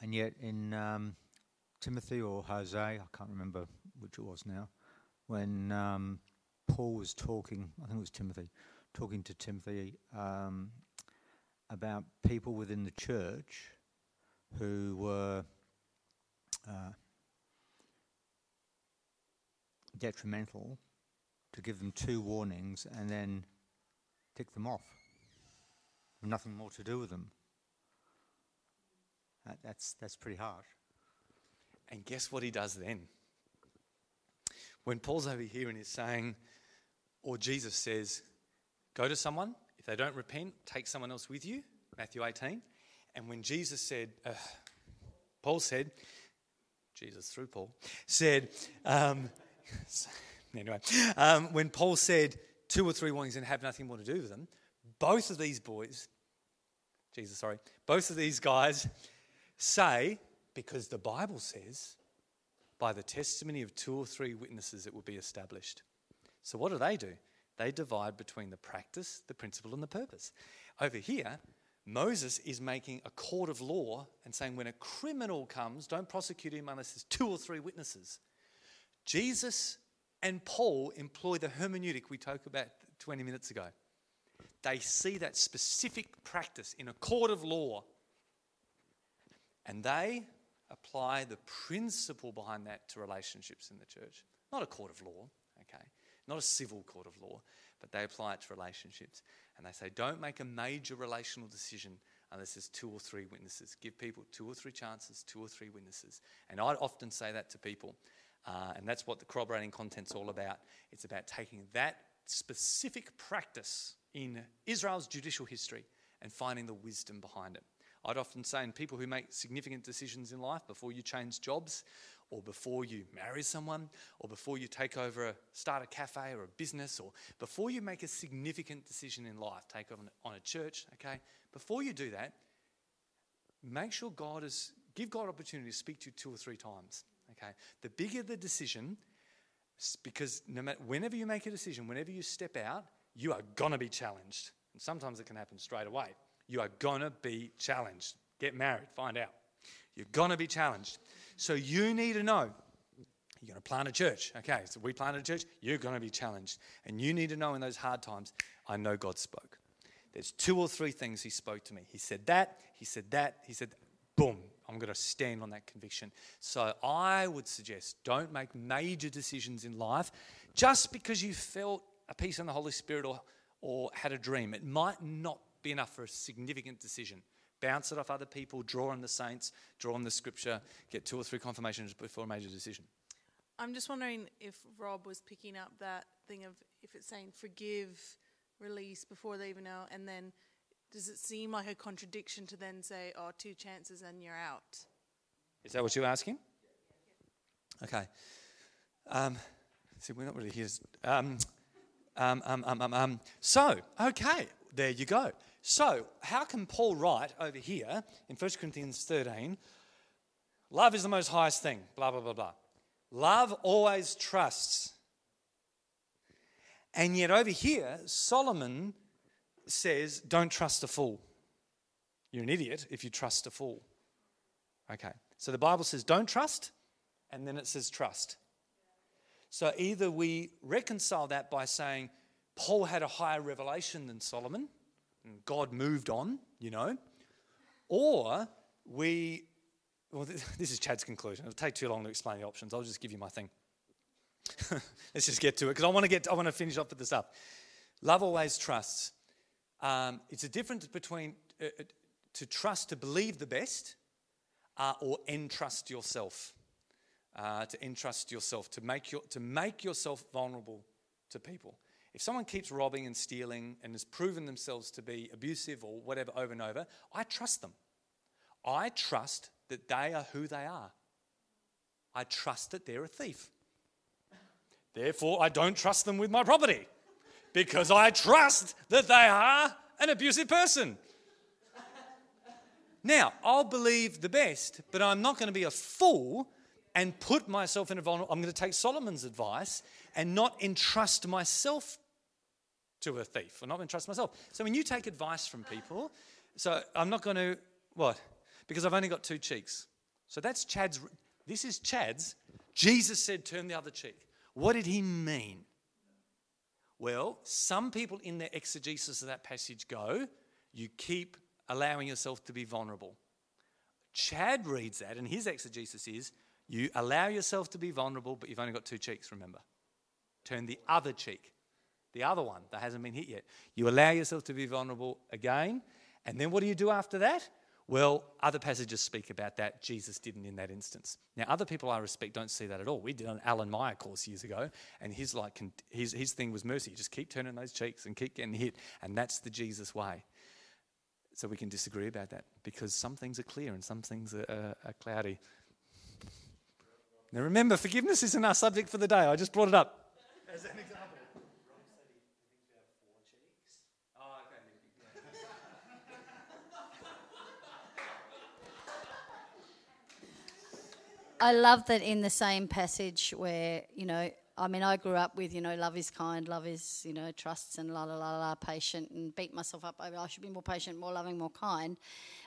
And yet, in um, Timothy or Hosea, I can't remember which it was now, when um, Paul was talking, I think it was Timothy, talking to Timothy um, about people within the church who were uh, detrimental, to give them two warnings and then tick them off. Nothing more to do with them. That, that's, that's pretty harsh. And guess what he does then? When Paul's over here and he's saying, or Jesus says, go to someone, if they don't repent, take someone else with you, Matthew 18. And when Jesus said, uh, Paul said, Jesus through Paul, said, um, anyway, um, when Paul said two or three warnings and have nothing more to do with them, both of these boys, Jesus, sorry, both of these guys say, because the Bible says, by the testimony of two or three witnesses, it will be established. So, what do they do? They divide between the practice, the principle, and the purpose. Over here, Moses is making a court of law and saying when a criminal comes, don't prosecute him unless there's two or three witnesses. Jesus and Paul employ the hermeneutic we talked about 20 minutes ago. They see that specific practice in a court of law and they apply the principle behind that to relationships in the church. Not a court of law, okay? Not a civil court of law, but they apply it to relationships. And they say, don't make a major relational decision unless there's two or three witnesses. Give people two or three chances, two or three witnesses. And I often say that to people. Uh, and that's what the corroborating content's all about. It's about taking that specific practice in Israel's judicial history and finding the wisdom behind it. I'd often say, in people who make significant decisions in life, before you change jobs, or before you marry someone, or before you take over a start a cafe or a business, or before you make a significant decision in life, take on, on a church, okay? Before you do that, make sure God is give God opportunity to speak to you two or three times. Okay. The bigger the decision, because no matter whenever you make a decision, whenever you step out, you are gonna be challenged. And sometimes it can happen straight away. You are gonna be challenged. Get married, find out. You're gonna be challenged. So you need to know. You're going to plant a church. Okay, so we planted a church. You're going to be challenged. And you need to know in those hard times, I know God spoke. There's two or three things He spoke to me. He said that, He said that, He said, boom, I'm going to stand on that conviction. So I would suggest don't make major decisions in life just because you felt a peace in the Holy Spirit or, or had a dream. It might not be enough for a significant decision bounce it off other people, draw on the saints, draw on the scripture, get two or three confirmations before a major decision. I'm just wondering if Rob was picking up that thing of if it's saying forgive, release before they even know, and then does it seem like a contradiction to then say, oh, two chances and you're out? Is that what you're asking? Okay. Um, see, we're not really here. Um, um, um, um, um, um, so, okay, there you go. So, how can Paul write over here in 1 Corinthians 13, love is the most highest thing, blah, blah, blah, blah. Love always trusts. And yet, over here, Solomon says, don't trust a fool. You're an idiot if you trust a fool. Okay, so the Bible says, don't trust, and then it says, trust. So either we reconcile that by saying, Paul had a higher revelation than Solomon God moved on, you know, or we, well, this is Chad's conclusion. It'll take too long to explain the options. I'll just give you my thing. Let's just get to it because I want to get, I want to finish off with this up. Love always trusts. Um, it's a difference between uh, uh, to trust, to believe the best, uh, or entrust yourself. Uh, to entrust yourself, to make, your, to make yourself vulnerable to people. If someone keeps robbing and stealing and has proven themselves to be abusive or whatever over and over, I trust them. I trust that they are who they are. I trust that they're a thief. Therefore, I don't trust them with my property because I trust that they are an abusive person. Now, I'll believe the best, but I'm not going to be a fool and put myself in a vulnerable. I'm going to take Solomon's advice and not entrust myself to a thief. I'm not going to trust myself. So when you take advice from people, so I'm not going to what? Because I've only got two cheeks. So that's Chad's. This is Chad's. Jesus said, "Turn the other cheek." What did he mean? Well, some people in their exegesis of that passage go, "You keep allowing yourself to be vulnerable." Chad reads that, and his exegesis is, "You allow yourself to be vulnerable, but you've only got two cheeks. Remember, turn the other cheek." The other one that hasn't been hit yet. You allow yourself to be vulnerable again, and then what do you do after that? Well, other passages speak about that. Jesus didn't in that instance. Now, other people I respect don't see that at all. We did an Alan Meyer course years ago, and his like his his thing was mercy. Just keep turning those cheeks and keep getting hit, and that's the Jesus way. So we can disagree about that because some things are clear and some things are, are, are cloudy. Now, remember, forgiveness isn't our subject for the day. I just brought it up as an example. I love that in the same passage where, you know, I mean, I grew up with, you know, love is kind, love is, you know, trusts and la la la la, patient, and beat myself up over I should be more patient, more loving, more kind.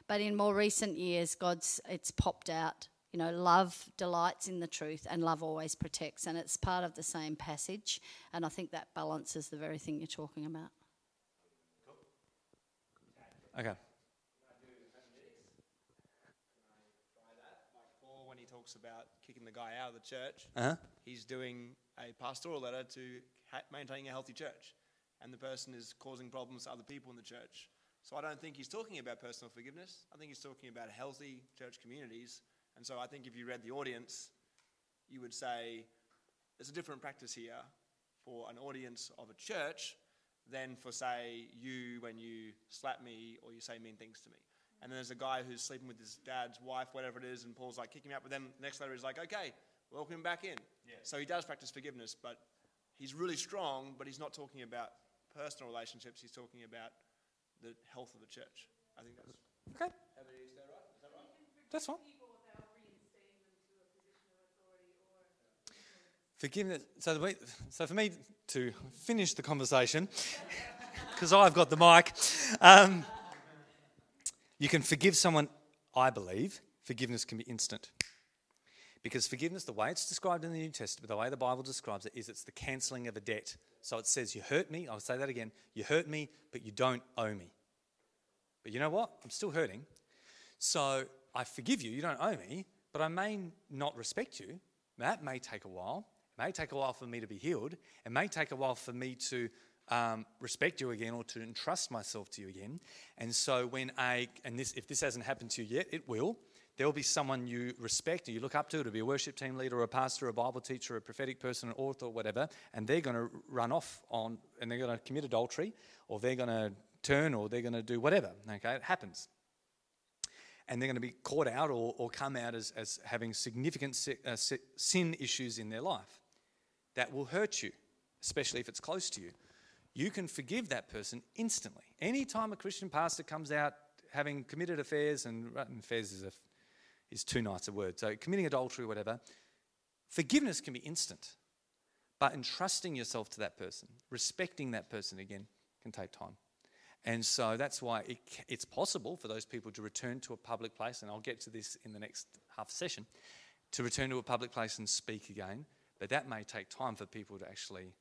But in more recent years, God's, it's popped out. You know, love delights in the truth and love always protects. And it's part of the same passage. And I think that balances the very thing you're talking about. Okay. talks about kicking the guy out of the church, Uh-huh. he's doing a pastoral letter to ha- maintaining a healthy church. And the person is causing problems to other people in the church. So I don't think he's talking about personal forgiveness. I think he's talking about healthy church communities. And so I think if you read the audience, you would say there's a different practice here for an audience of a church than for, say, you when you slap me or you say mean things to me and then there's a guy who's sleeping with his dad's wife, whatever it is, and Paul's like, kick him out. But then the next letter is like, okay, welcome him back in. Yeah. So he does practice forgiveness, but he's really strong, but he's not talking about personal relationships. He's talking about the health of the church. I think that's okay. That's fine. Forgiveness. So, the way, so for me to finish the conversation, because I've got the mic. Um, you can forgive someone, I believe, forgiveness can be instant. Because forgiveness, the way it's described in the New Testament, the way the Bible describes it, is it's the cancelling of a debt. So it says, You hurt me. I'll say that again. You hurt me, but you don't owe me. But you know what? I'm still hurting. So I forgive you. You don't owe me, but I may not respect you. That may take a while. It may take a while for me to be healed. It may take a while for me to um, respect you again or to entrust myself to you again. And so when a, and this, if this hasn't happened to you yet, it will. There will be someone you respect or you look up to. It'll be a worship team leader, or a pastor, or a Bible teacher, or a prophetic person, an author, or whatever. And they're going to run off on, and they're going to commit adultery, or they're going to turn, or they're going to do whatever. Okay, it happens. And they're going to be caught out or, or come out as, as having significant uh, sin issues in their life. That will hurt you, especially if it's close to you you can forgive that person instantly. Anytime a Christian pastor comes out having committed affairs, and affairs is, a, is too nice a word, so committing adultery or whatever, forgiveness can be instant. But entrusting yourself to that person, respecting that person again, can take time. And so that's why it, it's possible for those people to return to a public place, and I'll get to this in the next half session, to return to a public place and speak again. But that may take time for people to actually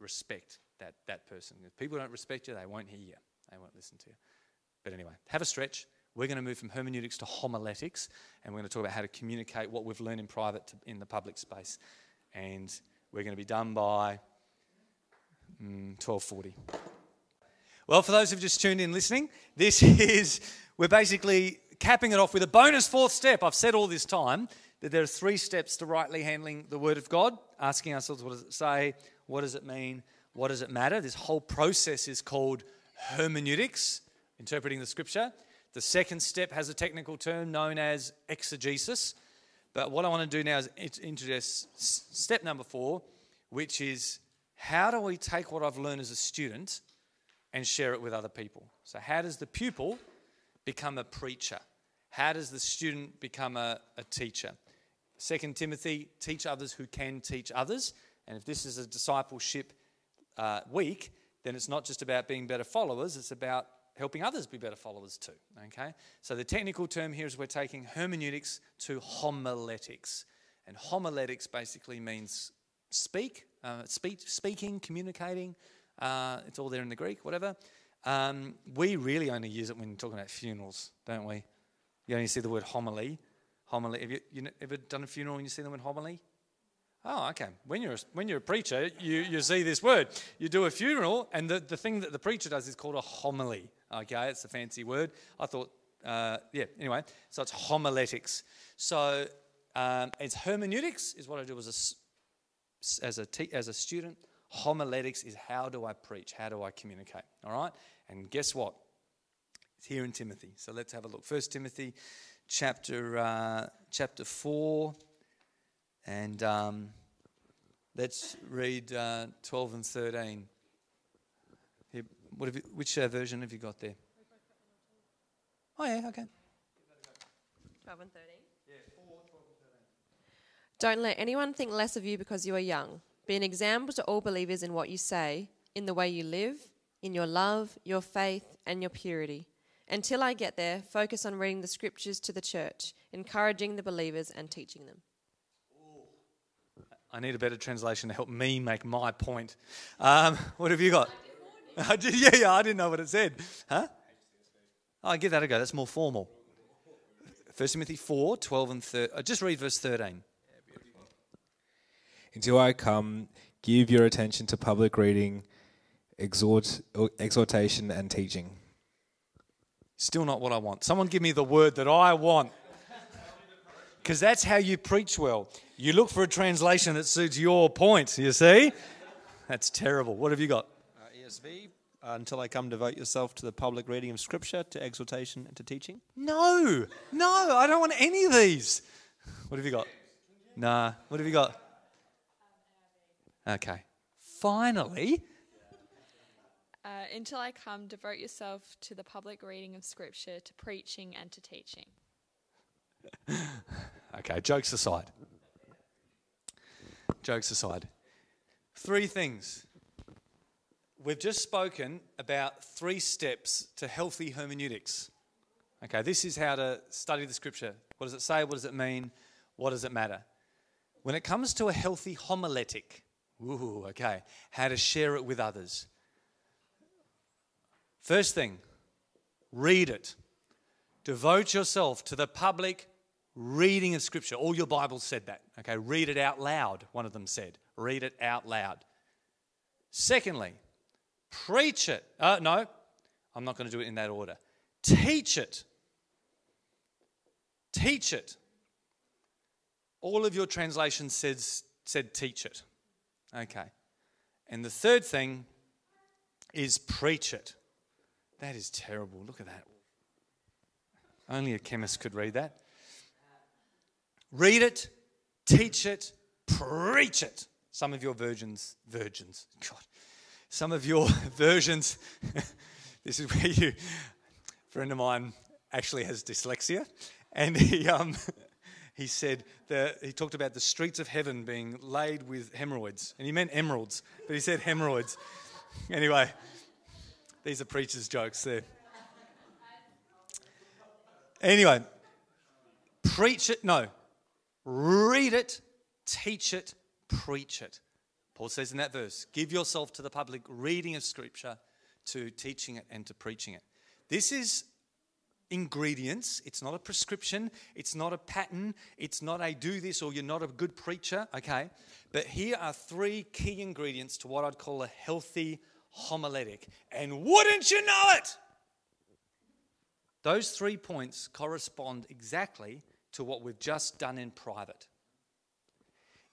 respect that, that person. If people don't respect you, they won't hear you, they won't listen to you. But anyway, have a stretch. We're going to move from hermeneutics to homiletics, and we're going to talk about how to communicate what we've learned in private to, in the public space. And we're going to be done by mm, 12:40. Well, for those who've just tuned in listening, this is we're basically capping it off with a bonus fourth step. I've said all this time that there are three steps to rightly handling the Word of God, asking ourselves, what does it say? What does it mean? What does it matter? This whole process is called hermeneutics, interpreting the scripture. The second step has a technical term known as exegesis. But what I want to do now is introduce step number four, which is how do we take what I've learned as a student and share it with other people? So, how does the pupil become a preacher? How does the student become a, a teacher? Second Timothy, teach others who can teach others. And if this is a discipleship uh, week, then it's not just about being better followers, it's about helping others be better followers too. Okay? So the technical term here is we're taking hermeneutics to homiletics. And homiletics basically means speak, uh, speak speaking, communicating. Uh, it's all there in the Greek, whatever. Um, we really only use it when talking about funerals, don't we? You only see the word homily. Homily. Have you, you ever done a funeral and you see the word homily? Oh, okay. When you're a, when you're a preacher, you, you see this word. You do a funeral, and the, the thing that the preacher does is called a homily. Okay, it's a fancy word. I thought, uh, yeah. Anyway, so it's homiletics. So um, it's hermeneutics is what I do as a as a te- as a student. Homiletics is how do I preach? How do I communicate? All right. And guess what? It's here in Timothy. So let's have a look. First Timothy, chapter uh, chapter four. And um, let's read uh, 12 and 13. Here, you, which uh, version have you got there? Oh, yeah, okay. 12 and 13. Don't let anyone think less of you because you are young. Be an example to all believers in what you say, in the way you live, in your love, your faith, and your purity. Until I get there, focus on reading the scriptures to the church, encouraging the believers and teaching them. I need a better translation to help me make my point. Um, what have you got? I did, yeah, yeah, I didn't know what it said. Huh? I oh, give that a go. That's more formal. 1 Timothy 4, 12 and 13. Uh, just read verse 13. Until I come, give your attention to public reading, exhort, exhortation, and teaching. Still not what I want. Someone give me the word that I want. Because that's how you preach well. You look for a translation that suits your point, you see? That's terrible. What have you got? Uh, ESV, uh, until I come, devote yourself to the public reading of Scripture, to exhortation, and to teaching. No, no, I don't want any of these. What have you got? Nah, what have you got? Okay. Finally, Uh, until I come, devote yourself to the public reading of Scripture, to preaching, and to teaching. Okay, jokes aside. Jokes aside. Three things. We've just spoken about three steps to healthy hermeneutics. Okay, this is how to study the scripture. What does it say? What does it mean? What does it matter? When it comes to a healthy homiletic, ooh, okay, how to share it with others. First thing, read it. Devote yourself to the public reading of Scripture. All your Bibles said that. Okay, read it out loud, one of them said. Read it out loud. Secondly, preach it. Uh, no, I'm not going to do it in that order. Teach it. Teach it. All of your translations says, said teach it. Okay. And the third thing is preach it. That is terrible. Look at that. Only a chemist could read that. Read it, teach it, preach it. Some of your virgins, virgins, God. Some of your versions, this is where you, a friend of mine actually has dyslexia, and he, um, he said that he talked about the streets of heaven being laid with hemorrhoids, and he meant emeralds, but he said hemorrhoids. Anyway, these are preachers' jokes there. Anyway, preach it, no, read it, teach it, preach it. Paul says in that verse, give yourself to the public reading of Scripture, to teaching it, and to preaching it. This is ingredients. It's not a prescription. It's not a pattern. It's not a do this or you're not a good preacher, okay? But here are three key ingredients to what I'd call a healthy homiletic. And wouldn't you know it? Those three points correspond exactly to what we've just done in private.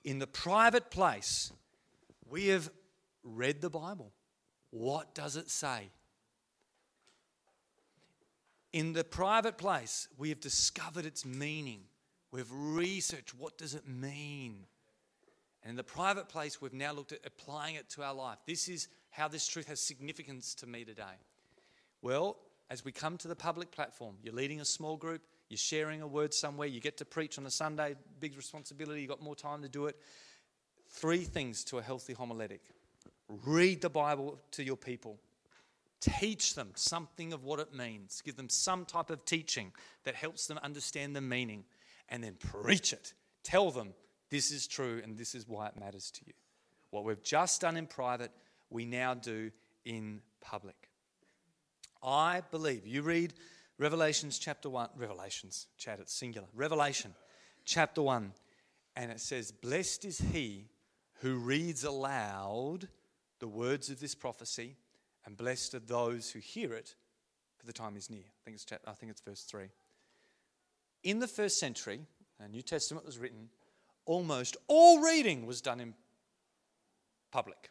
In the private place, we have read the Bible. What does it say? In the private place, we have discovered its meaning. We've researched what does it mean. And in the private place, we've now looked at applying it to our life. This is how this truth has significance to me today. Well, as we come to the public platform, you're leading a small group, you're sharing a word somewhere, you get to preach on a Sunday, big responsibility, you've got more time to do it. Three things to a healthy homiletic read the Bible to your people, teach them something of what it means, give them some type of teaching that helps them understand the meaning, and then preach it. Tell them this is true and this is why it matters to you. What we've just done in private, we now do in public. I believe. You read Revelations chapter 1, Revelations, Chad, it's singular. Revelation chapter 1, and it says, Blessed is he who reads aloud the words of this prophecy, and blessed are those who hear it, for the time is near. I think it's, chapter, I think it's verse 3. In the first century, a New Testament was written, almost all reading was done in public.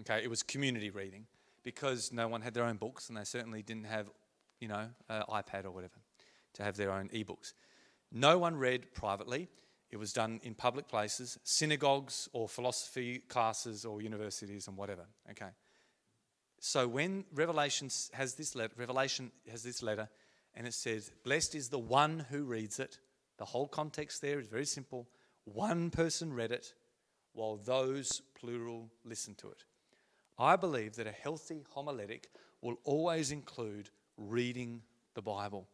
Okay, it was community reading because no one had their own books and they certainly didn't have, you know, an iPad or whatever to have their own ebooks. No one read privately. It was done in public places, synagogues or philosophy classes or universities and whatever. Okay. So when Revelation has this letter, Revelation has this letter, and it says, "Blessed is the one who reads it." The whole context there is very simple. One person read it, while those plural listened to it. I believe that a healthy homiletic will always include reading the Bible.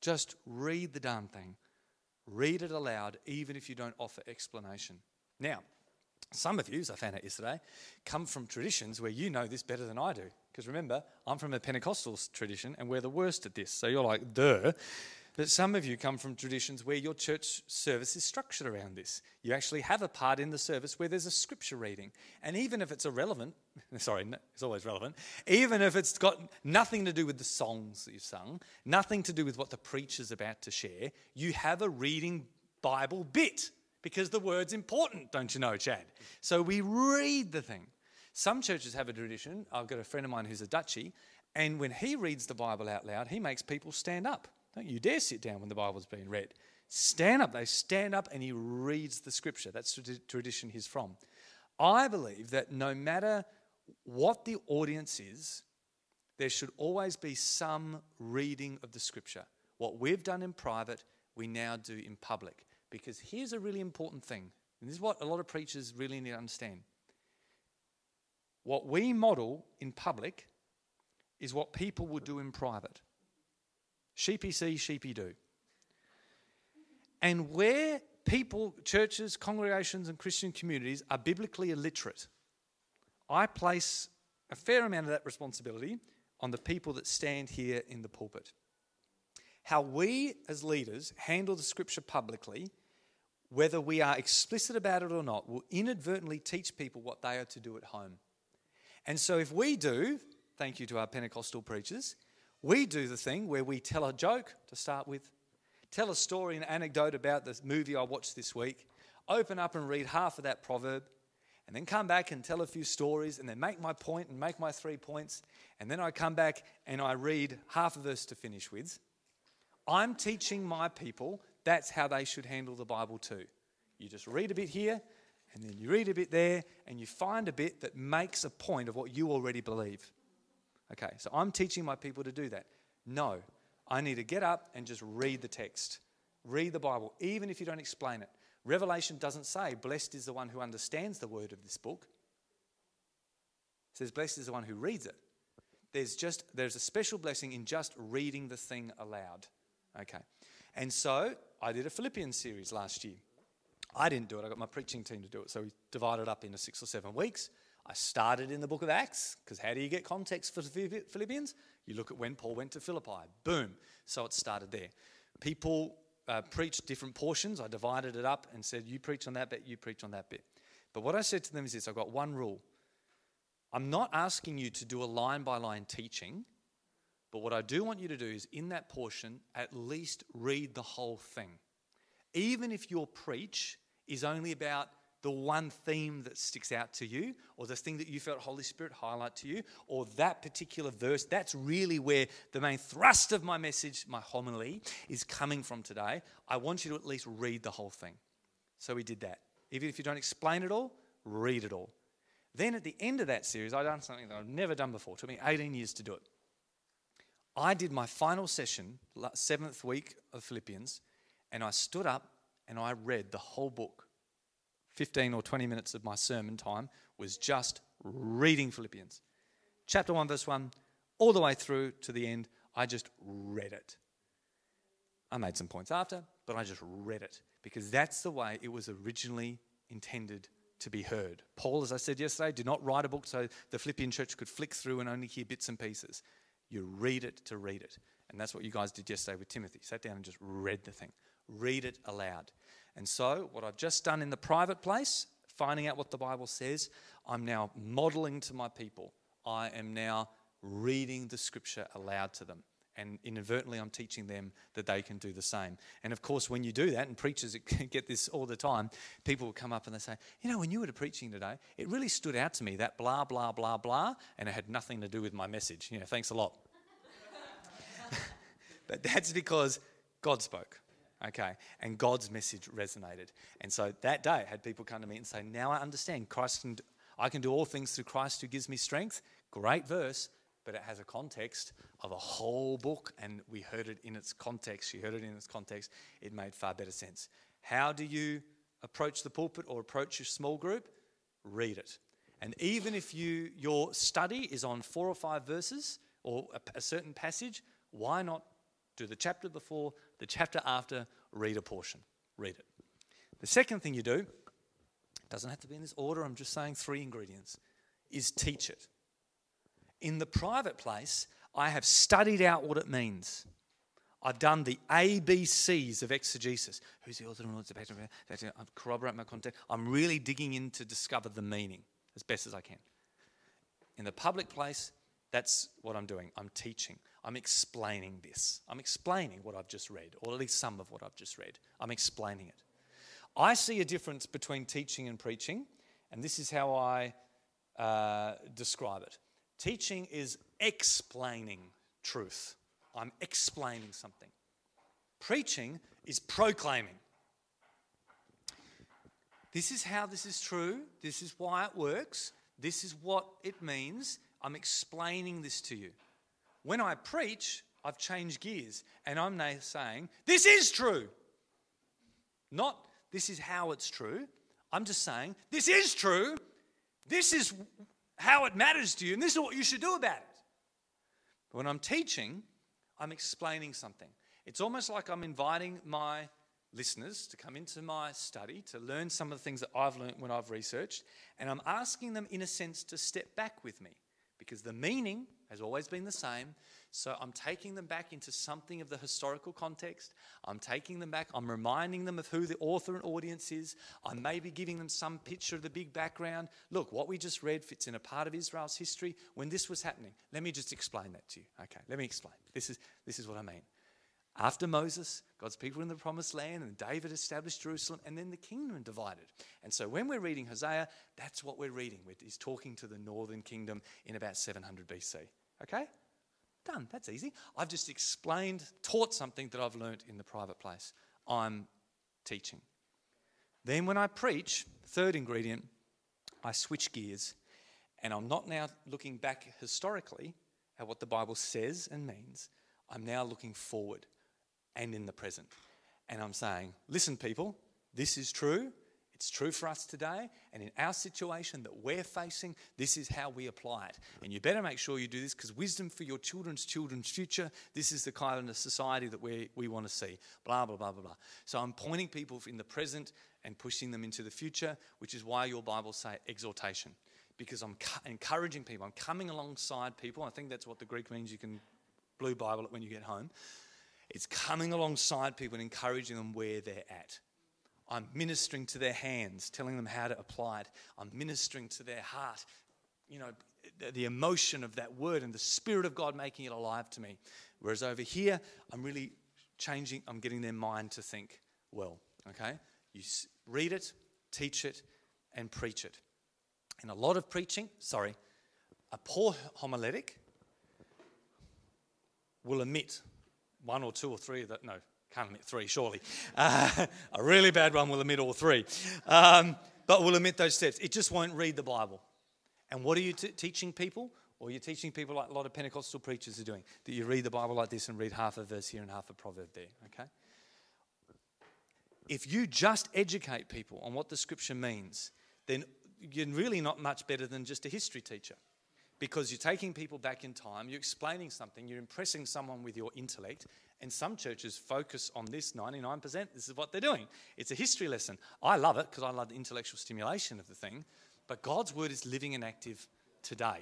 Just read the darn thing. Read it aloud, even if you don't offer explanation. Now, some of you, as I found out yesterday, come from traditions where you know this better than I do. Because remember, I'm from a Pentecostal tradition and we're the worst at this. So you're like, duh. But some of you come from traditions where your church service is structured around this. You actually have a part in the service where there's a scripture reading. And even if it's irrelevant, sorry, it's always relevant, even if it's got nothing to do with the songs that you've sung, nothing to do with what the preacher's about to share, you have a reading Bible bit because the word's important, don't you know, Chad? So we read the thing. Some churches have a tradition. I've got a friend of mine who's a Dutchie, and when he reads the Bible out loud, he makes people stand up. Don't you dare sit down when the Bible's being read. Stand up. They stand up and he reads the scripture. That's the tradition he's from. I believe that no matter what the audience is, there should always be some reading of the scripture. What we've done in private, we now do in public. Because here's a really important thing, and this is what a lot of preachers really need to understand. What we model in public is what people would do in private. Sheepy see, sheepy do. And where people, churches, congregations, and Christian communities are biblically illiterate, I place a fair amount of that responsibility on the people that stand here in the pulpit. How we as leaders handle the scripture publicly, whether we are explicit about it or not, will inadvertently teach people what they are to do at home. And so if we do, thank you to our Pentecostal preachers, we do the thing where we tell a joke to start with, tell a story, an anecdote about the movie I watched this week, open up and read half of that proverb, and then come back and tell a few stories, and then make my point and make my three points, and then I come back and I read half a verse to finish with. I'm teaching my people that's how they should handle the Bible too. You just read a bit here, and then you read a bit there, and you find a bit that makes a point of what you already believe. Okay, so I'm teaching my people to do that. No, I need to get up and just read the text. Read the Bible, even if you don't explain it. Revelation doesn't say, Blessed is the one who understands the word of this book. It says, Blessed is the one who reads it. There's just there's a special blessing in just reading the thing aloud. Okay. And so I did a Philippians series last year. I didn't do it, I got my preaching team to do it. So we divided up into six or seven weeks. I started in the book of Acts, because how do you get context for Philippians? You look at when Paul went to Philippi. Boom. So it started there. People uh, preached different portions. I divided it up and said, You preach on that bit, you preach on that bit. But what I said to them is this I've got one rule. I'm not asking you to do a line by line teaching, but what I do want you to do is in that portion, at least read the whole thing. Even if your preach is only about the one theme that sticks out to you, or the thing that you felt Holy Spirit highlight to you, or that particular verse. That's really where the main thrust of my message, my homily, is coming from today. I want you to at least read the whole thing. So we did that. Even if you don't explain it all, read it all. Then at the end of that series, I done something that I've never done before. It took me 18 years to do it. I did my final session, seventh week of Philippians, and I stood up and I read the whole book. 15 or 20 minutes of my sermon time was just reading Philippians. Chapter 1, verse 1, all the way through to the end, I just read it. I made some points after, but I just read it because that's the way it was originally intended to be heard. Paul, as I said yesterday, did not write a book so the Philippian church could flick through and only hear bits and pieces. You read it to read it. And that's what you guys did yesterday with Timothy. Sat down and just read the thing. Read it aloud. And so, what I've just done in the private place, finding out what the Bible says, I'm now modeling to my people. I am now reading the scripture aloud to them. And inadvertently, I'm teaching them that they can do the same. And of course, when you do that, and preachers get this all the time, people will come up and they say, You know, when you were preaching today, it really stood out to me that blah, blah, blah, blah, and it had nothing to do with my message. You know, thanks a lot. but that's because God spoke okay and god's message resonated. And so that day I had people come to me and say now i understand. Christ can i can do all things through christ who gives me strength. Great verse but it has a context of a whole book and we heard it in its context. She heard it in its context. It made far better sense. How do you approach the pulpit or approach your small group? Read it. And even if you your study is on four or five verses or a, a certain passage why not do the chapter before, the chapter after, read a portion. Read it. The second thing you do, doesn't have to be in this order, I'm just saying three ingredients, is teach it. In the private place, I have studied out what it means. I've done the ABCs of exegesis. Who's the author and what's the pattern? I corroborate my content. I'm really digging in to discover the meaning as best as I can. In the public place, that's what I'm doing. I'm teaching. I'm explaining this. I'm explaining what I've just read, or at least some of what I've just read. I'm explaining it. I see a difference between teaching and preaching, and this is how I uh, describe it. Teaching is explaining truth. I'm explaining something. Preaching is proclaiming. This is how this is true. This is why it works. This is what it means. I'm explaining this to you. When I preach, I've changed gears and I'm now saying, This is true. Not, this is how it's true. I'm just saying, This is true. This is how it matters to you, and this is what you should do about it. But when I'm teaching, I'm explaining something. It's almost like I'm inviting my listeners to come into my study to learn some of the things that I've learned when I've researched, and I'm asking them, in a sense, to step back with me because the meaning has always been the same. So I'm taking them back into something of the historical context. I'm taking them back. I'm reminding them of who the author and audience is. I may be giving them some picture of the big background. Look, what we just read fits in a part of Israel's history when this was happening. Let me just explain that to you. Okay, let me explain. This is, this is what I mean. After Moses, God's people in the promised land, and David established Jerusalem, and then the kingdom divided. And so when we're reading Hosea, that's what we're reading. He's talking to the northern kingdom in about 700 BC. Okay? Done. That's easy. I've just explained, taught something that I've learnt in the private place. I'm teaching. Then when I preach, third ingredient, I switch gears and I'm not now looking back historically at what the Bible says and means. I'm now looking forward and in the present. And I'm saying, listen, people, this is true. It's true for us today. And in our situation that we're facing, this is how we apply it. And you better make sure you do this because wisdom for your children's children's future, this is the kind of society that we, we want to see. Blah, blah, blah, blah, blah. So I'm pointing people in the present and pushing them into the future, which is why your Bible say exhortation. Because I'm encouraging people, I'm coming alongside people. I think that's what the Greek means. You can blue Bible it when you get home. It's coming alongside people and encouraging them where they're at. I'm ministering to their hands, telling them how to apply it. I'm ministering to their heart, you know, the emotion of that word and the Spirit of God making it alive to me. Whereas over here, I'm really changing, I'm getting their mind to think well, okay? You read it, teach it, and preach it. And a lot of preaching, sorry, a poor homiletic will omit one or two or three of that. No, can't omit three, surely. Uh, a really bad one will omit all three. Um, but will omit those steps. It just won't read the Bible. And what are you t- teaching people? Or you're teaching people like a lot of Pentecostal preachers are doing, that you read the Bible like this and read half a verse here and half a proverb there, okay? If you just educate people on what the scripture means, then you're really not much better than just a history teacher because you're taking people back in time, you're explaining something, you're impressing someone with your intellect. And some churches focus on this 99%. This is what they're doing. It's a history lesson. I love it because I love the intellectual stimulation of the thing. But God's word is living and active today.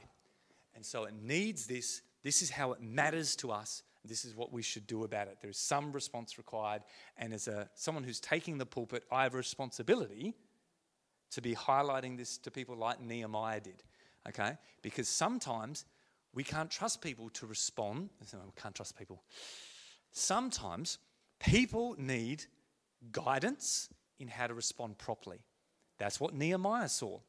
And so it needs this. This is how it matters to us. This is what we should do about it. There is some response required. And as a, someone who's taking the pulpit, I have a responsibility to be highlighting this to people like Nehemiah did okay? Because sometimes we can't trust people to respond. We can't trust people. Sometimes people need guidance in how to respond properly. That's what Nehemiah saw.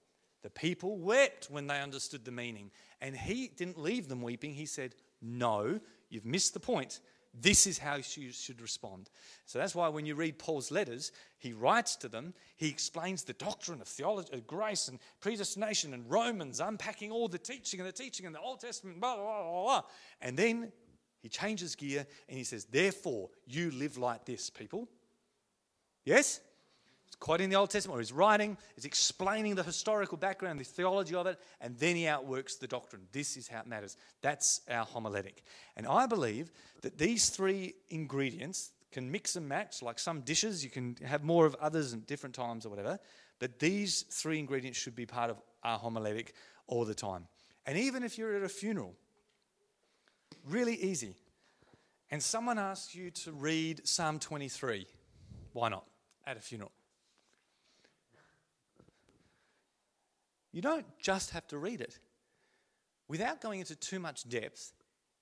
The people wept when they understood the meaning. And he didn't leave them weeping. He said, No, you've missed the point. This is how you should respond. So that's why when you read Paul's letters, he writes to them, he explains the doctrine of theology, of grace and predestination and Romans, unpacking all the teaching and the teaching in the Old Testament, blah, blah, blah, blah. And then he changes gear and he says, Therefore, you live like this, people. Yes? It's quite in the Old Testament, he's writing, he's explaining the historical background, the theology of it, and then he outworks the doctrine. This is how it matters. That's our homiletic. And I believe that these three ingredients can mix and match, like some dishes, you can have more of others at different times or whatever, but these three ingredients should be part of our homiletic all the time. And even if you're at a funeral, really easy, and someone asks you to read Psalm 23, why not at a funeral? You don't just have to read it. Without going into too much depth,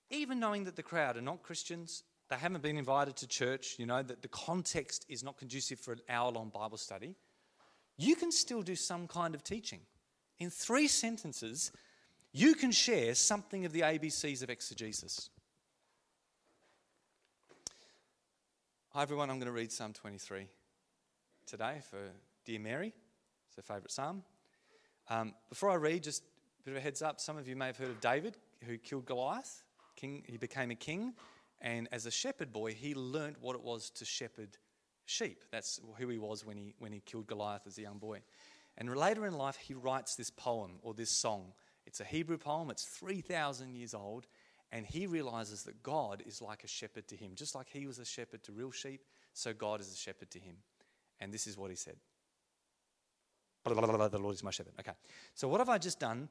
even knowing that the crowd are not Christians, they haven't been invited to church, you know, that the context is not conducive for an hour long Bible study, you can still do some kind of teaching. In three sentences, you can share something of the ABCs of exegesis. Hi, everyone. I'm going to read Psalm 23 today for Dear Mary. It's her favourite psalm. Um, before I read, just a bit of a heads up. Some of you may have heard of David, who killed Goliath. King, he became a king, and as a shepherd boy, he learnt what it was to shepherd sheep. That's who he was when he when he killed Goliath as a young boy. And later in life, he writes this poem or this song. It's a Hebrew poem. It's three thousand years old, and he realizes that God is like a shepherd to him, just like he was a shepherd to real sheep. So God is a shepherd to him. And this is what he said the Lord is my shepherd. Okay. So what have I just done?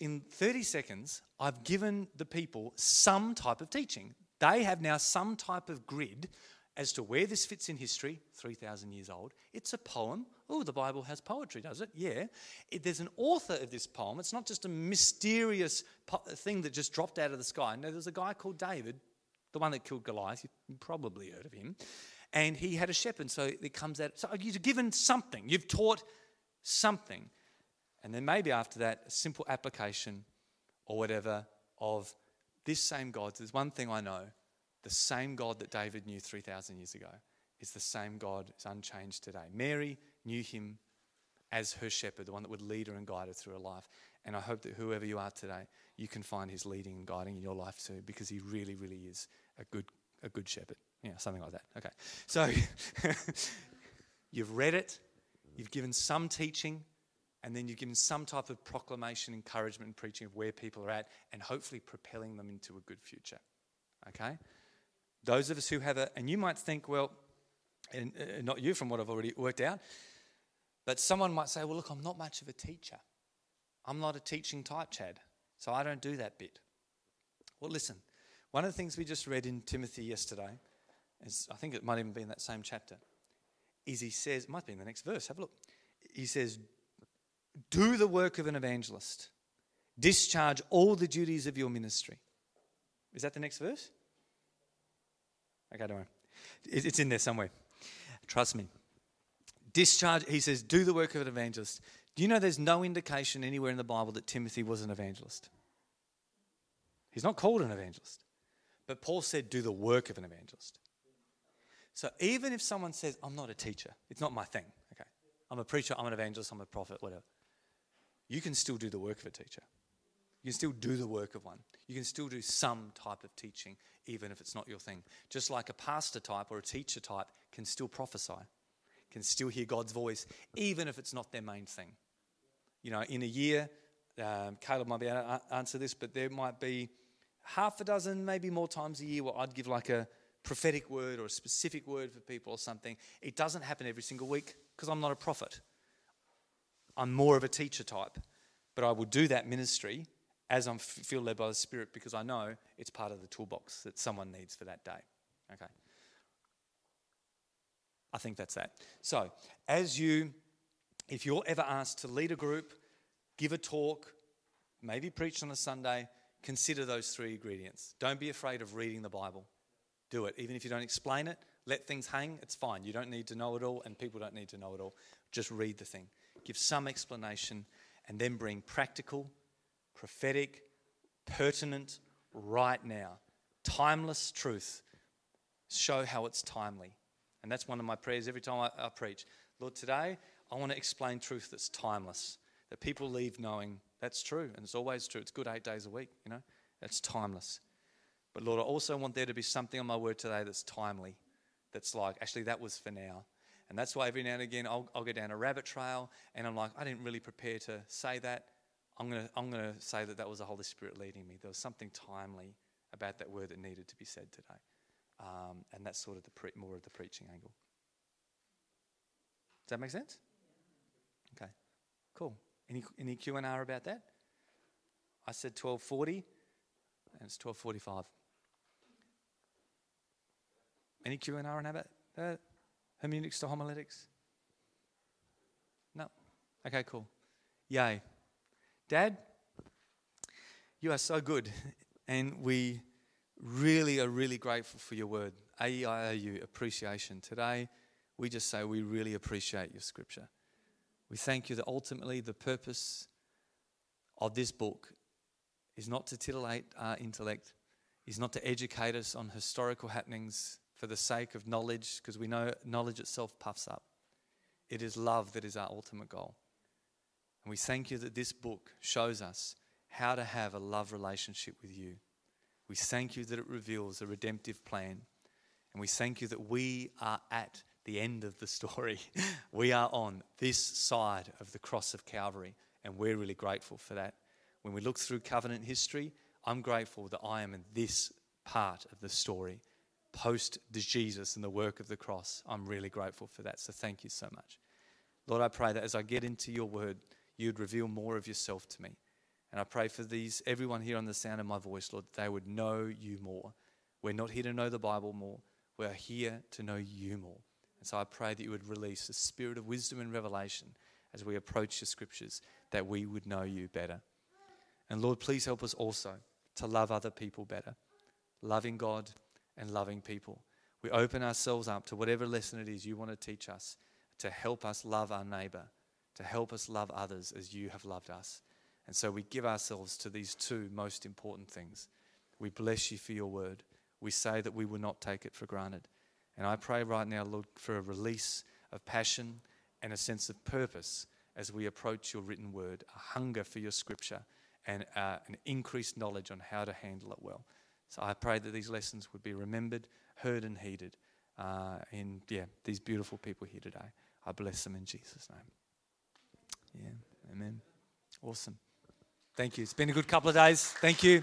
In 30 seconds, I've given the people some type of teaching. They have now some type of grid as to where this fits in history, 3,000 years old. It's a poem. Oh, the Bible has poetry, does it? Yeah. It, there's an author of this poem. It's not just a mysterious po- thing that just dropped out of the sky. No, there's a guy called David, the one that killed Goliath. You've probably heard of him. And he had a shepherd, so it comes out. So you've given something. You've taught something. And then maybe after that, a simple application or whatever of this same God. There's one thing I know the same God that David knew 3,000 years ago is the same God, is unchanged today. Mary knew him as her shepherd, the one that would lead her and guide her through her life. And I hope that whoever you are today, you can find his leading and guiding in your life too, because he really, really is a good, a good shepherd. Yeah, something like that. Okay. So you've read it, You've given some teaching, and then you've given some type of proclamation, encouragement, and preaching of where people are at, and hopefully propelling them into a good future. Okay? Those of us who have it, and you might think, well, and uh, not you from what I've already worked out, but someone might say, well, look, I'm not much of a teacher. I'm not a teaching type, Chad, so I don't do that bit. Well, listen, one of the things we just read in Timothy yesterday, is, I think it might even be in that same chapter, is he says, might be in the next verse, have a look. He says, Do the work of an evangelist, discharge all the duties of your ministry. Is that the next verse? Okay, don't worry. It's in there somewhere. Trust me. Discharge, he says, do the work of an evangelist. Do you know there's no indication anywhere in the Bible that Timothy was an evangelist? He's not called an evangelist. But Paul said, do the work of an evangelist. So even if someone says, I'm not a teacher, it's not my thing, okay? I'm a preacher, I'm an evangelist, I'm a prophet, whatever. You can still do the work of a teacher. You can still do the work of one. You can still do some type of teaching, even if it's not your thing. Just like a pastor type or a teacher type can still prophesy, can still hear God's voice, even if it's not their main thing. You know, in a year, um, Caleb might be able to answer this, but there might be half a dozen, maybe more times a year where I'd give like a prophetic word or a specific word for people or something. It doesn't happen every single week because I'm not a prophet. I'm more of a teacher type. But I will do that ministry as I'm feel led by the Spirit because I know it's part of the toolbox that someone needs for that day. Okay. I think that's that. So, as you, if you're ever asked to lead a group, give a talk, maybe preach on a Sunday, consider those three ingredients. Don't be afraid of reading the Bible. Do it. Even if you don't explain it, let things hang, it's fine. You don't need to know it all, and people don't need to know it all. Just read the thing. Give some explanation, and then bring practical, prophetic, pertinent, right now, timeless truth. Show how it's timely. And that's one of my prayers every time I, I preach. Lord, today I want to explain truth that's timeless, that people leave knowing that's true, and it's always true. It's good eight days a week, you know, it's timeless. But Lord, I also want there to be something on my word today that's timely, that's like, actually, that was for now. And that's why every now and again I'll, I'll go down a rabbit trail and I'm like, I didn't really prepare to say that. I'm going to I'm to say that that was the Holy Spirit leading me. There was something timely about that word that needed to be said today. Um, and that's sort of the pre- more of the preaching angle. Does that make sense? Okay, cool. Any, any Q&R about that? I said 1240 and it's 1245. Any Q&R on that? Uh, hermeneutics to homiletics? No? Okay, cool. Yay. Dad, you are so good, and we really are really grateful for your word. A-E-I-O-U, appreciation. Today, we just say we really appreciate your scripture. We thank you that ultimately the purpose of this book is not to titillate our intellect, is not to educate us on historical happenings for the sake of knowledge, because we know knowledge itself puffs up. It is love that is our ultimate goal. And we thank you that this book shows us how to have a love relationship with you. We thank you that it reveals a redemptive plan. And we thank you that we are at the end of the story. we are on this side of the cross of Calvary, and we're really grateful for that. When we look through covenant history, I'm grateful that I am in this part of the story, post Jesus and the work of the cross. I'm really grateful for that. So thank you so much. Lord, I pray that as I get into your word, you'd reveal more of yourself to me. And I pray for these, everyone here on the sound of my voice, Lord, they would know you more. We're not here to know the Bible more. We're here to know you more. And so I pray that you would release a spirit of wisdom and revelation as we approach the scriptures, that we would know you better. And Lord, please help us also to love other people better, loving God and loving people. We open ourselves up to whatever lesson it is you want to teach us to help us love our neighbor, to help us love others as you have loved us. And so we give ourselves to these two most important things. We bless you for your word. We say that we will not take it for granted. And I pray right now, Lord, for a release of passion and a sense of purpose as we approach your written word, a hunger for your scripture, and uh, an increased knowledge on how to handle it well. So I pray that these lessons would be remembered, heard, and heeded uh, in yeah, these beautiful people here today. I bless them in Jesus' name. Yeah, amen. Awesome. Thank you. It's been a good couple of days. Thank you.